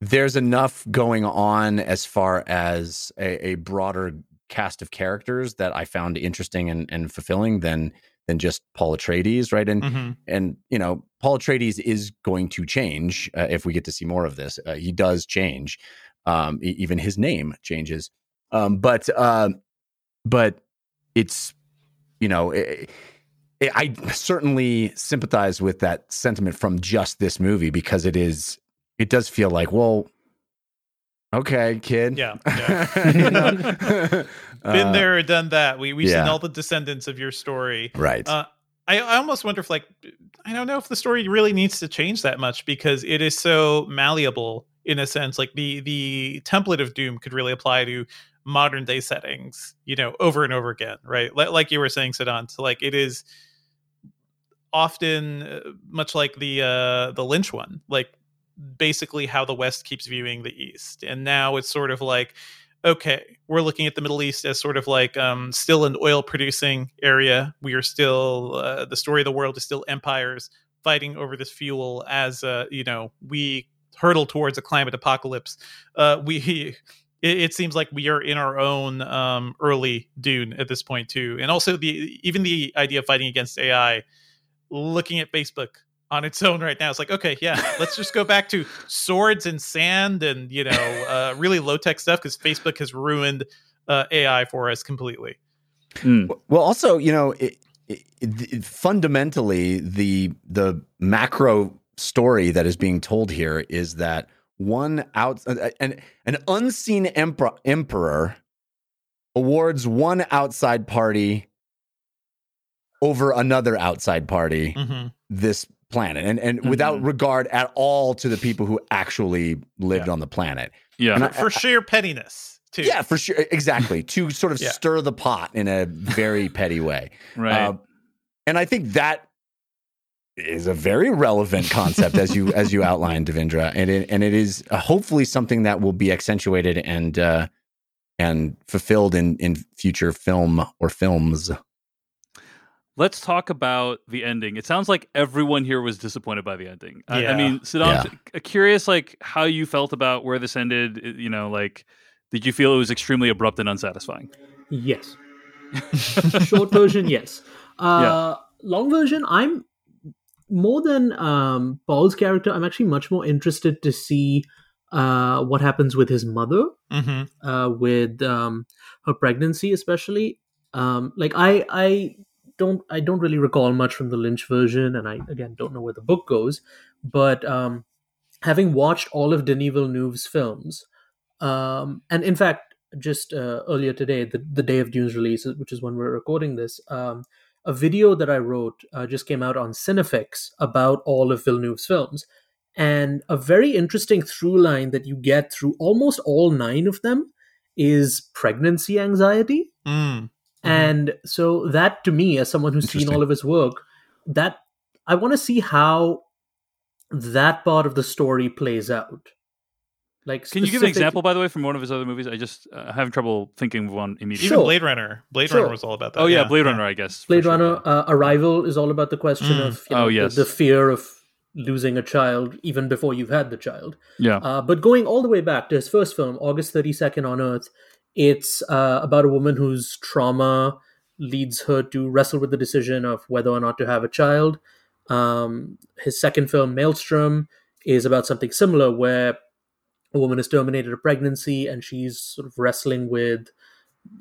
there's enough going on as far as a, a broader cast of characters that I found interesting and, and fulfilling than than just Paul Atreides, right? And hmm and you know paul atreides is going to change uh, if we get to see more of this uh, he does change um e- even his name changes um but uh but it's you know i i I certainly sympathize with that sentiment from just this movie because it is it does feel like well okay kid Yeah, <laughs> yeah. <laughs> <laughs> Been Uh, there, done that. We we've seen all the descendants of your story. right Uh, I, I almost wonder if like I don't know if the story really needs to change that much because it is so malleable in a sense. Like the the template of Dune could really apply to modern day settings, you know, over and over again, right? Li- Like you were saying, Siddhant. So like it is often uh, much like the uh the Lynch one, like basically how the West keeps viewing the East, and now it's sort of like okay, we're looking at the Middle East as sort of like um, still an oil producing area. We are still, uh, the story of the world is still empires fighting over this fuel as, uh, you know, we hurtle towards a climate apocalypse. Uh, we, <laughs> it, it seems like we are in our own um, early dune at this point too. And also the, even the idea of fighting against AI, looking at Facebook on its own right now. It's like, okay, yeah, let's just go back to swords and sand and, you know, uh, really low tech stuff because Facebook has ruined uh, AI for us completely. Mm. Well, also, you know, it, it, it, fundamentally, the the macro story that is being told here is that one out uh, an an unseen emperor, emperor awards one outside party over another outside party Mm-hmm. this planet and and Mhm. without regard at all to the people who actually lived on the planet Yeah. And I- For sheer pettiness, too. yeah for sure exactly <laughs> to sort of Yeah. stir the pot in a very <laughs> petty way right. uh, and I think that is a very relevant concept as you <laughs> as you outlined, Devindra, and it and it is uh, hopefully something that will be accentuated and uh, and fulfilled in in future film or films. Let's talk about the ending. It sounds like everyone here was disappointed by the ending. I, I mean, Siddhant, Yeah. curious, like how you felt about where this ended. You know, like did you feel it was extremely abrupt and unsatisfying? Yes. <laughs> Short version, yes. Uh, Long version, I'm more than um, Paul's character. I'm actually much more interested to see uh, what happens with his mother, Mm-hmm. uh, with um, her pregnancy, especially. Um, like I, I don't, I don't really recall much from the Lynch version, and I again don't know where the book goes. But um, having watched all of Denis Villeneuve's films, um, and in fact, just uh, earlier today, the, the day of Dune's release, which is when we're recording this, um, a video that I wrote uh, just came out on Cinefix about all of Villeneuve's films. And a very interesting through line that you get through almost all nine of them is pregnancy anxiety. Mm. And so that to me, as someone who's seen all of his work, that I want to see how that part of the story plays out. Like, Can you give an example, by the way, from one of his other movies? I just uh, having trouble thinking of one immediately. Even Sure. Blade Runner. Blade Sure. Runner was all about that. Oh yeah, Blade Runner, I guess. Blade Runner yeah. uh, Arrival is all about the question Mm. of you Oh, know, yes. the, the fear of losing a child even before you've had the child. Yeah. Uh, but going all the way back to his first film, August 32nd on Earth, it's uh, about a woman whose trauma leads her to wrestle with the decision of whether or not to have a child. Um, his second film, Maelstrom, is about something similar where a woman has terminated a pregnancy and she's sort of wrestling with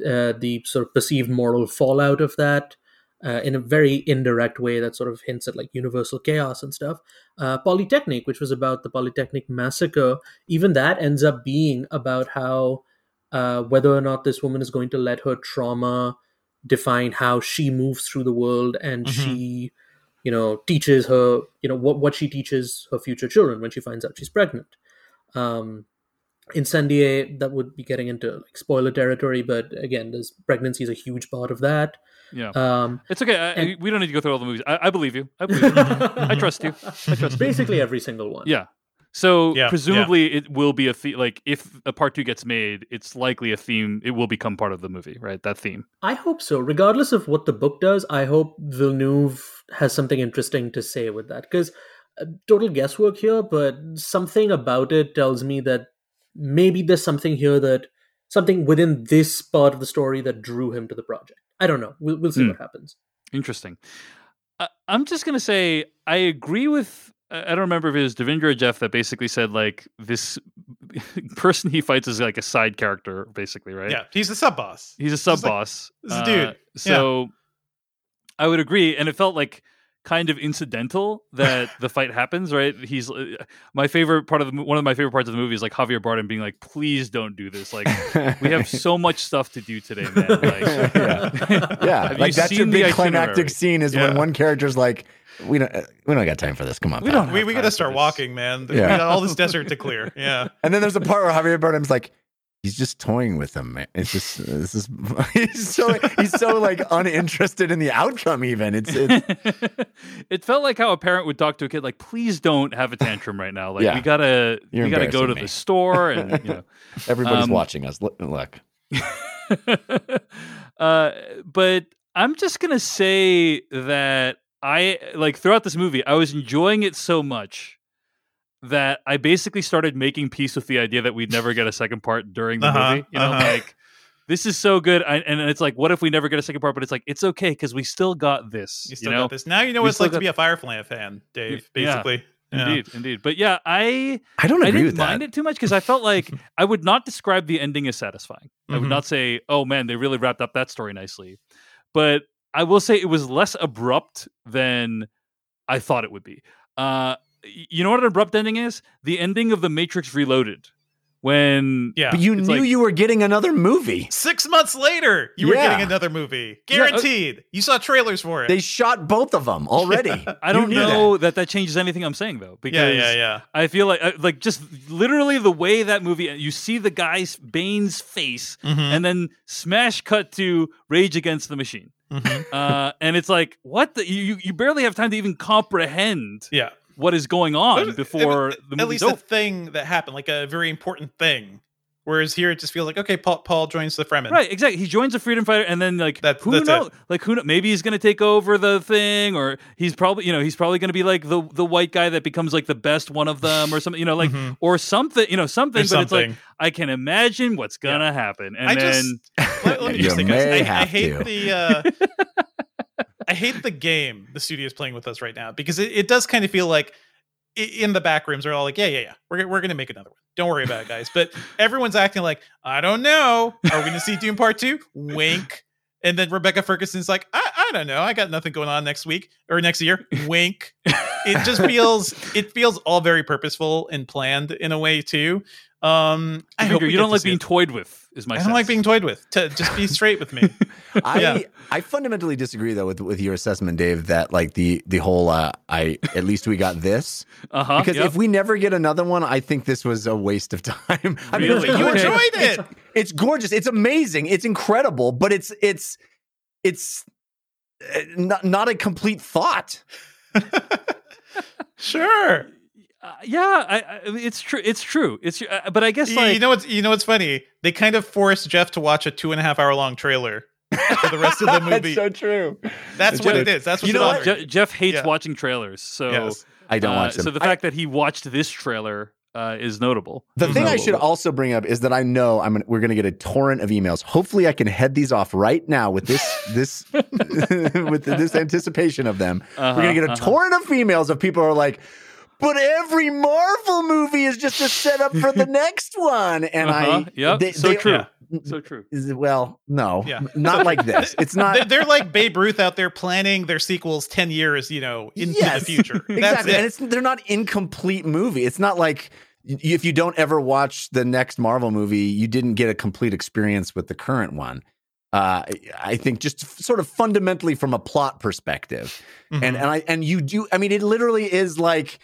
uh, the sort of perceived moral fallout of that uh, in a very indirect way that sort of hints at like universal chaos and stuff. Uh, Polytechnique, which was about the Polytechnic massacre, even that ends up being about how uh, whether or not this woman is going to let her trauma define how she moves through the world and Mhm. she you know teaches her you know what what she teaches her future children when she finds out she's pregnant um Incendies that would be getting into like spoiler territory but again this pregnancy is a huge part of that yeah. um It's okay. I, and- we don't need to go through all the movies. I, I believe you. I believe you. <laughs> I trust you. I trust you. basically every single one Yeah. So Yeah, presumably it will be a theme. Like if a part two gets made, it's likely a theme. It will become part of the movie, right? That theme. I hope so. Regardless of what the book does, I hope Villeneuve has something interesting to say with that. Because uh, total guesswork here, but something about it tells me that maybe there's something here that something within this part of the story that drew him to the project. I don't know. We'll, we'll see Hmm. what happens. Interesting. I, I'm just gonna say I agree with. I I don't remember if it was Devindra or Jeff that basically said like this <laughs> person he fights is like a side character, basically, right? Yeah, he's a sub boss. He's a sub Just like, boss. this is a dude. So I would agree, and it felt like kind of incidental that <laughs> the fight happens. Right? He's uh, my favorite part of the mo- one of my favorite parts of the movie is like Javier Bardem being like, "Please don't do this. Like we have so <laughs> much stuff to do today, man. Like, yeah, yeah. Like you that's your seen big climactic scene is when one character's like, "We don't, uh, we don't got time for this. Come on, We pal." don't We, we gotta start this. walking, man. We got all this desert to clear. <laughs> Yeah. And then there's a part where Javier Bardem's like, he's just toying with them. Man. It's just this is <laughs> he's so he's so like <laughs> uninterested in the outcome. Even it's, it's it felt like how a parent would talk to a kid, like, "Please don't have a tantrum right now. Like Yeah. we gotta You're we gotta go to embarrassing the store and you know." everybody's Um, watching us. Look, look. uh, but I'm just gonna say that I like throughout this movie, I was enjoying it so much that I basically started making peace with the idea that we'd never get a second part during the Uh-huh, movie. You know, uh-huh. like this is so good, I, and it's like, what if we never get a second part? But it's like it's okay because we still got this. You still know? got this. Now you know We what it's still like to be a Firefly fan, Dave, basically. Yeah. Indeed, indeed. But yeah, I I don't I didn't with that. mind it too much because I felt like <laughs> I would not describe the ending as satisfying. I would Mhm. not say, "Oh man, they really wrapped up that story nicely," but I will say it was less abrupt than I thought it would be. Uh, you know what an abrupt ending is? The ending of The Matrix Reloaded, when Yeah. But you knew like- you were getting another movie. Six months later, you were getting another movie. Yeah, uh, Guaranteed. you saw trailers for it. They shot both of them already. <laughs> I don't knew that. know that. that changes anything I'm saying though, because yeah, yeah, yeah. I feel like like just literally the way that movie you see the guy's Bane's face Mhm, and then smash cut to Rage Against the Machine. Mhm. Uh, and it's like, what? The, you you barely have time to even comprehend Yeah. what is going on But before at, the at movie's least a thing that happened, like a very important thing. Whereas here, it just feels like okay, Paul, Paul joins the Fremen. Right, exactly. He joins the freedom fighter, and then like That- who that's knows? it. Like who? kno- Maybe he's going to take over the thing, or he's probably you know he's probably going to be like the the white guy that becomes like the best one of them, or something. You know, like <laughs> Mhm. or something. You know, something. There's but it's like. I can imagine what's gonna happen, and I then just <laughs> let, let me You just say, guys, may I, I hate to. the uh, <laughs> I hate the game the studio is playing with us right now because it, it does kind of feel like i- in the back rooms they're all like, yeah, yeah, yeah, we're we're gonna make another one. Don't worry about it, guys. But <laughs> everyone's acting like, I don't know. Are we gonna see Dune Part Two? Wink. And then Rebecca Ferguson's like, I, I don't know. I got nothing going on next week or next year. Wink. it just <laughs> feels it feels all very purposeful and planned in a way too. Um, I hope you don't like being it. toyed with. Is my I don't like being toyed with. To just be straight with me. <laughs> I Yeah. I fundamentally disagree though with with your assessment, Dave. That like the the whole uh, I at least we got this <laughs> Uh huh. because if we never get another one, I think this was a waste of time. <laughs> I mean, Really? it's You enjoyed it. It's, it's gorgeous. It's amazing. It's incredible. But it's it's it's uh, not not a complete thought. Sure. Uh, yeah, I, I, it's true. It's true. It's uh, but I guess You- like you know what's you know what's funny? They kind of forced Jeff to watch a two and a half hour long trailer for the rest of the <laughs> movie. That's so true. That's It's what true. it is. That's what's You know what? Je- Jeff hates Yeah. watching trailers. So Yes. I don't uh, watch them. So the I- fact that he watched this trailer uh, is notable. The Is thing I should also bring up is that I know I'm gonna, we're going to get a torrent of emails. Hopefully, I can head these off right now with this <laughs> this <laughs> with this anticipation of them. Uh-huh, we're going to get a uh-huh. torrent of emails of people who are like, "But every Marvel movie is just a setup for the <laughs> next one." And Uh-huh, I, yep, they- so they- true. Yeah. So true. is- Well, no, Yeah. not like this. <laughs> It's not. They're- They're like Babe Ruth out there planning their sequels ten years, you know, into Yes, the future. <laughs> That's exactly, it. and it's they're not incomplete movie. It's not like if you don't ever watch the next Marvel movie, you didn't get a complete experience with the current one. Uh, I think just f- sort of fundamentally from a plot perspective, and Mhm. and I and you do. I mean, it literally is like,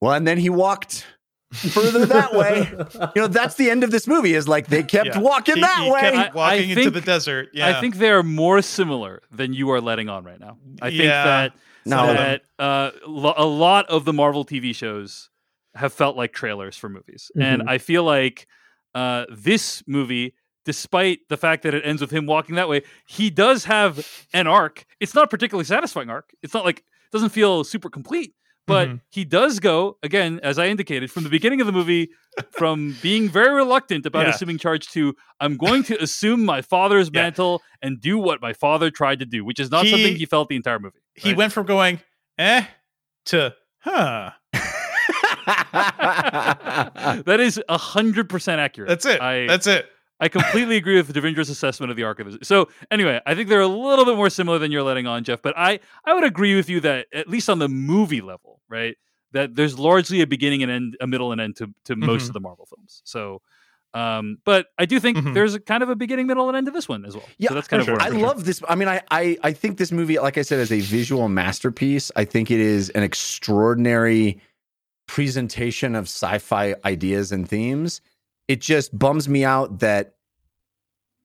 well, and then he walked further that way. You know, that's the end of this movie. Is like they kept Yeah. walking He- that he way. kept walking I into think- the desert. Yeah. I think they are more similar than you are letting on right now. I think Yeah. that No. that uh, lo- a lot of the Marvel TV shows have felt like trailers for movies, and Mhm. I feel like uh, this movie, despite the fact that it ends with him walking that way, he does have an arc. It's not a particularly satisfying arc. It's not like it doesn't feel super complete. But Mhm. he does go again, as I indicated from the beginning of the movie, from being very reluctant about Yeah. assuming charge to I'm going to assume my father's Yeah. mantle and do what my father tried to do, which is not He- something he felt the entire movie. he went from going eh to huh. <laughs> that is hundred percent accurate. That's it. I That's it. I completely agree with Devindra's assessment of the arc of this. So anyway, I think they're a little bit more similar than you're letting on, Jeff. But I I would agree with you that at least on the movie level, right, that there's largely a beginning and end, a middle and end to to most Mhm. of the Marvel films. So. Um, but I do think Mhm. there's a kind of a beginning, middle, and end to this one as well. Yeah, so that's kind of sure. where I love this. I mean, I, I I think this movie, like I said, is a visual masterpiece. I think it is an extraordinary presentation of sci-fi ideas and themes. It just bums me out that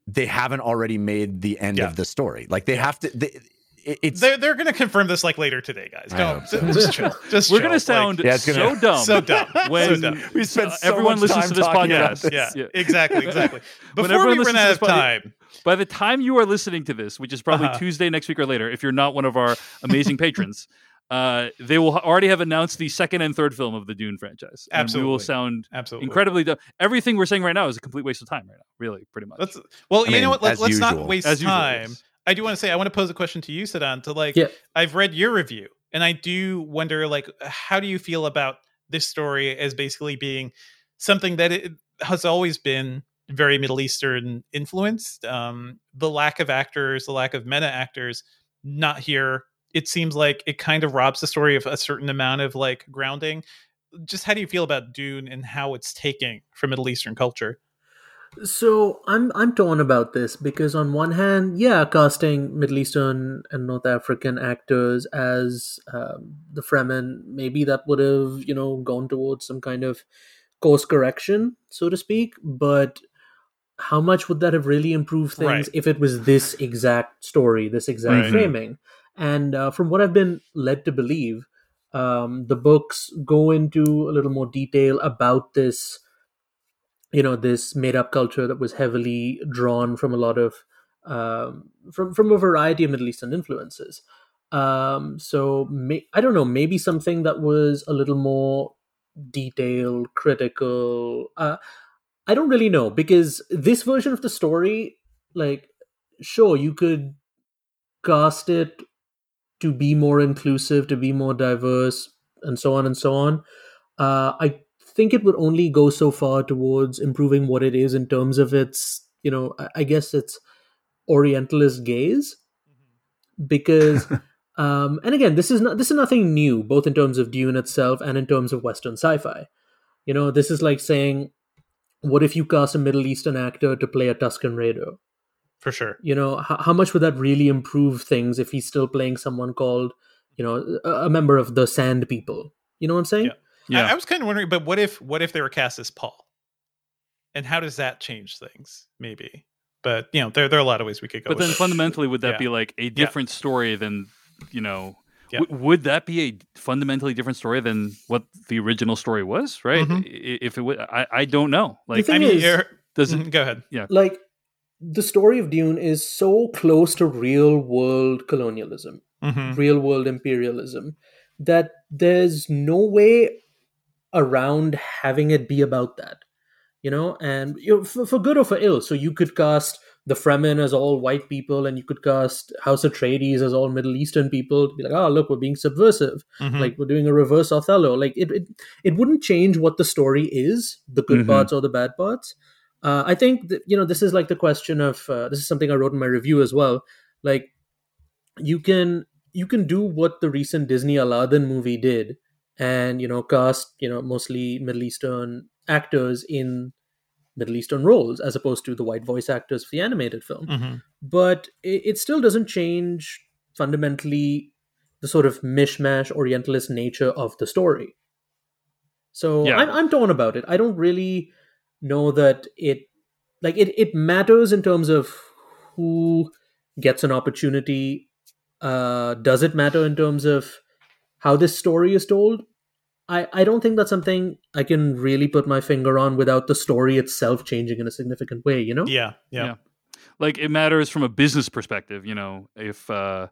they haven't already made the end Yeah. of the story. Like they have to. They, it's They're they're gonna confirm this like later today, guys. Don't so. just chill. Just We're gonna Like, sound Yeah, gonna- so dumb. so dumb. <laughs> when so dumb. we spent so everyone much listens time to this podcast. about this. Yeah, Yeah. exactly, exactly. <laughs> Before everyone we run out of this pod- time, By the time you are listening to this, which is probably Uh-huh. Tuesday next week or later, if you're not one of our amazing <laughs> patrons, uh, they will already have announced the second and third film of the Dune franchise. And we will Absolutely. sound absolutely incredibly dumb. Everything we're saying right now is a complete waste of time right now, really, pretty much. Let's well, I you mean, know what? Let, as let's not waste As usual, time. yes. I do want to say I want to pose a question to you, Siddhant. To like, Yeah. I've read your review, and I do wonder, like, how do you feel about this story as basically being something that it has always been very Middle Eastern influenced? Um, the lack of actors, the lack of MENA actors, not here. It seems like it kind of robs the story of a certain amount of like grounding. Just how do you feel about Dune and how it's taking from Middle Eastern culture? So I'm I'm torn about this because on one hand, yeah, casting Middle Eastern and North African actors as um, the Fremen, maybe that would have you know gone towards some kind of course correction, so to speak. But how much would that have really improved things Right. if it was this exact story, this exact Right. framing? And uh, from what I've been led to believe, um, the books go into a little more detail about this you know this made up culture that was heavily drawn from a lot of um, from from a variety of Middle Eastern influences. Um, so may, I don't know, maybe something that was a little more detailed, critical. Uh, I don't really know because this version of the story, like, sure, you could cast it to be more inclusive, to be more diverse, and so on and so on. Uh, I think it would only go so far towards improving what it is in terms of its, you know, I- I guess its Orientalist gaze, because, <laughs> um, and again, this is not this is nothing new, both in terms of Dune itself and in terms of Western sci-fi. You know, this is like saying, what if you cast a Middle Eastern actor to play a Tusken Raider? For sure. you know how, how much would that really improve things if he's still playing someone called you know a, a member of the sand people you know what i'm saying Yeah. I, I was kind of wondering, but what if what if they were cast as Paul? And how does that change things? Maybe, but you know, there there are a lot of ways we could go. but with then it. fundamentally, would that Yeah. be like a different story than you know? Yeah. W- would that be a fundamentally different story than what the original story was? Right? Mhm. If it would, I, I don't know. Like, thing I mean, is- you're- does it? Mhm, go ahead. Yeah. Like the story of Dune is so close to real world colonialism, Mhm. real world imperialism, that there's no way around having it be about that. You know, and you know, for, for good or for ill. So you could cast the Fremen as all white people, and you could cast House Atreides as all Middle Eastern people. To be like, oh, look, we're being subversive. Mhm. Like we're doing a reverse Othello. Like it, it, it wouldn't change what the story is, the good Mhm. parts or the bad parts. Uh, I think that, you know this is like the question of uh, this is something I wrote in my review as well. Like you can you can do what the recent Disney Aladdin movie did, and you know cast you know mostly Middle Eastern actors in Middle Eastern roles as opposed to the white voice actors for the animated film Mhm. but it, it still doesn't change fundamentally the sort of mishmash orientalist nature of the story so Yeah. I'm, I'm torn about it i don't really know that it like it, it matters in terms of who gets an opportunity uh does it matter in terms of how this story is told I, I don't think that's something I can really put my finger on without the story itself changing in a significant way, you know? Yeah, yeah. Yeah. like it matters from a business perspective you know if uh,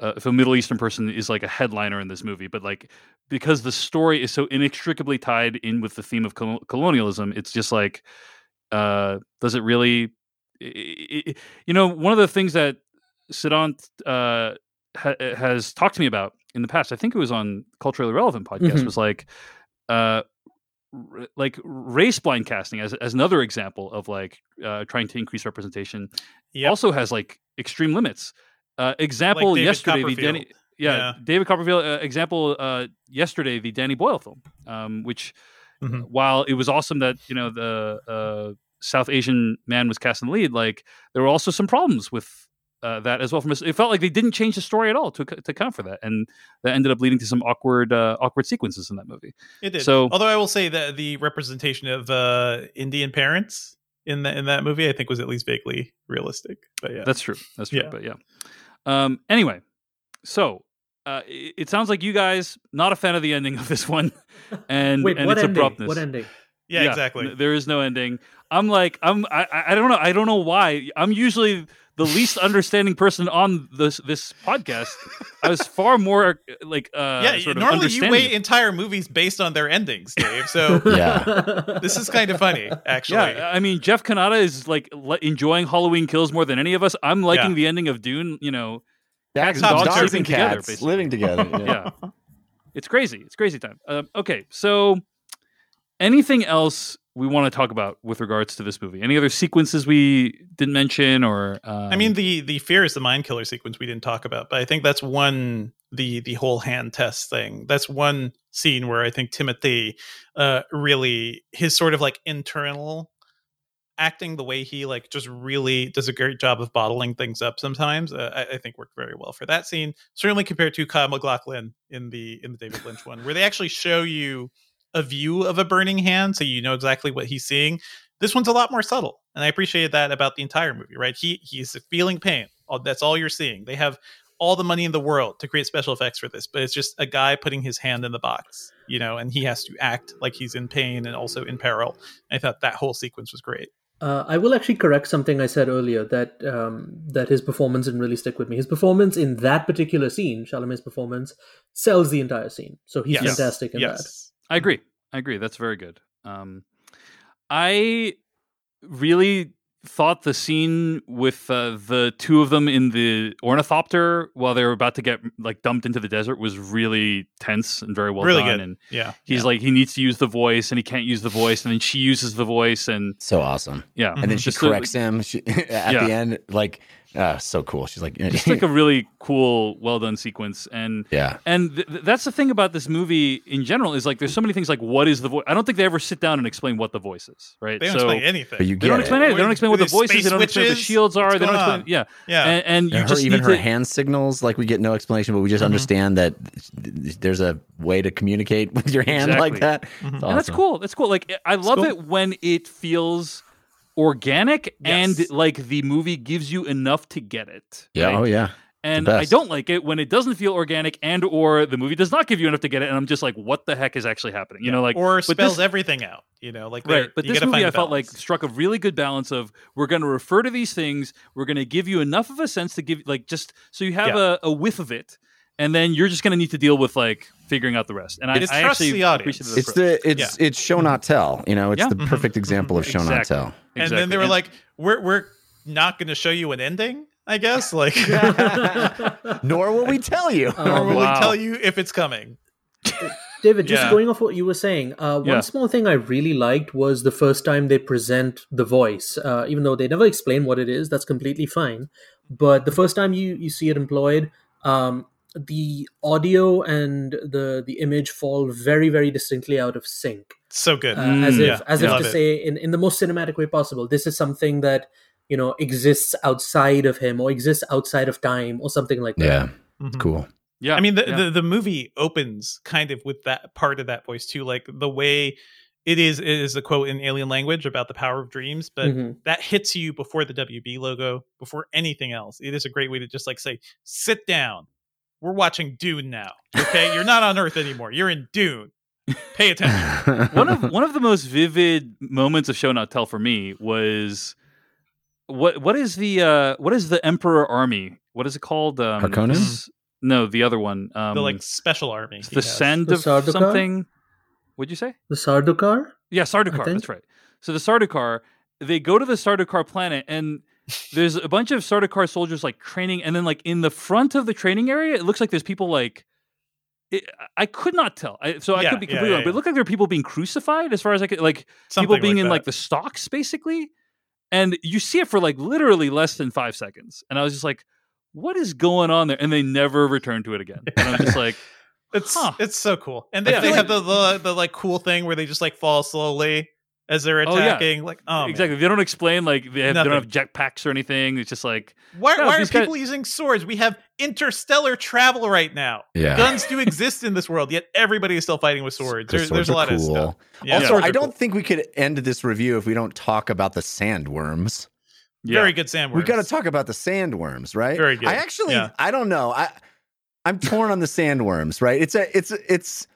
uh if a middle eastern person is like a headliner in this movie but like because the story is so inextricably tied in with the theme of col- colonialism it's just like uh does it really i- i- you know one of the things that Siddhant uh ha- has talked to me about in the past i think it was on culturally relevant podcast Mhm. was like uh r- like race blind casting as, as another example of like uh, trying to increase representation Yep. also has like extreme limits. Uh, example David yesterday, the Danny, yeah, Yeah. David Copperfield. Uh, example uh, yesterday, the Danny Boyle film, um, which Mhm. while it was awesome that you know the uh, South Asian man was cast in the lead, like there were also some problems with. Uh, that as well from a, it felt like they didn't change the story at all to to account for that, and that ended up leading to some awkward uh, awkward sequences in that movie. It did. So- although I will say that the representation of uh, Indian parents in that in that movie, I think, was at least vaguely realistic. But yeah, That's true. That's true. Yeah. But yeah. Um. Anyway, so uh, it, it sounds like you guys not a fan of the ending of this one, <laughs> and Wait, and what its ending? abruptness. What ending? yeah, exactly. n- There is no ending. I'm like I'm I I I don't know I don't know why I'm usually the least <laughs> understanding person on this this podcast. I was far more like uh yeah, sort of normally you understanding. weigh entire movies based on their endings, Dave. So <laughs> Yeah. this is kind of funny, actually. Yeah, I mean Jeff Cannata is like le- enjoying Halloween Kills more than any of us. I'm liking Yeah. the ending of Dune. You know, Cats, and dogs dogs, sleeping and together, cats basically. living together. <laughs> Yeah. yeah it's crazy it's crazy time um, okay so anything else we want to talk about with regards to this movie any other sequences we didn't mention or um, I mean, the the fear is the mind killer sequence we didn't talk about, but I think that's one the the whole hand test thing. That's one scene where I think Timothy uh really his sort of like internal acting, the way he like just really does a great job of bottling things up. Sometimes uh, I, I think worked very well for that scene. Certainly compared to Kyle MacLachlan in the in the David Lynch one, where they actually show you a view of a burning hand, so you know exactly what he's seeing this one's a lot more subtle and i appreciated that about the entire movie right he he's feeling pain All- that's all you're seeing they have all the money in the world to create special effects for this but it's just a guy putting his hand in the box you know and he has to act like he's in pain and also in peril i thought that whole sequence was great Uh, I will actually correct something I said earlier that um, that his performance didn't really stick with me. His performance in that particular scene, Chalamet's performance, sells the entire scene. So he's Yes. fantastic in that. Yes i agree i agree that's very good um i really thought the scene with uh, the two of them in the ornithopter while they were about to get like dumped into the desert was really tense and very well really done good and yeah he's like he needs to use the voice and he can't use the voice and then she uses the voice and So awesome. yeah And then she Just a- corrects him she, <laughs> at Yeah. the end. Like, uh, so cool. She's like, just like a <laughs> really cool well done sequence and yeah. and th- th- that's the thing about this movie in general is like there's so many things like what is the voice i don't think they ever sit down and explain what the voice is right they don't so explain anything But you they don't explain it they don't explain what the With voice is they don't explain what the shields are What's they don't explain on? yeah yeah and, and you her, just even her to, hand signals, like we get no explanation, but we just Mhm. understand that there's a way to communicate with your hand like Exactly. that. Mhm. It's and that's cool that's cool like i love cool. it when it feels organic Yes. and like the movie gives you enough to get it Yeah. Oh, right? Oh, yeah. And I don't like it when it doesn't feel organic and or the movie does not give you enough to get it and I'm just like what the heck is actually happening? You know like or but spells this- everything out. You know, like Right, but you this movie I felt like struck a really good balance of we're going to refer to these things, we're going to give you enough of a sense to give like just so you have Yeah. a, a whiff of it, and then you're just going to need to deal with like figuring out the rest. And I, It I trusts actually the audience. appreciated the It's approach. the it's it's show not tell. You know, it's Yeah. the Mhm. perfect example of show not Exactly. tell. and then they were like, "We're we're not going to show you an ending." I guess <laughs> like, <laughs> Nor will we tell you. <laughs> Nor will Wow. we tell you if it's coming? David, just Yeah. going off what you were saying, uh, one Yeah. small thing I really liked was the first time they present the voice. Uh, even though they never explain what it is, that's completely fine. But the first time you, you see it employed, um, the audio and the the image fall very very distinctly out of sync. So good. Uh, Mm, as if yeah, as yeah. if to it. say in, in the most cinematic way possible this is something that you know exists outside of him or exists outside of time or something like that Yeah, Mhm. cool. yeah. I mean, the, yeah. the the movie opens kind of with that part of that voice too, like the way it is it is a quote in alien language about the power of dreams, but Mhm. that hits you before the WB logo, before anything else. It is a great way to just like say, "Sit down. We're watching Dune now. Okay, you're not on Earth anymore. You're in Dune. Pay attention." <laughs> one of one of the most vivid moments of show not tell for me was what what is the uh what is the Emperor Army? What is it called? Um, Harkonnen? No, the other one. Um, the like special army. the send of Sardaukar? something. What'd you say? the sardaukar Yeah, I Sardaukar. That's right. So the Sardaukar, they go to the Sardaukar planet, and there's a bunch of Sardaukar soldiers like training, and then like in the front of the training area, it looks like there's people like. It, I could not tell. I, so I Yeah, could be completely yeah, wrong, but it looked like there were people being crucified, as far as I could like Something people being in that. like the stocks, basically. And you see it for like literally less than five seconds, and I was just like, "What is going on there?" And they never return to it again. And I'm just like, <laughs> It's Huh. it's so cool, and they, feel they have the, the the like cool thing where they just like fall slowly as they're Oh, yeah. attacking. Like, oh man. exactly. They don't explain like they, have, they don't have Nothing. jetpacks or anything. It's just like Why, No, why are these guys- people using swords? We have interstellar travel right now. Yeah. Guns do exist in this world, yet everybody is still fighting with swords. 'Cause There's, there's a are lot of stuff. Yeah. Also, Swords I don't cool. think we could end this review if we don't talk about the sandworms. yeah. very good sandworms. We got to talk about the sandworms, right? Very good. I actually, Yeah. I don't know. I, I'm torn on the sandworms, right? It's a, it's, it's,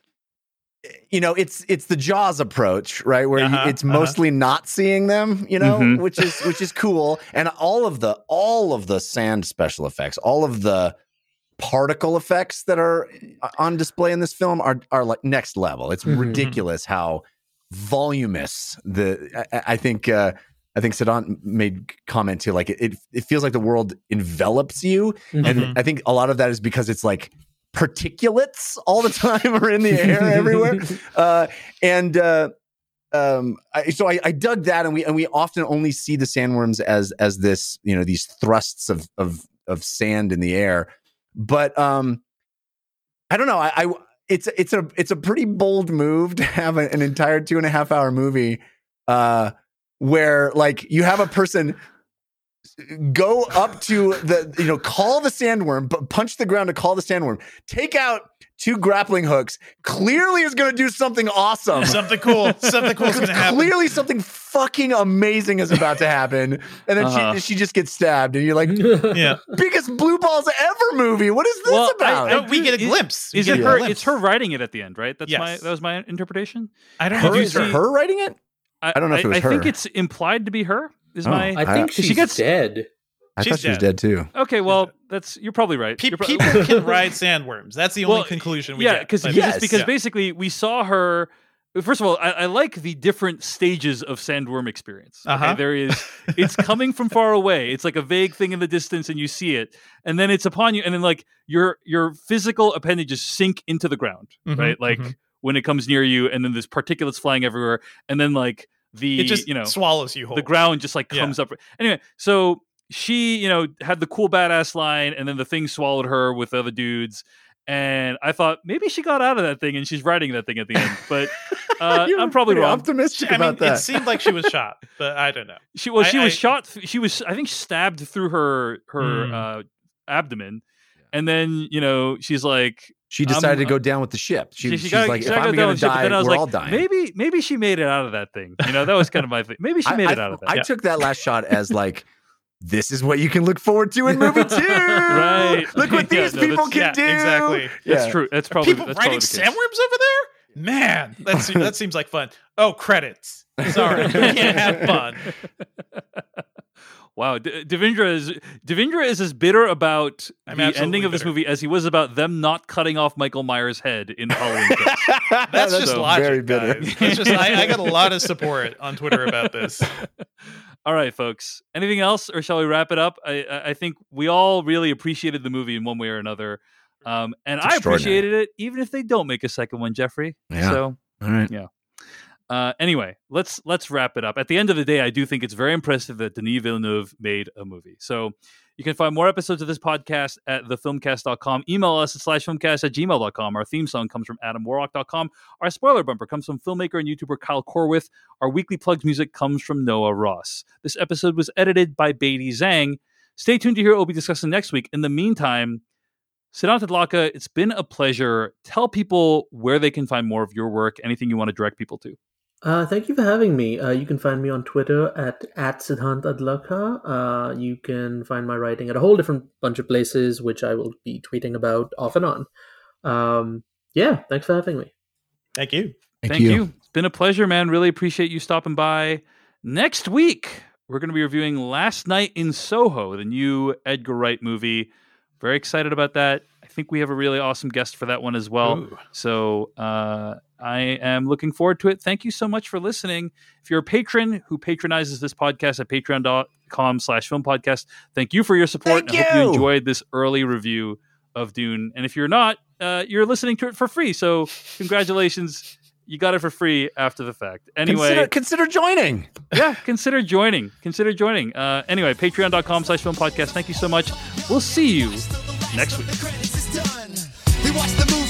you know, it's it's the Jaws approach, right? Where Uh-huh, it's uh-huh. mostly not seeing them, you know, Mhm. which is which is cool. And all of the all of the sand special effects, all of the particle effects that are uh, on display in this film are are like next level. It's Mhm. ridiculous how voluminous the I, I think uh I think Siddhant made comment too like it, it feels like the world envelops you Mhm. and I think a lot of that is because it's like particulates all the <laughs> time are in the air everywhere. <laughs> Uh and uh um I, so I, I dug that and we and we often only see the sandworms as as this you know these thrusts of of of sand in the air. But um i don't know. I, I it's it's a it's a pretty bold move to have an entire two and a half hour movie uh where like you have a person go up to the you know call the sandworm but punch the ground to call the sandworm take out two grappling hooks clearly is going to do something awesome something cool. Something cool is going to happen. clearly something fucking amazing is about to happen and then Uh-huh. she, she just gets stabbed and you're like <laughs> Yeah. biggest blue balls ever movie what is this Well, I- about we get a glimpse. We Is it her? glimpse. It's her writing it at the end, right? That's my that was my interpretation. I don't her, know. if you is it see- her writing it I don't know if it was I think her. it's implied to be her. Is Oh. my I think I- she's she gets- dead. i She's thought she was dead. dead too okay? Well, that's you're probably right. Pe- You're pro- people <laughs> can ride sandworms. That's the only conclusion we yeah, get. because But- Yes. because Yeah. basically we saw her. First of all, I, I like the different stages of sandworm experience. Okay? Uh-huh. There is, <laughs> it's coming from far away. It's like a vague thing in the distance, and you see it, and then it's upon you, and then like your your physical appendages sink into the ground, Mhm, right? Like mhm. when it comes near you, and then there's particulates flying everywhere, and then like the it just you know swallows you whole. the ground just like Yeah. comes up. Anyway, so she, you know, had the cool badass line, and then the thing swallowed her with other dudes. And I thought maybe she got out of that thing and she's riding that thing at the end, but <laughs> uh, I'm probably wrong. optimistic I mean, about that it seemed like she was shot, but I don't know. <laughs> She well, I- she was I- shot. th- She was, I think, stabbed through her her Hmm. uh, abdomen, and then you know she's like, she decided to Um, go down with the ship she, she, she's got, like she if i'm gonna with shit, but die I was we're like, all dying maybe maybe she made it out of that thing. You know, that was kind of my thing. Maybe she <laughs> made I, it out of that. I Yeah. took that last <laughs> shot as like this is what you can look forward to in movie <laughs> two. Right. Look what Yeah, these no, people can yeah, do. exactly. That's true. That's probably People that's writing probably the case. sandworms over there? Man, that seems, that seems like fun. Oh, credits. Sorry, we can't have fun. Wow, D- Devindra is Devindra is as bitter about I'm the ending of this movie as he was about them not cutting off Michael Myers' head in Halloween. <laughs> Kills. That's, just so logic, very bitter. guys. It's just I, I got a lot of support on Twitter about this. <laughs> all right, folks. Anything else, or shall we wrap it up? I, I I think we all really appreciated the movie in one way or another, um, and I appreciated it, even if they don't make a second one, Jeffrey. Yeah. So All right. Uh, anyway, let's let's wrap it up. At the end of the day, I do think it's very impressive that Denis Villeneuve made a movie. So you can find more episodes of this podcast at thefilmcast.com. Email us at slashfilmcast at gmail.com. Our theme song comes from adamwarrock.com. Our spoiler bumper comes from filmmaker and YouTuber Kyle Corwith. Our weekly plugs music comes from Noah Ross. This episode was edited by Beatty Zhang. Stay tuned to hear what we'll be discussing next week. In the meantime, Siddhant Adlakha, it's been a pleasure. Tell people where they can find more of your work, anything you want to direct people to. Uh, thank you for having me. Uh, you can find me on Twitter at, at Siddhant Adlakha. Uh, you can find my writing at a whole different bunch of places, which I will be tweeting about off and on. Um, yeah, thanks for having me. Thank you. Thank, Thank you. you. It's been a pleasure, man. Really appreciate you stopping by. Next week, we're going to be reviewing Last Night in Soho, the new Edgar Wright movie. Very excited about that. I think we have a really awesome guest for that one as well. Ooh. So uh, I am looking forward to it. Thank you so much for listening. If you're a patron who patronizes this podcast at patreon.com slash film podcast, thank you for your support. Thank I hope you you. enjoyed this early review of Dune. And if you're not, uh, you're listening to it for free. So congratulations. You got it for free after the fact. Anyway, Consider, consider joining. yeah, consider joining. Consider joining. Uh, anyway, patreon.com slash film podcast. Thank you so much. We'll see you next week. Watch the movies,